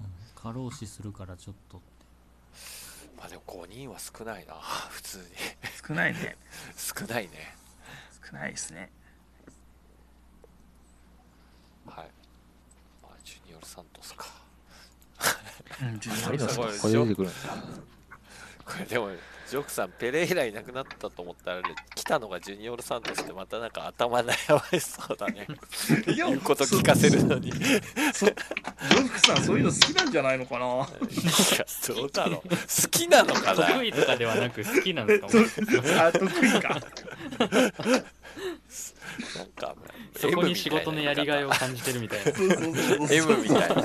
うん、過労死するからちょっとまあでも5人は少ないな。普通に。少ないね。少ないね。少ないですね。はい、まあ、ジュニオル・サントスか。うんジュニオル・サントス。これ出てくるんだこれでもジョークさんペレイラいなくなったと思ったら来たのがジュニオル・サントスってまたなんか頭悩ましそうだね。言うこと聞かせるのに。そジョークさんそういうの好きなんじゃないのかな。いやどうだろう好きなのかな？得意とかではなく好きなんですか？あ得意か。なんかそこに仕事のやりがいを感じてるみたいな。M みたいな。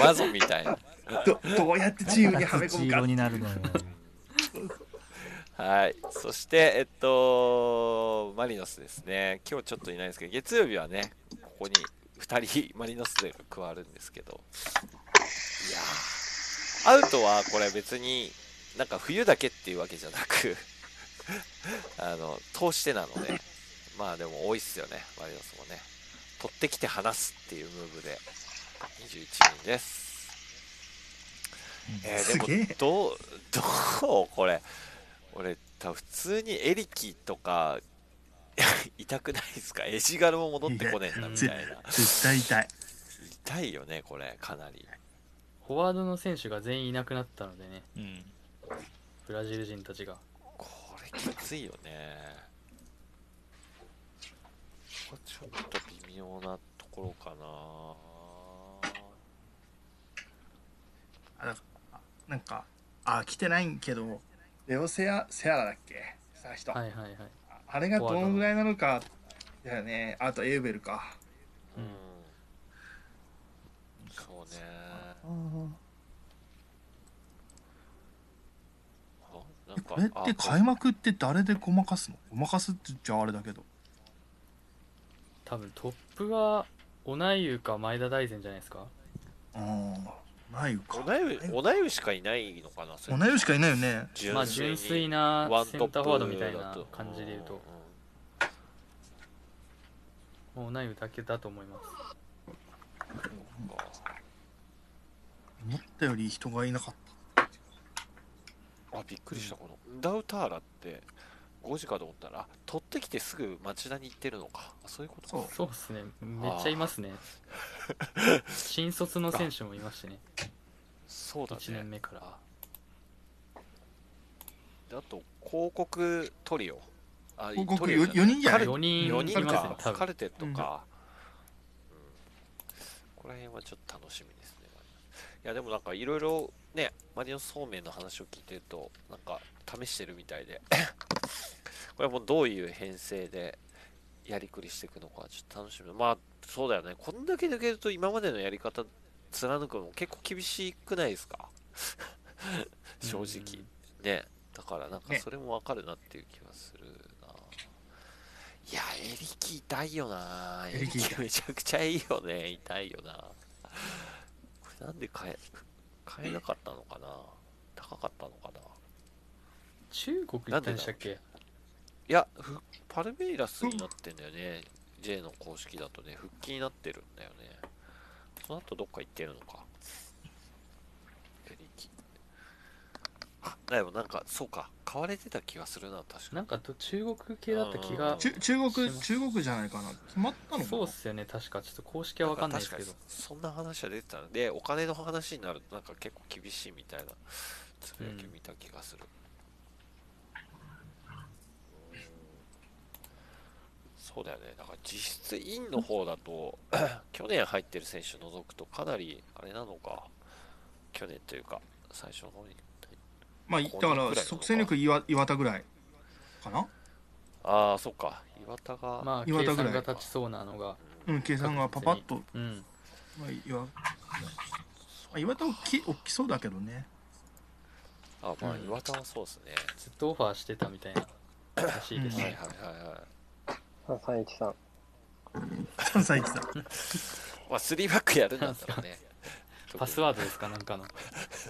マゾみたいな。どどうやってチームにはめ込むか。になるのよはい。そして、えっと、マリノスですね。今日ちょっといないんですけど、月曜日はね、ここに2人、マリノス勢が加わるんですけど、いやアウトはこれ別になんか冬だけっていうわけじゃなく あの、通してなので、まあでも多いっすよね、マリノスもね。取ってきて離すっていうムーブで21人です。えー、でもどうどうこれ俺多分普通にエリキとか 痛くないですか？エジガルも戻ってこねえんだみたいな。絶対痛い。痛いよねこれかなり。フォワードの選手が全員いなくなったのでね、うん、ブラジル人たちが。これきついよね。ちょっと微妙なところかな。あなんかあ来てないんけどレオセアセアラだっけ？さ人。はいはいはい。あれがどのぐらいなのかだよね。あとエーベルか。うん。そうね。これって開幕って誰でごまかすの？ごまかすってじゃあれだけど。多分トップはオナイユか前田大然じゃないですか？ああオナユかオナユしかいないのかなオナユしかいないよね。まあ純粋なセンターフォワードみたいな感じで言うと。オナユだけだと思います。思ったより人がいなかった。あびっくりした、この。ダウターラって5時かと思ったら取ってきてすぐ町田に行ってるのか。そういうことそう。そうっすね。めっちゃいますね。新卒の選手もいましてね。そうだね。1年目から。あと広告トリオあ広告 4, 4人じゃない？4人4人か、ね、カルテットか、うん、うん、ここら辺はちょっと楽しみですね。いやでもなんかいろいろねマリオそうめんの話を聞いてるとなんか試してるみたいで。これはもうどういう編成でやりくりしていくのかちょっと楽しみまあそうだよね。こんだけ抜けると今までのやり方貫くのも結構厳しくないですか？正直、ね。だからなんかそれもわかるなっていう気がするな、ね、いやエリキ痛いよな。エリキめちゃくちゃいいよね。痛いよな。これなんで買え買えなかったのかな？高かったのかな？中国行ったんでしたっけ？いやパルメイラスになってんだよね、J の公式だとね。復帰になってるんだよね。その後どっか行ってるのか。エリキ。あでもなんかそうか。買われてた気がするな確かなんか中国系だった気が中国中国じゃないかな。決まったのそうっすよね。確か。ちょっと公式は分かんないですけど。そんな話は出てたの。でお金の話になるとなんか結構厳しいみたいなつぶやき見た気がする、うんそうだよね。だから実質インの方だと 去年入ってる選手除くとかなりあれなのか、去年というか、最初の方に。まあ、だから即戦力岩岩田ぐらいかな？ああ、そっか。岩田が。まあ、岩田ぐらいが立ちそうなのが。うん、計算がパパッと。うん。まあ、岩まあ、岩田大き大きそうだけどね。あまあ、岩田はそうですね、ずっとオファーしてたみたいならしいです、ね、はいはいはいはい。313。313。まあ、3バックやるんだったらね。パスワードですかなんかの。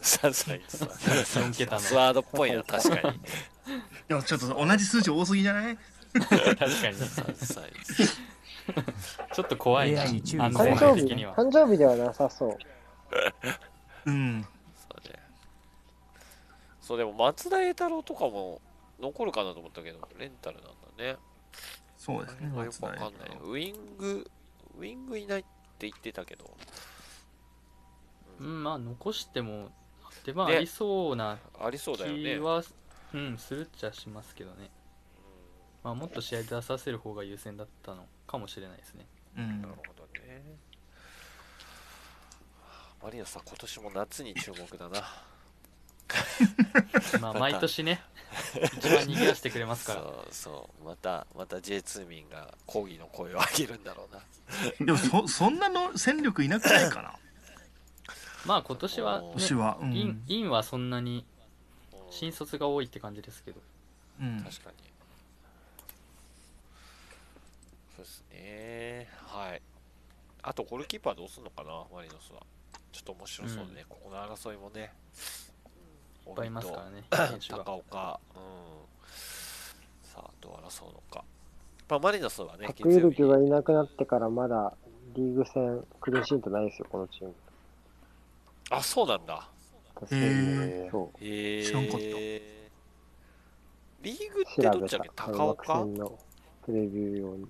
313。4桁の。パスワードっぽいな、確かに。でもちょっと同じ数字多すぎじゃない？確かに。ちょっと怖いな。安全的には。誕生日ではなさそう。うん。そうね。そう、でも松田栄太郎とかも残るかなと思ったけど、レンタルなんだね。そうですね。よくわかんない。ウイング、ウイングいないって言ってたけど。うん、まあ残しても、でまあありそうなありそうだよね。は、うん、するっちゃしますけどね。まあもっと試合出させる方が優先だったのかもしれないですね。うん、なるほどね。マリノスは今年も夏に注目だな。まあ毎年ね一番逃げ出してくれますから。そうそう。またまた J2 民が抗議の声を上げるんだろうな。でもそ そんなの戦力いなくないかな？まあ今年は、ね、今年は、うん、インインはそんなに新卒が多いって感じですけど、うん、確かに。そうですね。はい。あとゴールキーパーどうすんのかなマリノスは。ちょっと面白そうでね、うん、ここの争いもねいっぱいいますからね。高岡、うん。さあ、どう争うのか。まあ、マリノスはね、パクユルキがいなくなってからまだリーグ戦クリーンシートないですよ、このチーム。あ、そうなんだ。確かに。そう。へえ。知らんかったリーグってどっちだっけ？高岡？のプレビュー用に。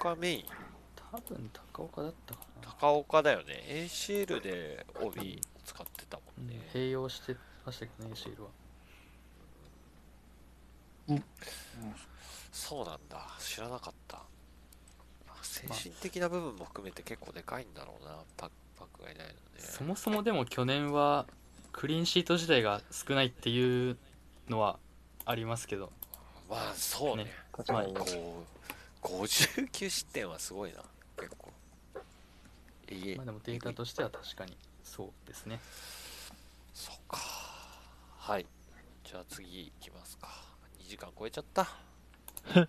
高岡メイン多分高岡だったかな高岡だよね。ACL で帯使ってたもんね。併用してましたけどね、シールは。そうなんだ。知らなかった。精神的な部分も含めて結構でかいんだろうな、パッパックがいないので。そもそもでも去年はクリーンシート自体が少ないっていうのはありますけど。まあそうね。ね確かに。こう59失点はすごいな、結構。ええまあでもデータとしては確かにそうですね。そうか。はい。じゃあ次行きますか。2時間超えちゃった。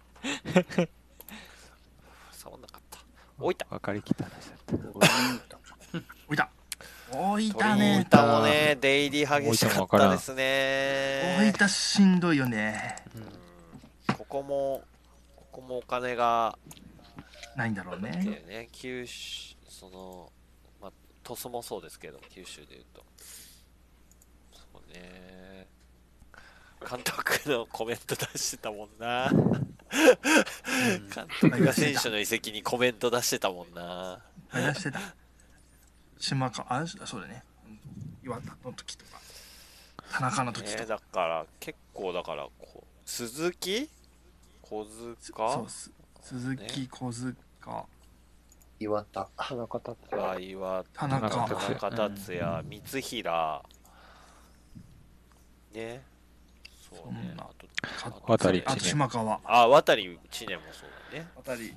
触んなかった。置いた。分かりきった話だった。置いた置いた鳥ね板もね、出入り激しかったですね。置いたしんどいよねここも、ここもお金が、ないんだろうねいうね、九州、その、まあ、鳥栖もそうですけど、九州でいうと。ね。監督のコメント出してたもんな。監督が選手の移籍にコメント出してたもんな。あれ出してた。島かあそうだね。岩田の時とか。田中の時とか。ね、だから、結構だから、こう、鈴木？小塚？そうす鈴木小塚。岩田。田中達あ岩田。中。田中達也、三平、ね。そうね。あと、渡りあと島川あ、渡り知念もそうだね。渡り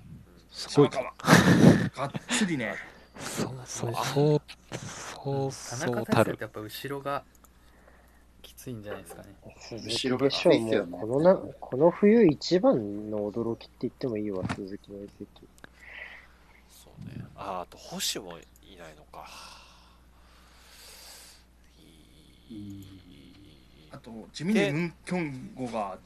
すごい島川 がっつりねそうそうそうそう田そうたるやっぱ後ろがきついんじゃないですかね。鈴木でしょう、もうこのな、この冬一番の驚きって言ってもいいわ、鈴木の移籍。そうね。あ、あと星もいないのか。あと地味にムン・キョンゴが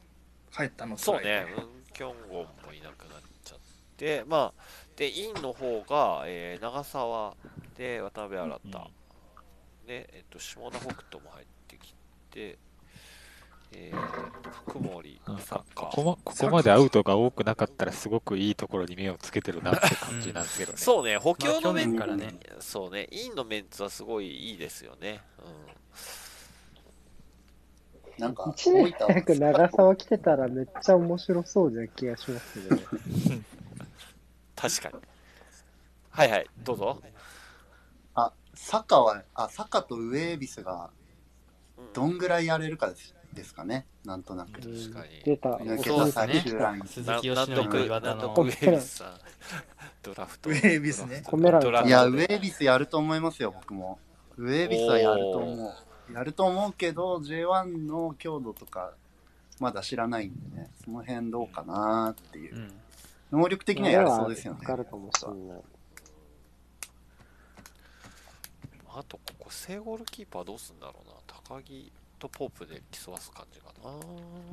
帰ったのそうね、ムン・キョンゴンもいなくなっちゃって、まあ、で、インの方が、えー長澤で渡辺新太、で、えっと、下田北斗も入ってきて、えー、福森、なんサッカー。かここまここまでアウトが多くなかったらすごくいいところに目をつけてるなって感じなんですけどね。そうね、補強のメンまあ去年からねそうね、インのメンツはすごいいいですよね。なんか、一年早く長沢来てたらめっちゃ面白そうな気がしますけどね。確かに。はいはい、どうぞ。あ、サッカーは、あ、サッカーとウェービスが、どんぐらいやれるかですですかね、なんとなく。確かに。出た、抜けた最終ライン。鈴木な義則と岩田のウェービスさん。ドラフト。ウェービスねいや、ウェービスやると思いますよ、僕も。ウェービスはやると思う。やると思うけど、J1 の強度とか、まだ知らないんでね、その辺どうかなっていう。うん。能力的にはやれそうですよね。わかるかもしれない。あと、ここ、正ゴールキーパーどうすんだろうな。高木とポープで競わす感じかな。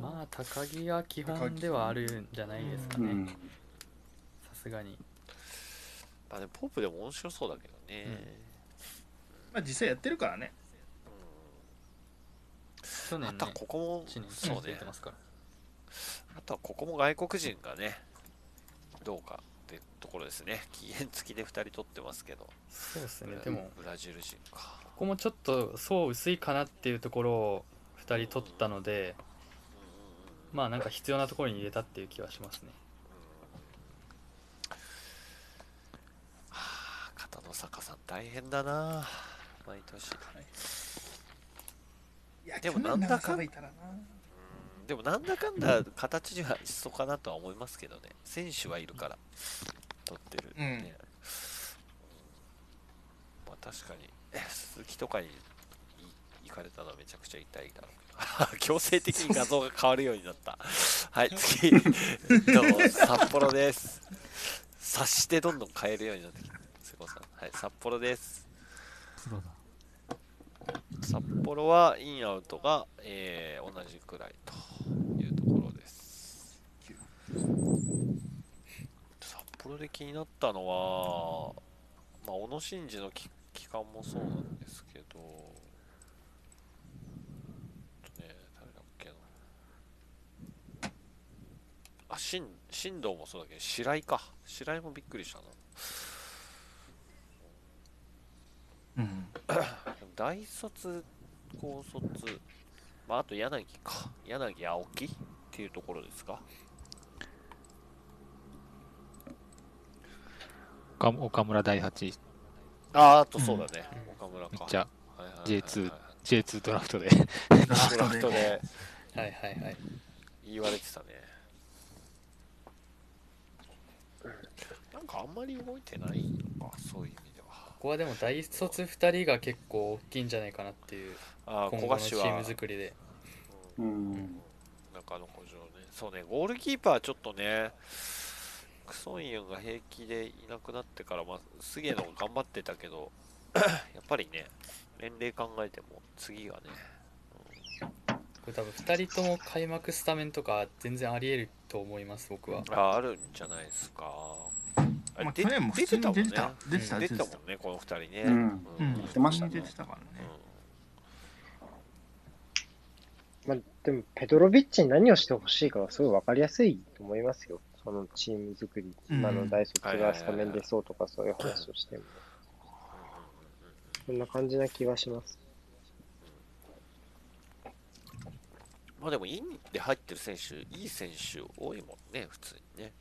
まあ、高木は基本ではあるんじゃないですかね。うん。さすがに。まあ、でもポープでも面白そうだけどね。まあ実際やってるからね去年ねあとは、ここも、1年そうね出て。ますから。あとはここも外国人がね、どうかってところですね。期限 付きで2人取ってますけど。そうですね。でも、ブラジル人か。ここもちょっと層薄いかなっていうところを2人取ったので、まあなんか必要なところに入れたっていう気はしますね。はあ、片野坂さん大変だな。毎年。いやでもなんだか去年長澤いたらなでもなんだかんだ形には一緒かなとは思いますけどね。選手はいるから、取ってる、ね。まあ確かに、え鈴木とかにい行かれたのはめちゃくちゃ痛いだろうけど。強制的に画像が変わるようになった。はい、次。えっと、札幌です。察してどんどん変えるようになってきた。瀬古さん。はい、札幌です。札幌はインアウトが、えー同じくらいというところです。これで気になったのは、まあ、小野伸二の期間もそうなんですけど、ね、誰だっけな。あ、新、新藤もそうだけど、白井か。白井もびっくりしたな。うん、大卒、高卒、まあ、あと柳か。柳青木っていうところですか？岡村大八。ああとそうだね、うん、岡村か。めっちゃ J2、J2 ドラフトで。ドラフトで。はいはいはい。言われてたね。なんかあんまり動いてないのか、そういう。ここはでも大卒2人が結構大きいんじゃないかなっていう、あ今後のチーム作りで。うん。中野古城ね。そうね、ゴールキーパーちょっとね、クソンユンが平気でいなくなってから、まあ、菅野が頑張ってたけど、やっぱりね、年齢考えても次がね、これ多分2人とも開幕スタメンとか全然ありえると思います、僕は。ああるんじゃないですか。あまあ、出去年も普通に出てた。出てた、出てたもんね、この2人ね。うん。うん、出ましたね出てたからね。まあ、でも、ペドロビッチに何をしてほしいかはすごい分かりやすいと思いますよ。そのチーム作り、うん今の大卒がスタメンでそうとかそういう話をしても。そんな感じな気がします。まあでも、インで入ってる選手、いい選手多いもんね、普通にね。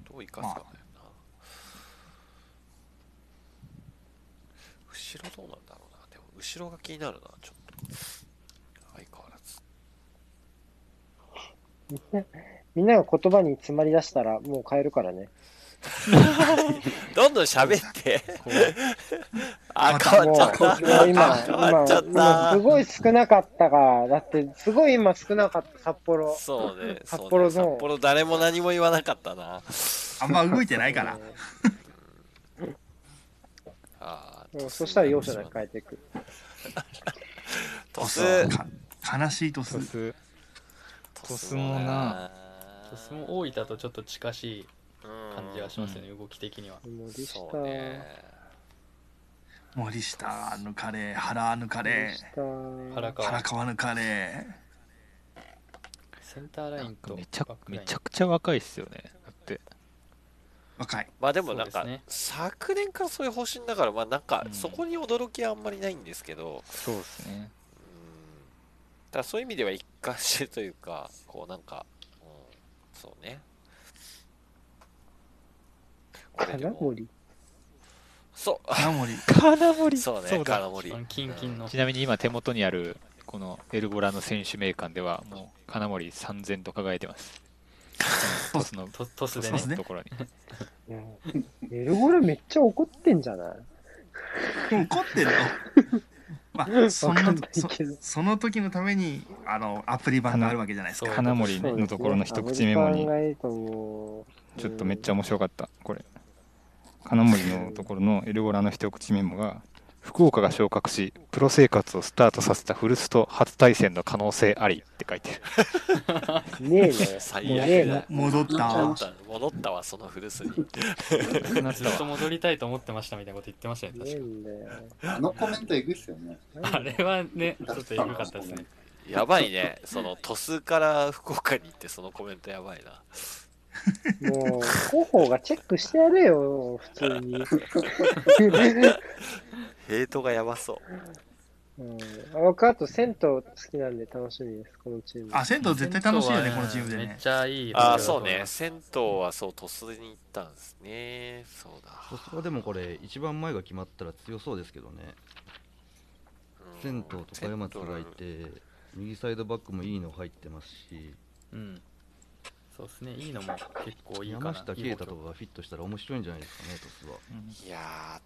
どう生かすかね、まあ。後ろどうなんだろうな。でも、後ろが気になるな、ちょっと。相変わらず。みんな、みんなが言葉に詰まりだしたらもう変えるからね。どんどん喋って。あ、変わっちゃった。今、変わっちゃっ今、た。今すごい少なかったから、だってすごい今少なかった札幌。そうね、札幌ゾーン札幌誰も何も言わなかったな。あんま動いてないから。あうんそしたら容赦なく変えていく。トス。か悲しいトス。トス。トスもな。トスも大分とちょっと近しい感じがしますよね、動き的には。森下、そうね。森下抜かれ、原抜かれ、原川原川抜かれ。センターラインとめちゃめちゃくちゃ若いっすよね。だって。若い。まあでもなんか、そうですね昨年からそういう方針だから、まあなんかう、んそこに驚きはあんまりないんですけど、そうですね。うん。だからそういう意味では一貫してるというか、こうなんか、うん、そうね。金森そう、金森。金森そうね、そうだ金森。キンキンのちなみに今手元にあるこのエルボラの選手名鑑ではもう金森3000と輝いてます。トスのトトスでねトスねところに。うんエルゴラめっちゃ怒ってんじゃない？怒ってるの？まあ、そのそ。その時のためにあのアプリ版があるわけじゃないですか。金森のところの一口メモにちょっとめっちゃ面白かったこれ金森のところのエルゴラの一口メモが福岡が昇格しプロ生活をスタートさせたフルスと初対戦の可能性ありって書いてるねえね最悪だ。戻った戻った戻ったわ、その古巣に。ずっと戻りたいと思ってましたみたいなこと言ってましたね、確んだよ。あのコメントえぐいっすよね。か。あれはね、ちょっとエグかったですね。やばいね。その、鳥栖から福岡に行って、そのコメントやばいな。もう、広報がチェックしてやれよ、普通に。ヘイトがやばそう。うん、あ僕、あと銭湯好きなんで楽しみです、このチーム。あ、銭湯絶対楽しいよね、このチームでめっね。ちゃいい。ああ、そうね。銭湯はそう、鳥栖に行ったんですね。そうだ。鳥栖はでもこれ一番前が決まったら強そうですけどねうん銭湯とか松がいて右サイドバックもいいの入ってますしうん。そうですね、いいのも結構いいかな。山下啓太とかがフィットしたら面白いんじゃないですかね鳥栖はいや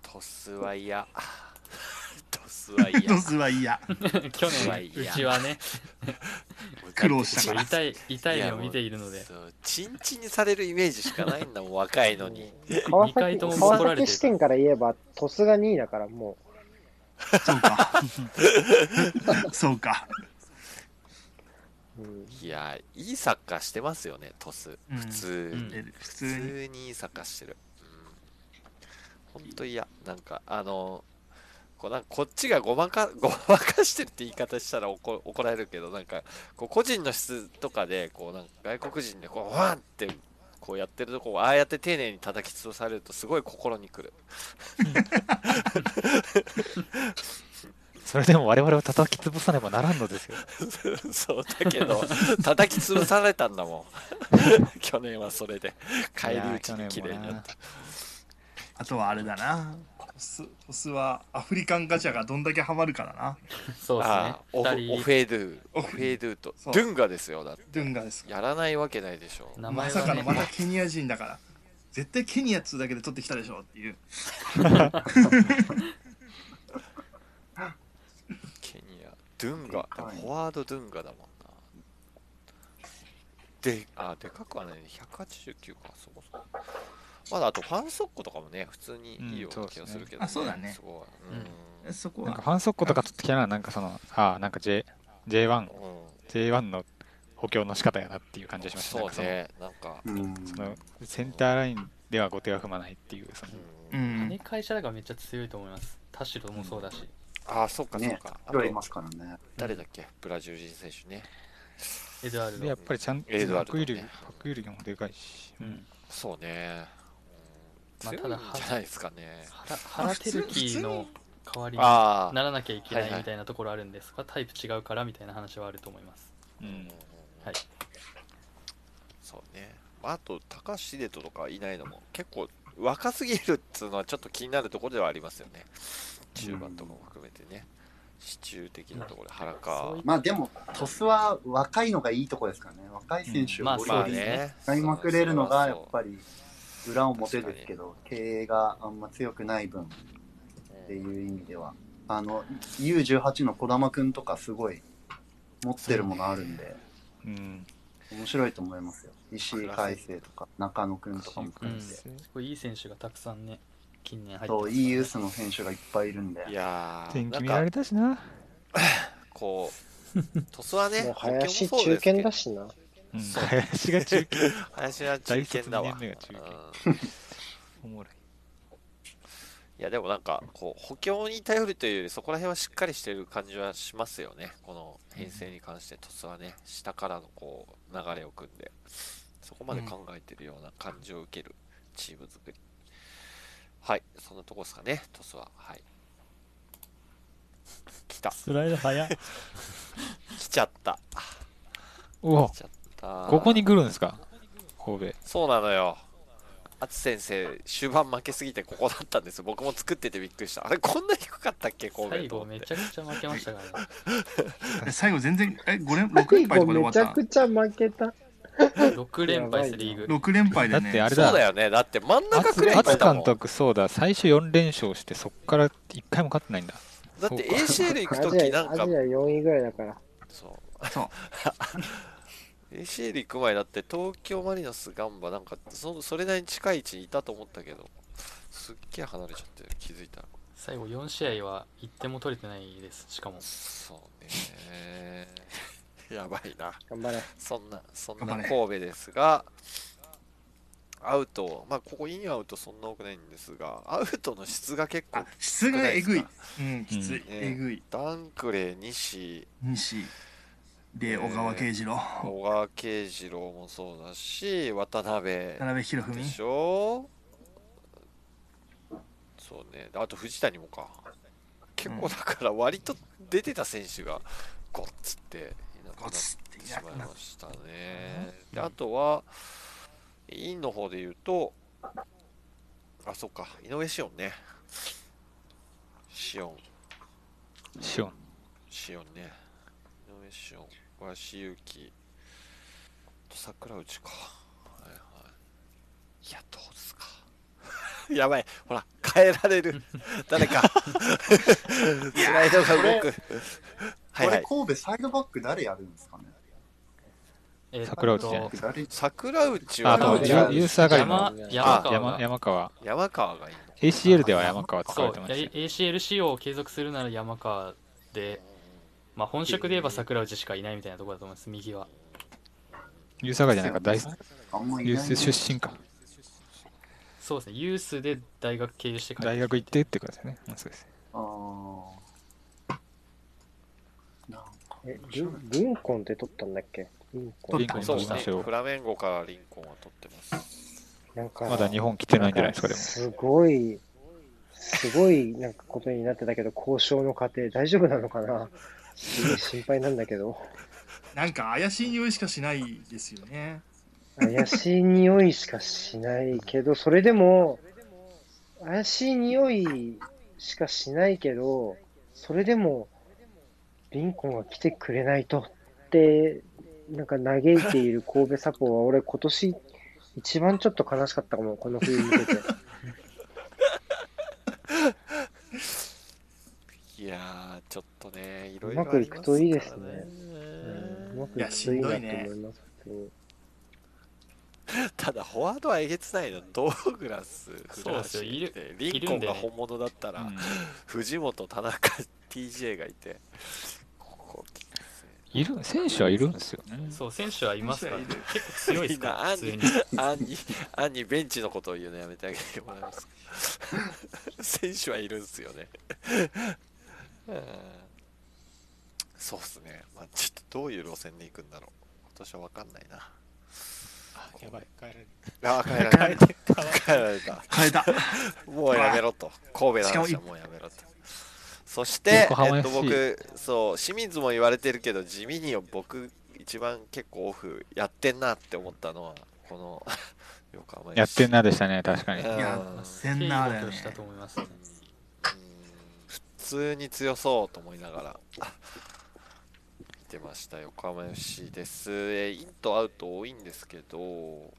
ー、鳥栖は嫌。鳥栖はド嫌。スはいいや。去年、うちはね、苦労したから。痛い、痛い目を見ているので、そう、チンチンにされるイメージしかないんだもん、若いのに。川崎とも怒ら川れてる崎視点から言えば、鳥栖が2位だから、もそうか。そうか。いや、いいサッカーしてますよね、トス。普通、うん普通にいいサッカーしてる。うん、本当嫌。なんか、あの、こうなんかこっちがごまか、ごまかしてるって言い方したら怒怒られるけど、なんか、こう個人の質とかで、こうなんか外国人でこう、ワンってこうやってるとこああやって丁寧に叩き潰されるとすごい心にくる。それでも我々を叩き潰さねばならんのですよ。そうだけど、叩き潰されたんだもん。去年はそれで、返り討ちに綺麗になった。あとはあれだな。トストスはアフリカンガチャがどんだけハマるかだな。そうですねオフェードゥ、オフェードゥと、ドゥンガですよ、だって。ドゥンガです。やらないわけないでしょ。名ま前はねさかのまたケニア人だから。絶対ケニアっつうだけで取ってきたでしょっていう。ケニア、ドゥンガ、フォワードドゥンガだもんな。で、あ、でかくはないね、189か、そこそこ。まだあとファンソッコとかもね、普通にいいような気がするけど、あそうだね。すごい。そこなんかファンソッコとか取ってきたら、なんかその、ああ、なんか J、J1、J1 の補強の仕方やなっていう感じがしました。そうね、なんか、そのセンターラインでは後手が踏まないっていう、その、跳ね返しらがめっちゃ強いと思います。田代もそうだし。ああ、そっかそっねか。いろいますからね。誰だっけ？ブラジル人選手ね。エドワルでやっぱりちゃんとエドワルドねパクユリ、パクユリもでかいし。うんそうね。まあ、ただじゃないですかね。原原輝樹の代わりにならなきゃいけなはいみたいなところあるんですが、タイプ違うからみたいな話はあると思います。うん。はい。そうね。まああと、高橋秀人とかいないのも結構若すぎるっつうのはちょっと気になるところではありますよね。中盤とかも含めてね。支柱的なところで原か。まあでも、トスは若いのがいいとこですからね。若い選手をまあゴリゴリ使いまくれるのがやっぱり裏表ですけど、経営があんま強くない分っていう意味では。あの、U18 の児玉くんとかすごい持ってるものあるんで、うん。面白いと思いますよ。石井海星とか中野くんとかも含うん、めて。すごいいい選手がたくさんね、近年入ってそう、ますいいユースの選手がいっぱいいるんで。いやー、天なんか気見られたしな。こう、トスはね、もう林中堅だしな。うんそう林が中堅。林は中堅だわ。大卒二年目が中堅うんおもろい。いやでもなんかこう補強に頼るというよりそこら辺はしっかりしてる感じはしますよねこの編成に関してトスはね下からのこう流れを組んでそこまで考えてるような感じを受けるチーム作り、はいそんなとこですかね。トスは。はい。来た。スライド早っ。来ちゃった。うわ。来ちゃった。ここに来るんですか？神戸。そうなのよ。淳先生終盤負けすぎてここだったんです。よ僕も作っててびっくりした。あれこんな低かったっけ？神戸最後めちゃくちゃ負けましたからね。え 最後全然、え、5連、6連敗とかで終わめちゃったくちゃ負けた。6連敗です、リーグ。6連敗でだね。ってあれだそうだよねだって真ん中くらい行ったもん監督、そうだ、最初4連勝して、そっから1回も勝ってないんだ。だって ACL 行くアときジア、なんかアジア4位ぐらいだから。そうそう。ACL 行く前だって東京マリノスガンバなんかそそれなりに近い位置にいたと思ったけどすっげえ離れちゃって気づいたら最後4試合は1点も取れてないです、しかも。そうねやばいな頑張れ。そんなそんな神戸ですがアウトまあここインアウトそんな多くないんですがアウトの質が結構質がえぐい。うん、きつい。ねえぐい。ダンクレー西西。で、小川慶次郎。小川慶次郎もそうだし渡辺田辺博文で。しょ？そうねあと藤谷もか結構だから割と出てた選手がゴッツっていなくなってしまいましたね。であとはインの方で言うとあそっか。井上志音ね。シオンシオン。シオンね井上志音鷲幸と桜内か。はいはい。いやどうですか。やばい。ほら変えられる。誰か。スライドが動くはいこれはい神戸サイドバック誰やるんですかね？えー桜内と誰桜内あはと、じゃあユユース上がりの山山川。山が山川。山川がいいの ACL では山川使われてましたよ。A- ACL 仕様を継続するなら山川で、まあ本職で言えば桜内しかいないみたいなところだと思います。右は。ユース上がりじゃないか。大あんまいないユース出身か。そうですね。ユースで大学経由して帰って大学行ってってことですよね。うんそうです。ああ。え、リンコンって取ったんだっけ？リンコン。リンコンそうですね取りましょうフラメンゴからリンコンは取ってますなんか、まだ日本来てないんじゃないですかでもすごい、すごいなんかことになってたけど、交渉の過程大丈夫なのかな？すごい心配なんだけど。なんか怪しい匂いしかしないですよね。怪しい匂いしかしないけど、それでも、怪しい匂いしかしないけど、それでも、リンコンが来てくれないと。って、なんか嘆いている神戸サポは、俺今年一番ちょっと悲しかったかも、この冬見てて。いやーちょっとねいろういろまくいくといいですね。ありますうんうまくいくといいなと思います。普通に。からねただフォワードはえげつないの。ドーグラスフそうランシですよ。いるーリンコンが本物だったら、うん。藤本田中 TJ がいてここいる選手はいるんですよね。そう選手はいますから、ね結構強いですか 普通にんなアンに。アンにベンチのことを言うのやめてあげてもらえますか。選手はいるんですよね。うん。そうっすね、まあ、ちょっとどういう路線で行くんだろう。今年は分かんないな。あやばい。帰られる。あ帰られた。帰られた。変えた。もうやめろと。神戸の話はもうやめろとそして、えっと、僕そう清水も言われてるけど地味に僕一番結構オフやってんなって思ったのはこの 横浜やってんなでしたね確かに。や、センナーだしたと思いますね。普通に強そうと思いながら 見てました。横浜 FC です。えーインとアウト多いんですけど取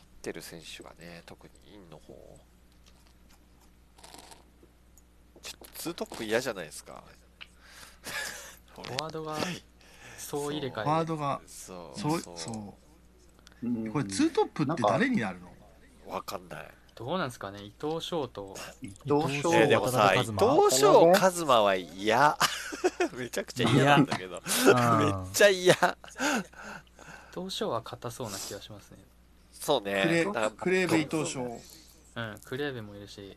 ってる選手がね特にインの方ちょっとツートップ嫌じゃないですか。フォワードが総入れフォ替えワードが、そう。そう、そう。これ、ツートップって誰になるの？わかんない。どうなんですかね？伊藤翔と伊藤翔でもさ伊藤翔一馬は嫌。めちゃくちゃ嫌なんだけど。めっちゃ嫌。伊藤翔は硬そうな気がしますね。そうクレねだクレーベ伊藤翔。うんクレーベもいるし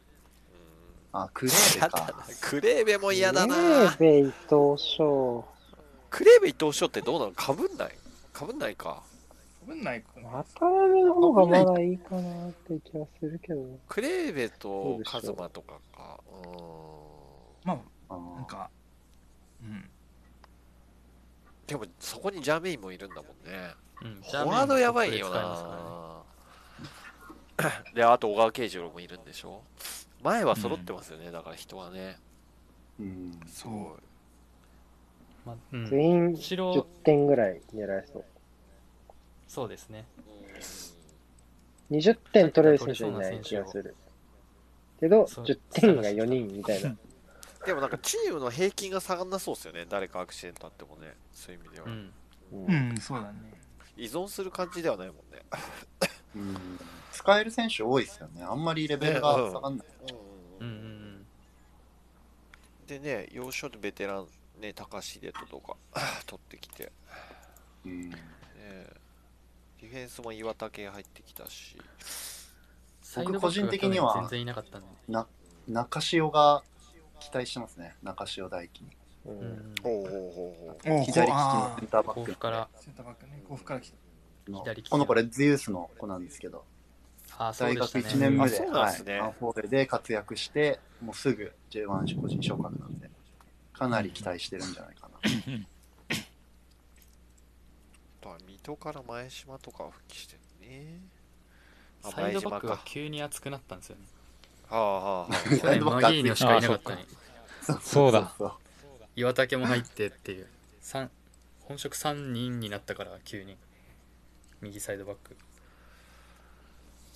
あ、クレーベ嫌だな。か。クレーベも嫌だレなーベ伊藤翔。クレーベ伊藤翔ってどうなの？かぶんない？かぶんないか。ぶんないかな。渡辺の方がまだいいかなって気がするけど。クレーベそとカズマとかか。うーん。まああ、なんか、うん。でもそこにジャメインもいるんだもんね。うんフォワードやばいよな。であと小川慶次郎もいるんでしょ？前は揃ってますよね、だから人はねうん。すごいまあうん全員後ろ10点ぐらい狙えそう。そうですね20点取れる選手はいない気がする。けど、そう10点が4人みたいな。でもなんかチームの平均が下がんなそうですよね誰かアクシデントあってもねそういう意味では、うんうん、そうだね。依存する感じではないもんねうん使える選手多いですよね。あんまりレベルが下がんない。うんうんうん。でね要所でベテランね高橋秀人とか 取ってきて、うん。ね、ディフェンスも岩竹入ってきたし。サイドバックが個人的には全然いなかったんで。ねな、中潮が期待してますね。中潮大輝に。ううんんほうほうほうほお左利きのあセンターバック。甲府から。センターバックね、甲府から来た。の左利きこの子レッズユースの子なんですけど、あそう大学でしたね。1年目で、あそうなんですね。はい、アンフォーレで活躍して、もうすぐ J1 個人昇格なんで、かなり期待してるんじゃないかな。だから水戸から前島とかは復帰してるね。あサイドバックが急に熱くなったんですよね。はあはあはあ。去年マギーニョしかいなかったのに。そうだ。そう岩竹も入ってっていう。三本職3人になったから急に。右サイドバック。い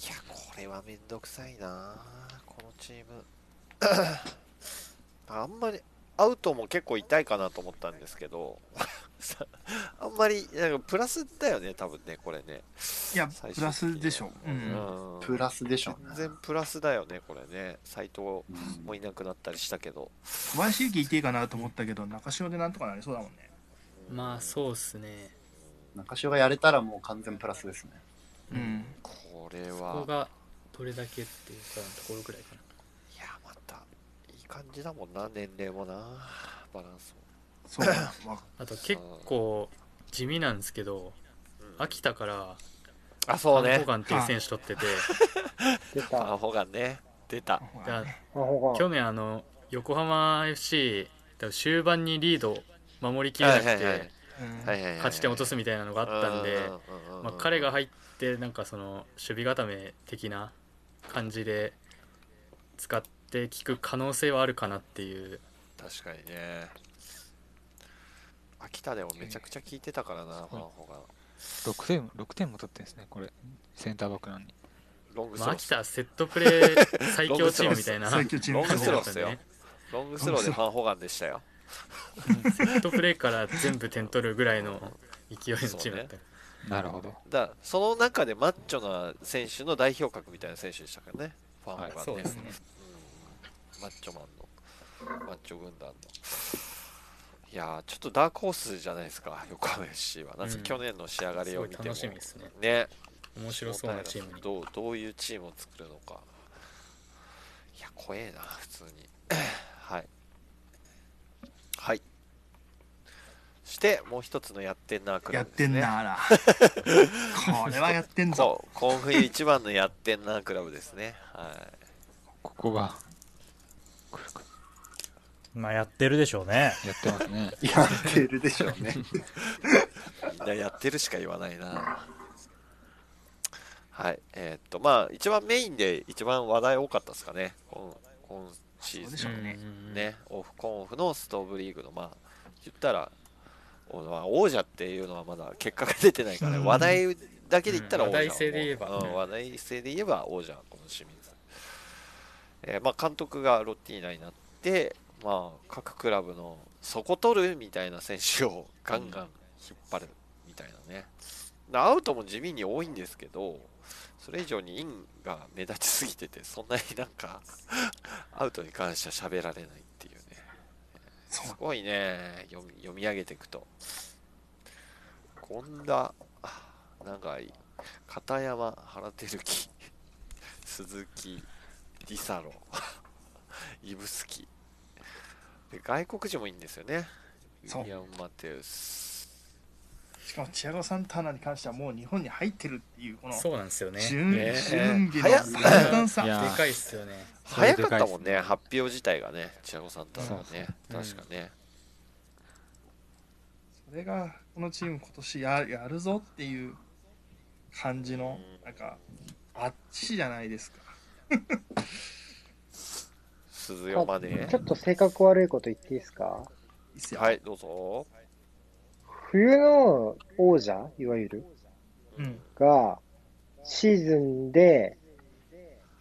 やこれはめんどくさいなこのチーム。あんまりアウトも結構痛いかなと思ったんですけど あんまりなんかプラスだよね多分ねこれね。いやプラスでしょ。う、うん、プラスでしょ全然プラスだよねこれね。斎藤もいなくなったりしたけど、小林幸いていいかなと思ったけど中潮でなんとかなりそうだもんね。まあそうっすね。中潮がやれたらもう完全プラスですねうん。これそこはがどれだけっていうかところぐらいかな。いやまたいい感じだもんな年齢もなバランスも。そう。まあ。と結構地味なんですけど秋田からあそうね。ホガンっていう選手取ってて。出た。アホがね。出た。去年あの横浜 FC 終盤にリード守りきれなくはいはいはいて勝ち点落とすみたいなのがあったんで、うんうんうんうん。まあ、彼が入ってなんかその守備固め的な感じで使って効く可能性はあるかなっていう。確かにね。秋田でもめちゃくちゃ効いてたからな、ファンホが。6点 ,6 点も取ってるんですねこれ。センターバックなのに。まあ、ロングスロー。秋田はセットプレー 最強チームみたいな。ロングスローっすよ。ロングスローでファンホガンでしたよ。セットプレーから全部点取るぐらいの勢いのチームだった、なるほど。だその中でマッチョな選手の代表格みたいな選手でしたからねファンホガンね、そうですね。うん。マッチョマンの。マッチョ軍団の。いやーちょっとダークホースじゃないですか。横浜 FC は。なん去年の仕上がりを見ても、楽しみですね。ね。面白そうなチームに。どうどういうチームを作るのか。いや怖えな普通に。はい。はいしてもう一つのやってんなクやっラブですね。てんなあら これはやってんぞ。そう今冬一番のやってんなクラブですね。はい。ここが。まあやってるでしょうね。やってますね。やってるでしょうね。みんなやってるしか言わないな。はい。えーっとまあ一番メインで一番話題多かったですかね。今今シーズン。ね。ね、オフコンオフのストーブリーグの、まあ、言ったら、王者っていうのはまだ結果が出てないから、ね、うん。話題だけで言ったら王者、うん話題性で言えばうん。話題性で言えば王者、この清水。えーまあ、監督がロッティーナになって、まあ、各クラブの底取るみたいな選手をガンガン引っ張るみたいなね。アウトも地味に多いんですけど、それ以上にインが目立ちすぎてて、そんなになんかアウトに関しては喋られないすごいね、読み読み上げていくと。権田、長井、片山、原照樹、鈴木、ディサロ、イブスキ。で外国人もいいんですよね。ウィリアム・マテウス。しかもチアゴ・サンターナに関してはもう日本に入ってるっていうこのそうなんですよね。準,、ね。準備の簡単さ。でかいっすよね。早かったもんね、発表自体がね、チアゴ・サンタナはね。確かね。それがこのチーム今年ややるぞっていう感じのなんかあっちじゃないですか。鈴代マネちょっと性格悪いこと言っていいですか？はい、どうぞ。冬の王者、いわゆる、うんが、シーズンで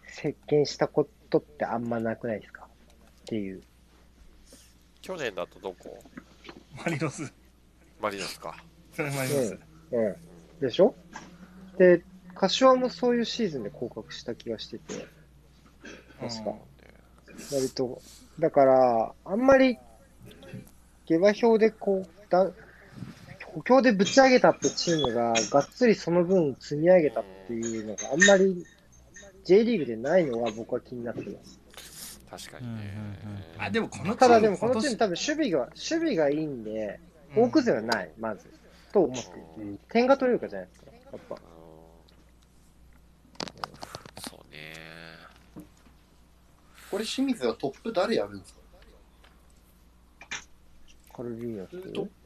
席巻したことってあんまなくないですかっていう。去年だとどこ？マリノスマリノスか。それマリノス、うん。でしょ？で、柏もそういうシーズンで降格した気がしてて、確か。割と。だから、あんまり、下馬評でこう、だ補強でぶち上げたってチームが、がっつりその分積み上げたっていうのがあんまり J リーグでないのが僕は気になってます。確かにね。あでもこのチームただでもこのチーム今多分守備が、守備がいいんで、年大崩れはない、まず。と思ってる。点が取れるかじゃないですか。やっぱ。そうね。これ清水はトップ誰やるんですか？カルビーノス。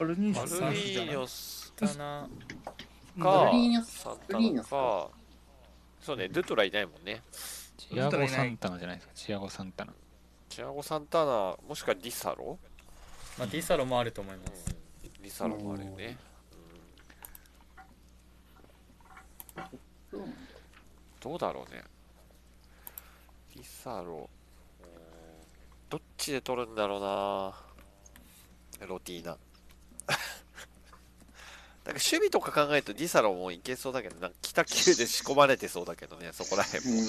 アルニーニョスサンスじゃないリーニョスだなかマルリーニョ、スサンタか、そうね、ドゥトラいないもんね。チアゴ・サンタナじゃないですかチアゴ・サンタナチアゴ・サンタナ、もしくはディサロ？まあ、ディサロもあると思いますディサロもあるよね。うんどうだろうね。ディサロ、うんどっちで取るんだろうな。ロティーナ。なんか守備とか考えるとディサロもいけそうだけど、なんか北九で仕込まれてそうだけどね、そこら辺も。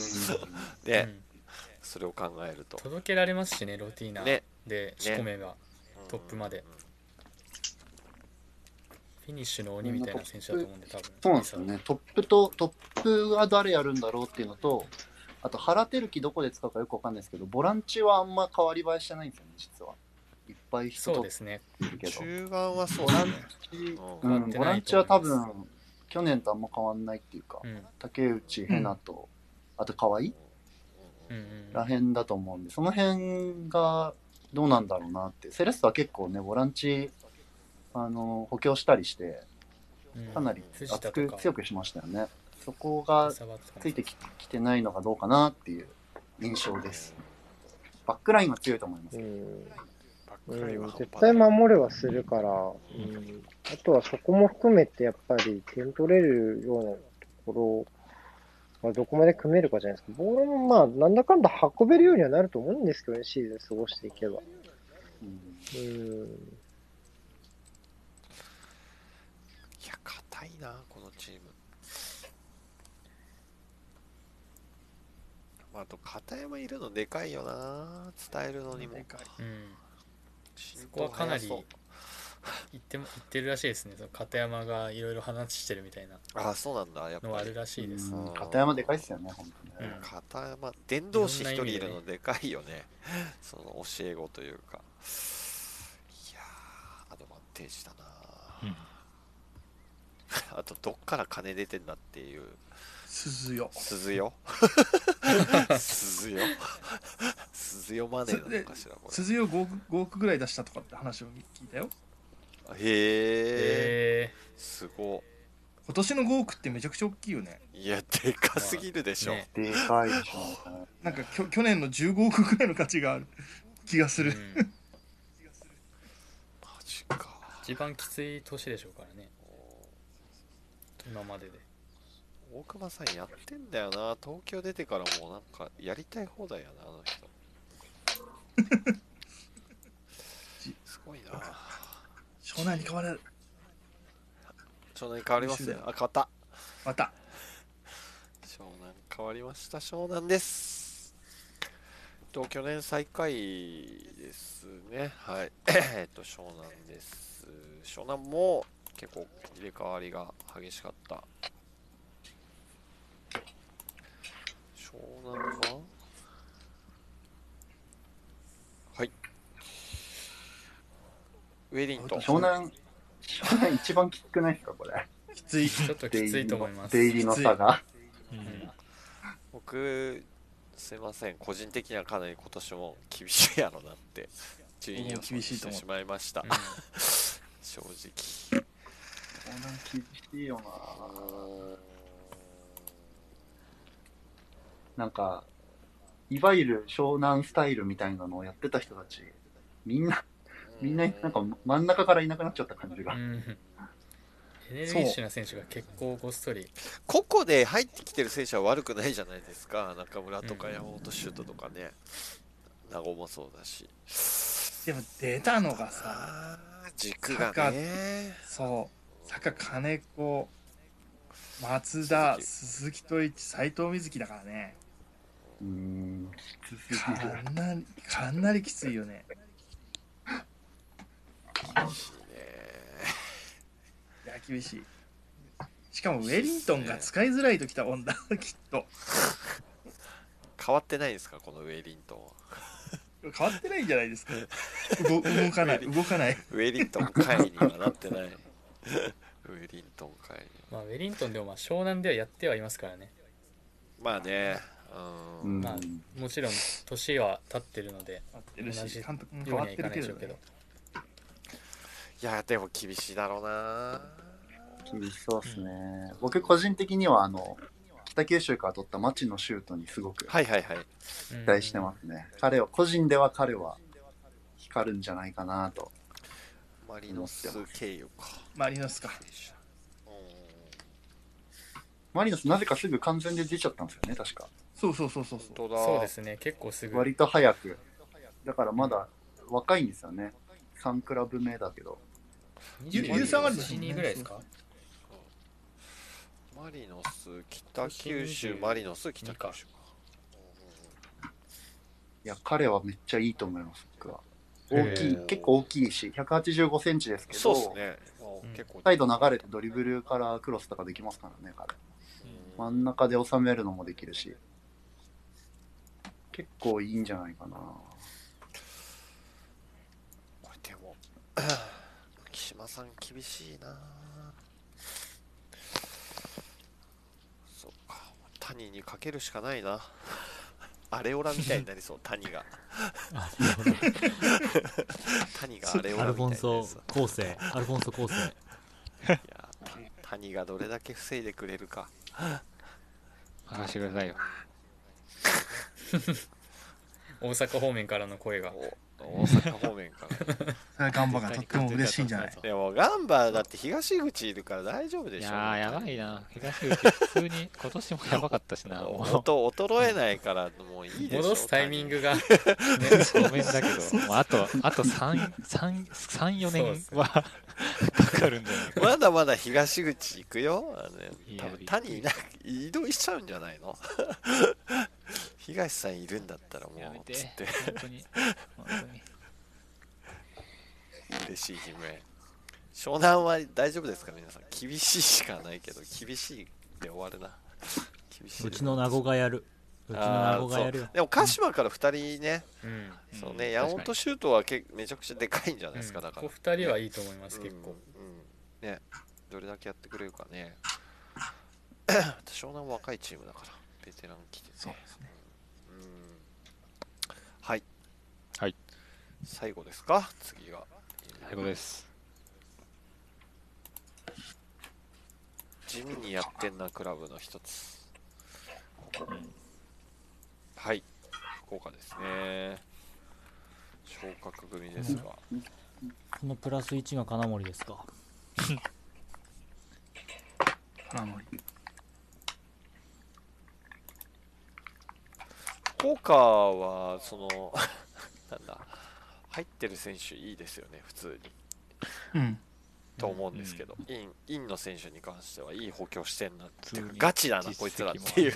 ね、それを考えると。届けられますしね、ロティーナで仕込めば、トップまで。フィニッシュの鬼みたいな選手だと思うんで、多分そうなんですよね。トップと、トップは誰やるんだろうっていうのと、あと、原輝樹どこで使うかよくわかんないですけど、ボランチはあんま変わり映えしてないんですよね、実は。ぱい人そうですね。中盤はそうボランチ、うん、ボランチは多分、去年とあんま変わんないっていうか、うん、竹内、ヘナと、あと河合、うん、らへんだと思うんで、その辺がどうなんだろうなって。セレッソは結構ね、ボランチ、あの、補強したりして、かなり熱く強くしましたよね。そこがついてきてないのがどうかなっていう印象です。バックラインは強いと思います。うん、絶対守れはするから、うん、あとはそこも含めてやっぱり点取れるようなところはどこまで組めるかじゃないですか。ボールもまあ、なんだかんだ運べるようにはなると思うんですけどね、シーズン過ごしていけば。うん。いや、硬いな、このチーム。あと、片山いるのでかいよな、伝えるのにも。でかい。うんそこはかなり言っても 言ってるらしいですね。その片山がいろいろ話してるみたいな。あそうなんだ。やっぱのあるらしいです、片山でかいっすよね本当に、うん、片山伝道師一人いるのでかいよね。その教え子というか。いやアドバンテージだな、うん、あとどっから金出てんだっていう鈴よ鈴よ 鈴よ鈴よマネーなのかしらこれ。鈴よ 5, 5億ぐらい出したとかって話を聞いたよ。へえすご。今年の5億ってめちゃくちゃ大きいよね。いやでかすぎるでしょ、ね、でかいでしょ。なんかきょ去年の15億ぐらいの価値がある。気がする、うん、マジか。一番きつい年でしょうからね。今までで大熊さんやってんだよな。東京出てからもうなんかやりたい放題やなあの人。すごいな。湘南に変わる湘南に変わりますねあ変わったまた湘南変わりました湘南ですと去年最下位ですねはいえっと湘南です湘南も結構入れ替わりが激しかった湘南ははい。ウェリントン湘南湘南一番きつくないですかこれ？きついちょっときついと思います。出入りの差が、うん、僕すいません。個人的にはかなり今年も厳しいやろなって順位を厳しいてしまいました、うん、正直。湘南厳しいよななんか、いわゆる湘南スタイルみたいなのをやってた人たち、みんな、みんななんか真ん中からいなくなっちゃった感じが。エネルギッシュな選手が結構ごっそり。個々で入ってきてる選手は悪くないじゃないですか。中村とか山本シュートとかね、名護もそうだし。でも出たのがさ軸がね。そう。坂金子松田鈴木。と一斎藤瑞希だからねうんかなりかなりきついよね。厳しいね。いや厳しい。しかもウェリントンが使いづらいときたもんだきっと。変わってないですかこのウェリントン変わってないんじゃないですか。動 動かない。動かない。ウェリントン会にはなってない。ウェリントン会にまあウェリントンでもまあ湘南ではやってはいますからね。まあねうん、まあもちろん年は経ってるので同じようにはいかないでしょうけど。いやでも厳しいだろうな。厳しそうですね、うん、僕個人的にはあの北九州から取った町のシュートにすごくはいはいはい。期待してますね、彼を個人では彼は光るんじゃないかなと。マリノス経由か。マリノス。か。マリノスなぜかすぐ完全で出ちゃったんですよね確かそうそうそうそうそうそうですね結構すぐ割と早くだからまだ若いんですよね3クラブ目だけど13ぐらいですか？マリノス、北九州、マリノス、北九州。いや、彼はめっちゃいいと思います、僕は。大きい、結構大きいし、185センチですけど、そうですね。結構サイド流れてドリブルからクロスとかできますからね、彼。真ん中で収めるのもできるし。結構いいんじゃないかな。これでも、木島さん厳しいなそっか、谷にかけるしかないな。アレオラみたいになりそう、谷が。谷がアレオラみたいな。アルフォンソ構成、アルフォンソ構成。いや、谷がどれだけ防いでくれるか。任してくださいよ。大阪方面からの声が。大阪方面から。ガンバがとっても嬉しいんじゃない？でもガンバだって東口いるから大丈夫でしょ。いやー、やばいな。東口、普通に 今年もやばかったしな。音衰えないからもういいでしょ。戻すタイミングが、ね、ごめんだけど、もうあと、あと3、3、3 4年はかかるんじゃないかまだまだ東口行くよ。あの多分谷いな移動しちゃうんじゃないの？東さんいるんだったらもうつって。本当に。本当に。嬉しい悲鳴。湘南は大丈夫ですか？皆さん。厳しいしかないけど厳しいで終わるな。厳しいうちの名護がやる。うちの名護がやるよ。でも鹿島から2人ね、うん、そうね、山本シュートはけめちゃくちゃでかいんじゃないですか、だから2人はいいと思います、結構、うん。ねどれだけやってくれるかね。湘南若いチームだからベテラン来て、ね、そうですねはい。はい。最後ですか？次が。最後です。地味にやってんなクラブの一つ。はい。福岡ですね。昇格組ですが。このプラス1が金森ですか？金森。福岡はその なんだ入ってる選手いいですよね普通に、うん、と思うんですけど、うん、インインの選手に関してはいい補強してんなっていうガチだなこいつらっていう。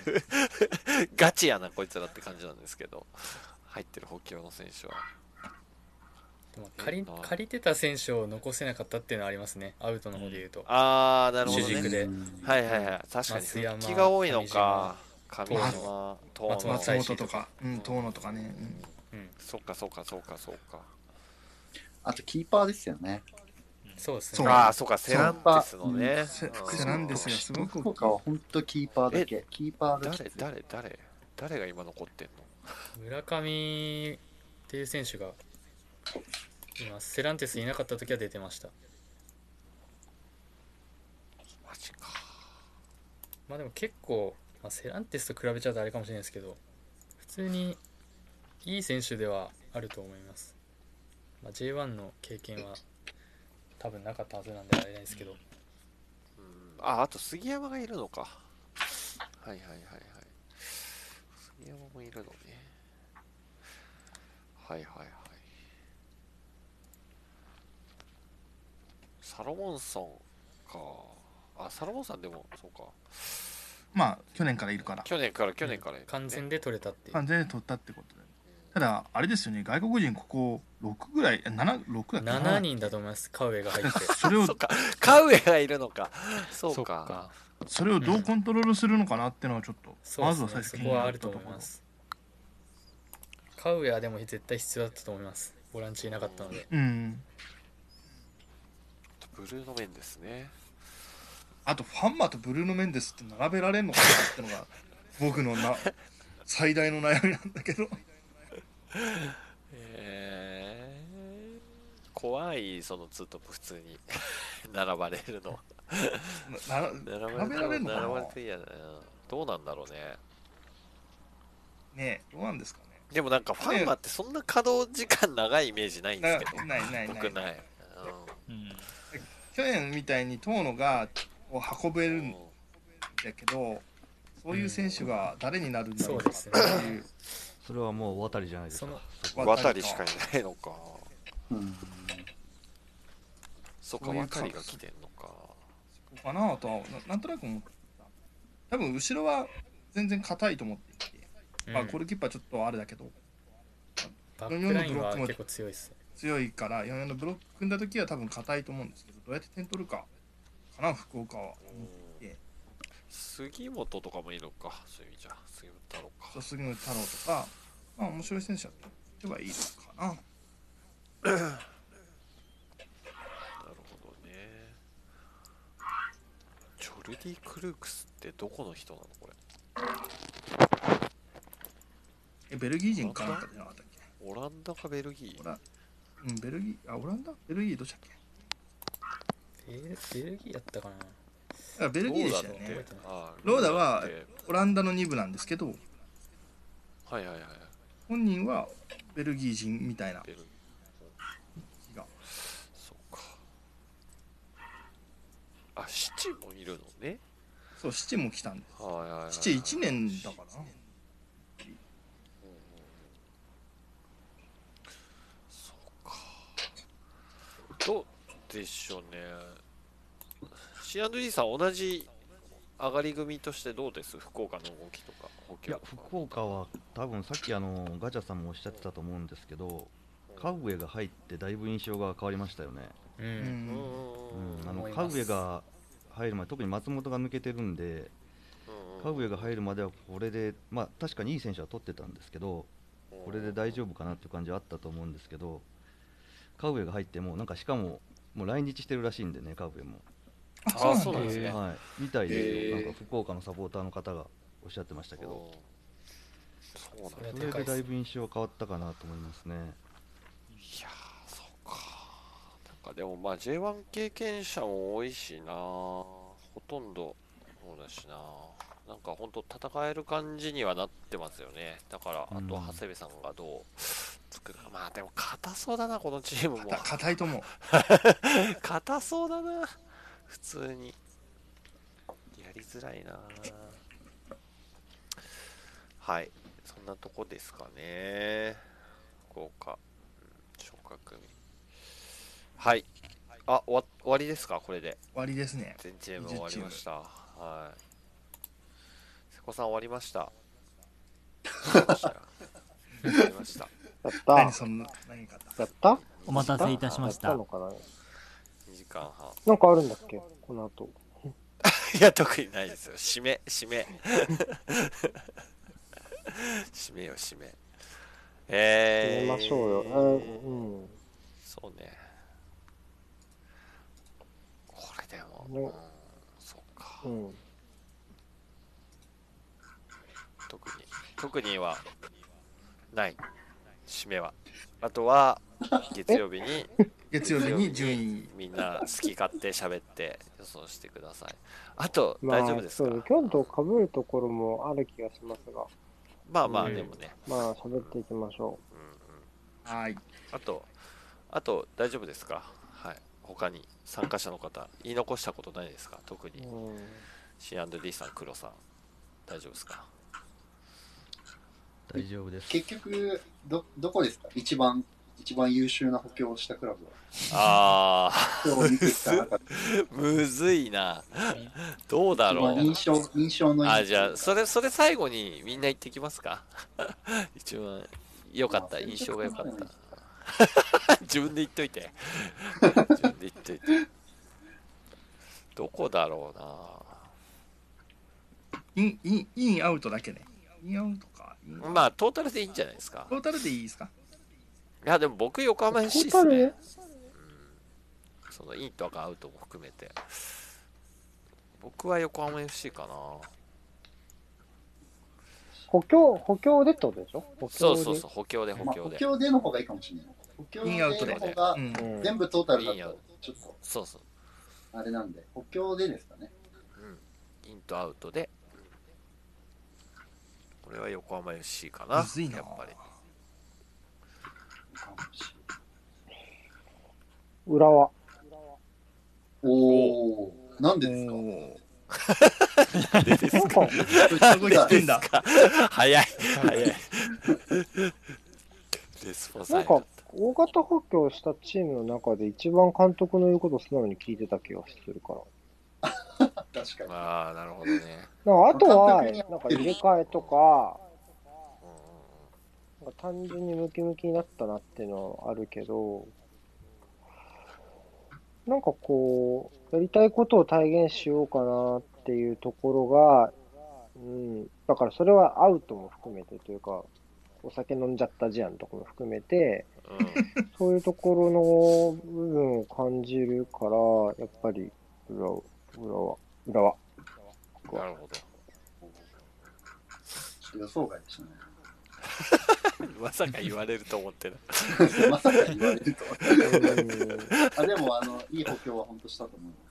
ガチやなこいつらって感じなんですけど入ってる補強の選手は。でも借り借りてた選手を残せなかったっていうのはありますね。アウトの方でいうと、ああなるほど、ね、主軸で。はいはいはい。確かに復帰が多いのか上島、松本とか、うん、遠野とかね。うん、うん、そっかそっかそっかそっか。あとキーパーですよね。そうですね。ああ、そうか、セランティスのね。セランティスがすごく。福岡は本当キーパーだけ。キーパーだけ。誰、誰、誰、誰が今残ってんの？村上っていう選手が、今、セランティスいなかった時は出てました。マジか。まあでも結構、まあ、セランティスと比べちゃうとあれかもしれないですけど普通にいい選手ではあると思います、まあ、J1 の経験は多分なかったはずなんであれないですけど、うん、ああと杉山がいるのか。はいはいはいはい。杉山もいるのね。はいはいはい。サロモンソンか。あサロモンさんでもそうか。まあ去年からいるから。去年から去年から、ね、完全で取れたって完全で取ったってことでただあれですよね。外国人ここ6ぐらい76だった7人だと思います。カウエが入って。それをカウエがいるのか。そうか。それをどうコントロールするのかなっていうのはちょっと、うん、まずは最初気になったところカウエはでも絶対必要だったと思います。ボランチいなかったので。うん。ブルーノメンですねあとファンマとブルーノ・メンデスって並べられるのかなってのが僕のな 最大の悩みなんだけど。えー、怖いそのツートップ普通に。並ばれるの並べられるのかな？並ばれていやな。どうなんだろうね。ねどうなんですかね？でもなんかファンマってそんな稼働時間長いイメージないんですけど。ないない僕ない、うん、去年みたいに遠野がを運べるんだけど、そういう選手が誰になるんだろうかっていう、それはもう渡りじゃないですか。渡りしかいないのか、うん、そっか渡りが来てんのか。かなとはなんとなく思った。多分後ろは全然硬いと思っていて、うん、まあ、ゴールキーパーちょっとあれだけど、バックラインは結構強いっす強いから44のブロック組んだ時は多分硬いと思うんですけどどうやって点取るかかな福岡は杉本とかもいいのかそういう意味じゃ杉本太郎か。杉本太郎とかまあ面白い選手だってはいいのかな。なるほどね。ジョルディ・クルークスってどこの人なのこれ？えベルギー人かなんかじゃなかったっけ？オランダ？かベルギー？うんベルギーあオランダ？ベルギーどうしたっけ？えー、ベルギーやったかな？あベルギーでしたよね。ローダはオランダの2部なんですけど。はいはいはい本人はベルギー人みたいな。気が。そうか。あ七もいるのね。そう七も来たんです、はいはいはい、七1年だからな、そうかどうでしょうね。C&D さん同じ上がり組としてどうです？福岡の動きとかいや福岡は多分さっきあのガチャさんもおっしゃってたと思うんですけど、カウエが入ってだいぶ印象が変わりましたよね。うん、うん、あのカウエが入る前特に松本が抜けてるんで、カウエが入るまではこれでまあ確かにいい選手は取ってたんですけど、これで大丈夫かなっていう感じはあったと思うんですけど、カウエが入ってもなんかしかももう来日してるらしいんでねカウエも。あそうなんですね、はい、みたいですよ、なんか福岡のサポーターの方がおっしゃってましたけど、そうなんそれでだいぶ印象変わったかなと思いますね。いやそうか。なんかでも、まあ、J1 経験者も多いしな、ほとんどそうだしな、なんか本当、戦える感じにはなってますよね。だから、あとは長谷部さんがどう作るか、まあでも、硬そうだな、このチームも。硬いと思う。硬そうだな。普通に。やりづらいな。はい。そんなとこですかね。福岡、うん、昇格組。はい。あ終わ終わりですか？これで。終わりですね。全チーム終わりました。はい瀬古さん終わりました？終わりましたやった何そんな何かやった？お待たせいたしました間半。なんかあるんだっけ？この後。いや、特にないですよ。締め、締め。締めよ、締め。えー。締めましょうよ。えー、うん。そうね。これでも、ね、うん、そっか。うん。特に、特には、ない。締めは。あとは、月曜日に 月曜日に順位。みんな好き勝手喋って予想してください。あと、大丈夫ですか？今日とかぶるところもある気がしますが。まあまあでもね、まあ喋っていきましょう、うんうん、はい。あとあと大丈夫ですか？はい。他に参加者の方言い残したことないですか？特に。C&D さん黒さん大丈夫ですか？大丈夫です結局どどこですか？一番一番優秀な補強をしたクラブは。ああ。むずいな。どうだろう。印象、印象のいい。あ、じゃあ、それ、それ最後にみんな言ってきますか？一番良かった、印象が良かった。自分で言っといて。自分で言っといて。どこだろうな。イン、イン、インアウトだけね。インアウトか。まあ、トータルでいいんじゃないですか。トータルでいいですか？いや、でも僕、横浜 FC ですね。うん、そのインとかアウトも含めて。僕は横浜 FC かな。補強、補強でってことでしょ？そうそうそう、補強で補強で。補強での方がいいかもしれない。補強での方が、全部トータルだと、ちょっと、そうそう。あれなんで、補強でですかね。うん。インとアウトで。これは横浜 FC かな。やっぱり。浦和。おお、なんでですか？なんでですか？早い、早い。レスポなんか、大型補強したチームの中で一番監督の言うことを素直に聞いてた気がするから。確かに。ああ、なるほどね。あとは、なんか入れ替えとか、なんか単純にムキムキになったなっていうのはあるけど、なんかこう、やりたいことを体現しようかなっていうところが、うん、だからそれはアウトも含めてというか、お酒飲んじゃった事案とかも含めて、そういうところの部分を感じるから、やっぱり裏は、裏は、裏は。なるほど。予想外でしたね。まさか言われると思ってる。まさか言われるとは。あでも、あの、いい補強は本当したと思います。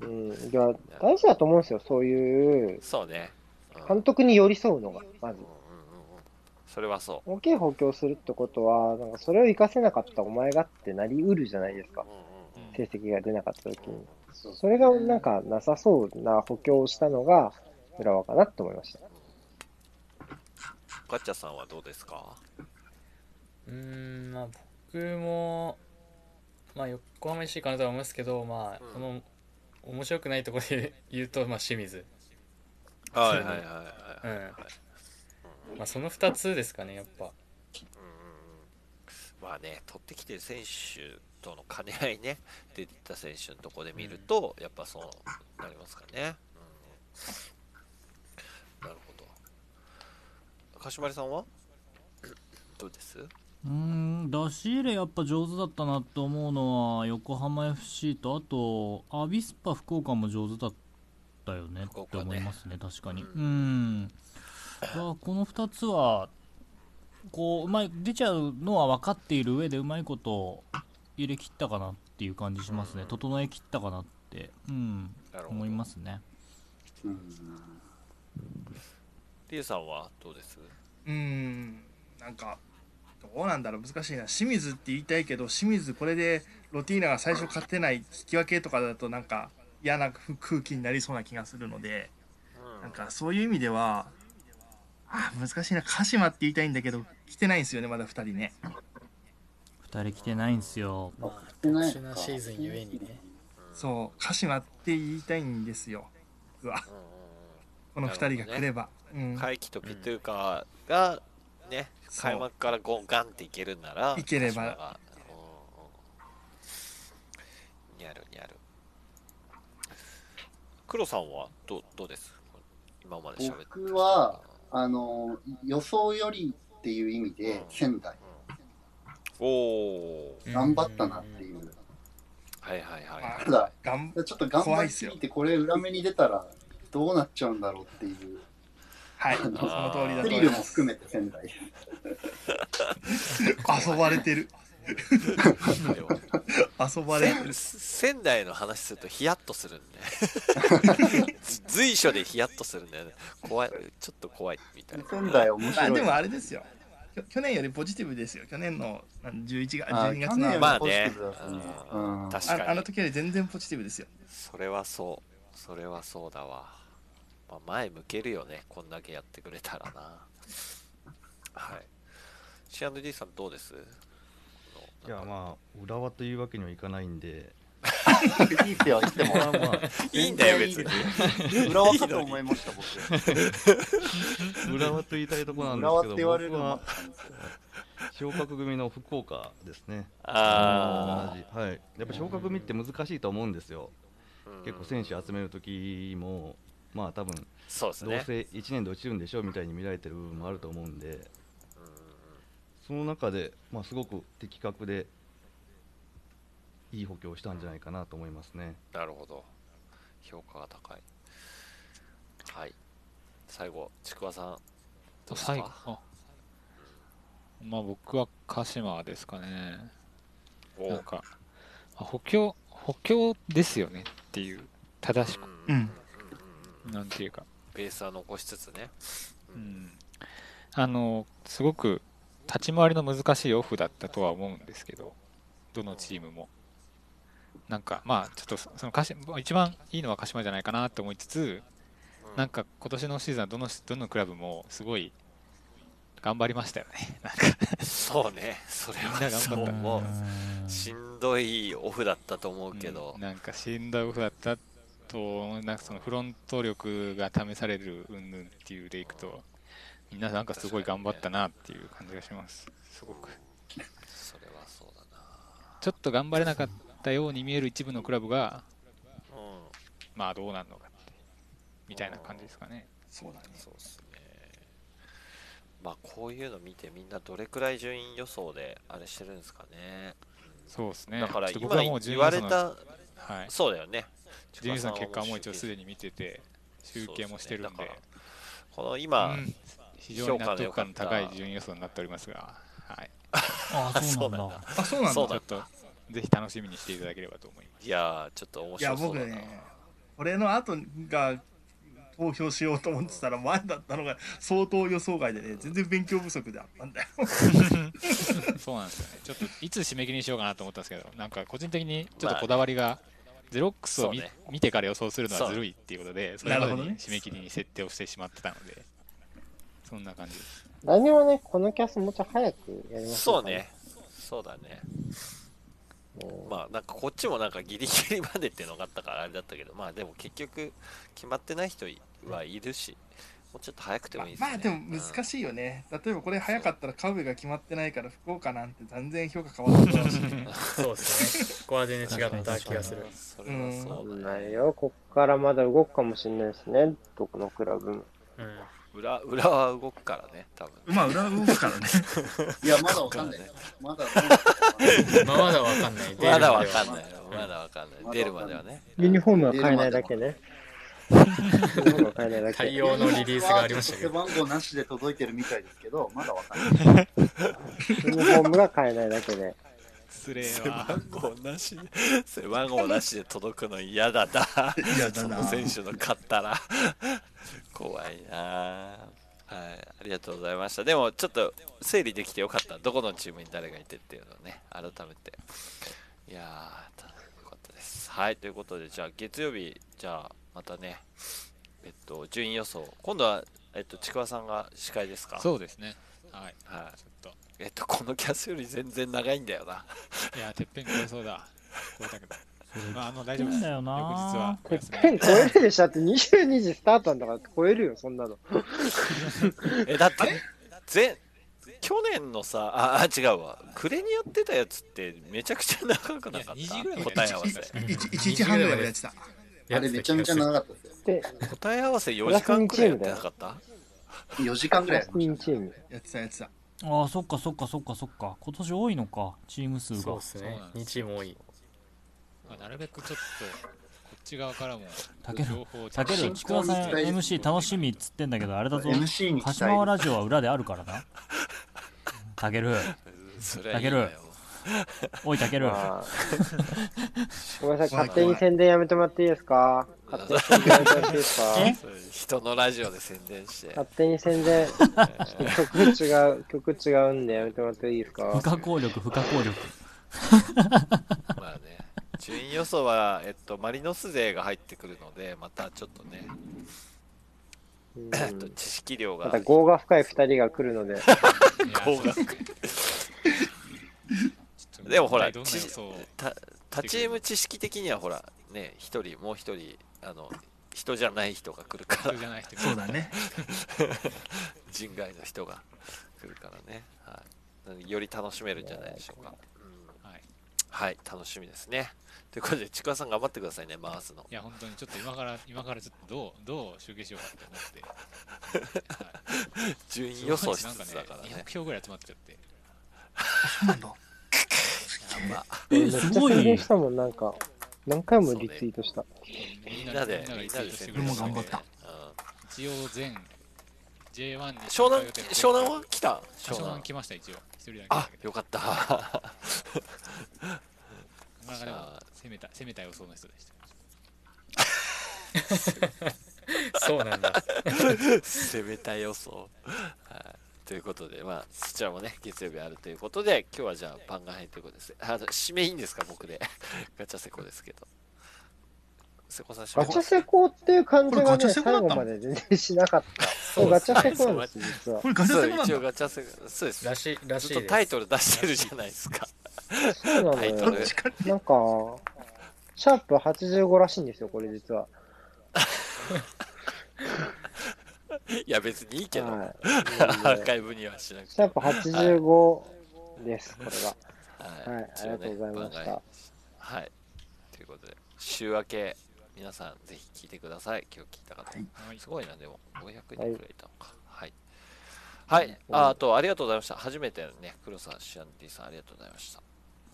うん、いや、大事だと思うんですよ、そういう、そうね。監督に寄り添うのが、まず。それはそう。大きい補強するってことは、なんかそれを活かせなかったお前がってなりうるじゃないですか。成績が出なかった時に。それがなんかなさそうな補強をしたのが、浦和かなと思いました。ガッチャさんはどうですか？うーん、まあ僕も、まあ横浜 FC かなとは思いますけど、まあ、この、面白くないところで 言うと、まあ清水。はいはいはいはいうん。まあその2つですかね、やっぱ。まあね、取ってきてる選手との兼ね合いね、出てた選手のところで見ると、やっぱそうなりますかね。うん、なるほど。鹿島さんは？どうです？うーん出し入れやっぱ上手だったなと思うのは横浜 FC とあとアビスパ福岡も上手だったよねって思いますね確かに。うん。だからこの2つはこううまい出ちゃうのは分かっている上でうまいこと入れ切ったかなっていう感じしますね。整え切ったかなってうん思いますね。リュウさんはどうです？うーん。なんかどうなんだろう。難しいな。清水って言いたいけど清水これでロティーナが最初勝てない引き分けとかだとなんか嫌な空気になりそうな気がするので、なんかそういう意味ではあ難しいな。鹿島って言いたいんだけど来てないんですよねまだ2人ね2人来てないんですよ。特殊なシーズンゆえにね。そう鹿島って言いたいんですよ。うわこの2人が来れば、うん。怪奇とピトゥーカーがね、開幕からゴンガンっていけるんなら、いければ。にゃるにゃる。黒さんはどうどうです？今まで喋って僕は、あの、予想よりっていう意味で、仙台。おお頑張ったなっていう。はいはいはい。ただ、がんちょっと頑張りすぎて、これ裏目に出たらどうなっちゃうんだろうっていう。はい、そのその通りだとスリルも含めて仙台。遊ばれてる。遊ばれてる。仙台の話するとヒヤッとするんで。随所でヒヤッとするんだよね。怖いちょっと怖いみたいな。仙台面まあでもあれですよ去年よりポジティブですよ。去年のなん11月あ12月のまあね。うん。確かに。ああの時より全然ポジティブですよ。それはそう。それはそうだわ、まあ、前向けるよね。こんだけやってくれたらな。はい。C&D さんどうです？いやまあ浦和というわけにはいかないんでいいっすよ言っても。いいんだよ別に。浦和かと思いました僕。浦和と言いたいところなん浦和ってですけど言われるの昇格組の福岡ですね。あ同じ。はい。やっぱ昇格組って難しいと思うんですよ。結構選手集める時もまあ多分そうですね。どうせ1年で落ちるんでしょうみたいに見られてる部分もあると思うんで。その中で、まあ、すごく的確でいい補強をしたんじゃないかなと思いますね。なるほど。評価が高い。はい。最後ちくわさんどうです最後。かあまあ僕は鹿島ですかね。お。なんかあ補強補強ですよねっていう正しく、うん。なんていうか。ベースは残しつつね。うん。あのすごく立ち回りの難しいオフだったとは思うんですけどどのチームもなんかまあちょっとそその鹿島一番いいのは鹿島じゃないかなと思いつつ、なんか今年のシーズンはどのどのクラブもすごい頑張りましたよね。なんか。そうね。それは頑張った。そう。もうしんどいオフだったと思うけど、なんかしんどいオフだったとなんかそのフロント力が試される云々っていうでいくとみんななんかすごい頑張ったなっていう感じがします。すごく。それはそうだな。ちょっと頑張れなかったように見える一部のクラブが、うん。まあどうなるのかってみたいな感じですかね。そうだね。そうですね。まあこういうの見てみんなどれくらい順位予想であれしてるんですかね。そうですね。だから今もう順言われたはい。そうだよね。順位予想の結果はもう一応すでに見てて集計もしてるんで。ね。この今、うん。非常に納得感の高い順位予想になっておりますが、はい、ああそうなんだ。あそうなんだ。ちょっとぜひ楽しみにしていただければと思います。いやーちょっと面いや白そうだな。僕ね俺の後が投票しようと思ってたら前だったのが相当予想外でね全然勉強不足であったんだよ。そうなんですよね。ちょっといつ締め切りにしようかなと思ったんですけどなんか個人的にちょっとこだわりが、ゼロックスをね。見てから予想するのはずるいっていうことでそれまでに締め切りに設定をしてしまってたのでそんな感じです。来年はね、このキャスもうちょい早くやりましょかそうね。そうだねまあなんかこっちもなんかギリギリまでっていうのがあったからあれだったけどまあでも結局決まってない人はいるしもうちょっと早くてもいいですね。まあでも難しいよね、例えばこれ早かったらカウベが決まってないから福岡なんて全然評価変わってたし。そうですね。ここは全然違った気がする。それはそうわかんないよ。こっからまだ動くかもしれないですね。どこのクラブも。うん裏裏は動くからね多分まあ裏動くからね いや、まだわかんない。まだわかんないまだわかんいないまだわかんない出るまではねユニフォームは変えないだけね。ユニフォームは変えないだけ。対応のリリースがありましたけ背ど番号なしで届いてるみたいですけど、まだわかんない。ユニフォームが変えないだけで。失礼背は番号なし。で背番号なしで届くの嫌だな。嫌だな。その選手の勝ったら。怖いな。はい。ありがとうございました。でもちょっと整理できてよかった。どこのチームに誰がいてっていうのをね改めて。いやーよかったです。はい。ということでじゃあ月曜日じゃあまたねえっと順位予想。今度はえっとちくわさんが司会ですか？そうですね。はい。はい。ちょっえっとこのキャスより全然長いんだよな。といやてっぺん超えそうだ。超えたくないまああの大丈夫です。だよな。翌日はてっぺん超えるでしょだって22時スタートなんだから超えるよ、そんなの。えだってぜ去年のさああ違うわ。暮れにやってたやつってめちゃくちゃ長くなかっいや2時ぐらいまでた。答え合わせ。1日半ぐらいまでやってた。あれめちゃめちゃ長かったですよ。で、答え合わせ4時間くらいやってなかった？4時間ぐらい。やってたやってたああそっかそっかそっかそっか。今年多いのかチーム数が。そうですね2チーム多い。まあなるべくちょっとこっち側からもたける情報をたけるちくわさん MC 楽しみっつってんだけどあれだぞ。MC に期鹿待島ラジオは裏であるからな。たけるそれはいいんだよおいたけるごめんなさい、勝手に宣伝やめてもらっていいですか？勝手に宣伝やめて。もらっていいです。かえそれ人のラジオで宣伝して。勝手に宣伝、曲違う、曲違うんでやめてもらっていいですか？不可抗力不可抗力。まあね。順位予想は、えっと、マリノス勢が入ってくるのでまたちょっとね、うん。えっと、知識量が。また業が深い二人が来るので、いや高額でもほらどんな予想をた他チーム知識的にはほらね一人もう一人あの人じゃない人が来るから。普通じゃない人そうだね。人外の人が来るからね、はい。より楽しめるんじゃないでしょうか、うん。はい。はい。楽しみですね。ということでちくわさん頑張ってくださいね回すの。いや本当にちょっと今から今からちょっとどうどう集計しようかと思って、はい。順位予想しなんかねつつだからね。200票ぐらい集まっちゃって。そうなんだ。まあえすごい宣伝したもん、なんか。何回もリツイートした。みんなでみんなでも頑張った。一応全 J1 に湘南湘南は来た？あ湘南。来ました一応。一人だけあよかった。なかなかでも攻めた攻めた予想の人でした。そうなんだ。攻めた予想、はい、ということでまあそちらもね月曜日あるということで今日はじゃあ番外編ということです。ねあ締めいいんですか僕で。ガチャセコですけど。セコさん締めガチャセコっていう感じがね、最後まで全然しなかった。そう、ガチャセコなんです、実はこ。れガチャそう一応セコなんだガチャセコそうです。らしいらしずいです。っとタイトル出してるじゃないですか。そうなのタイトル。よ。なんか、シャープ85らしいんですよ、これ実は。いや、別にいいけど、はい、アーカイブにはしなくて。シャープ85です、これは。はい、ありがとうございました。はい。ということで、週明け、皆さんぜひ聞いてください。今日聞いた方。はい、すごいな、でも、500人くらいいたのか。はい。はい、ああと、ありがとうございました。初めてね、黒沢シアンティさん、ありがとうございました。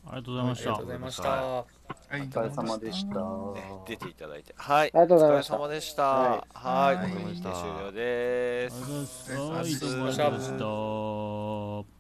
ありがとうございました。ありがとうございました。お疲れ様でした。出ていただいて。はい。ありがとうございました。お疲れ様でした。はい。はい。これで終了です。ありがとうございました。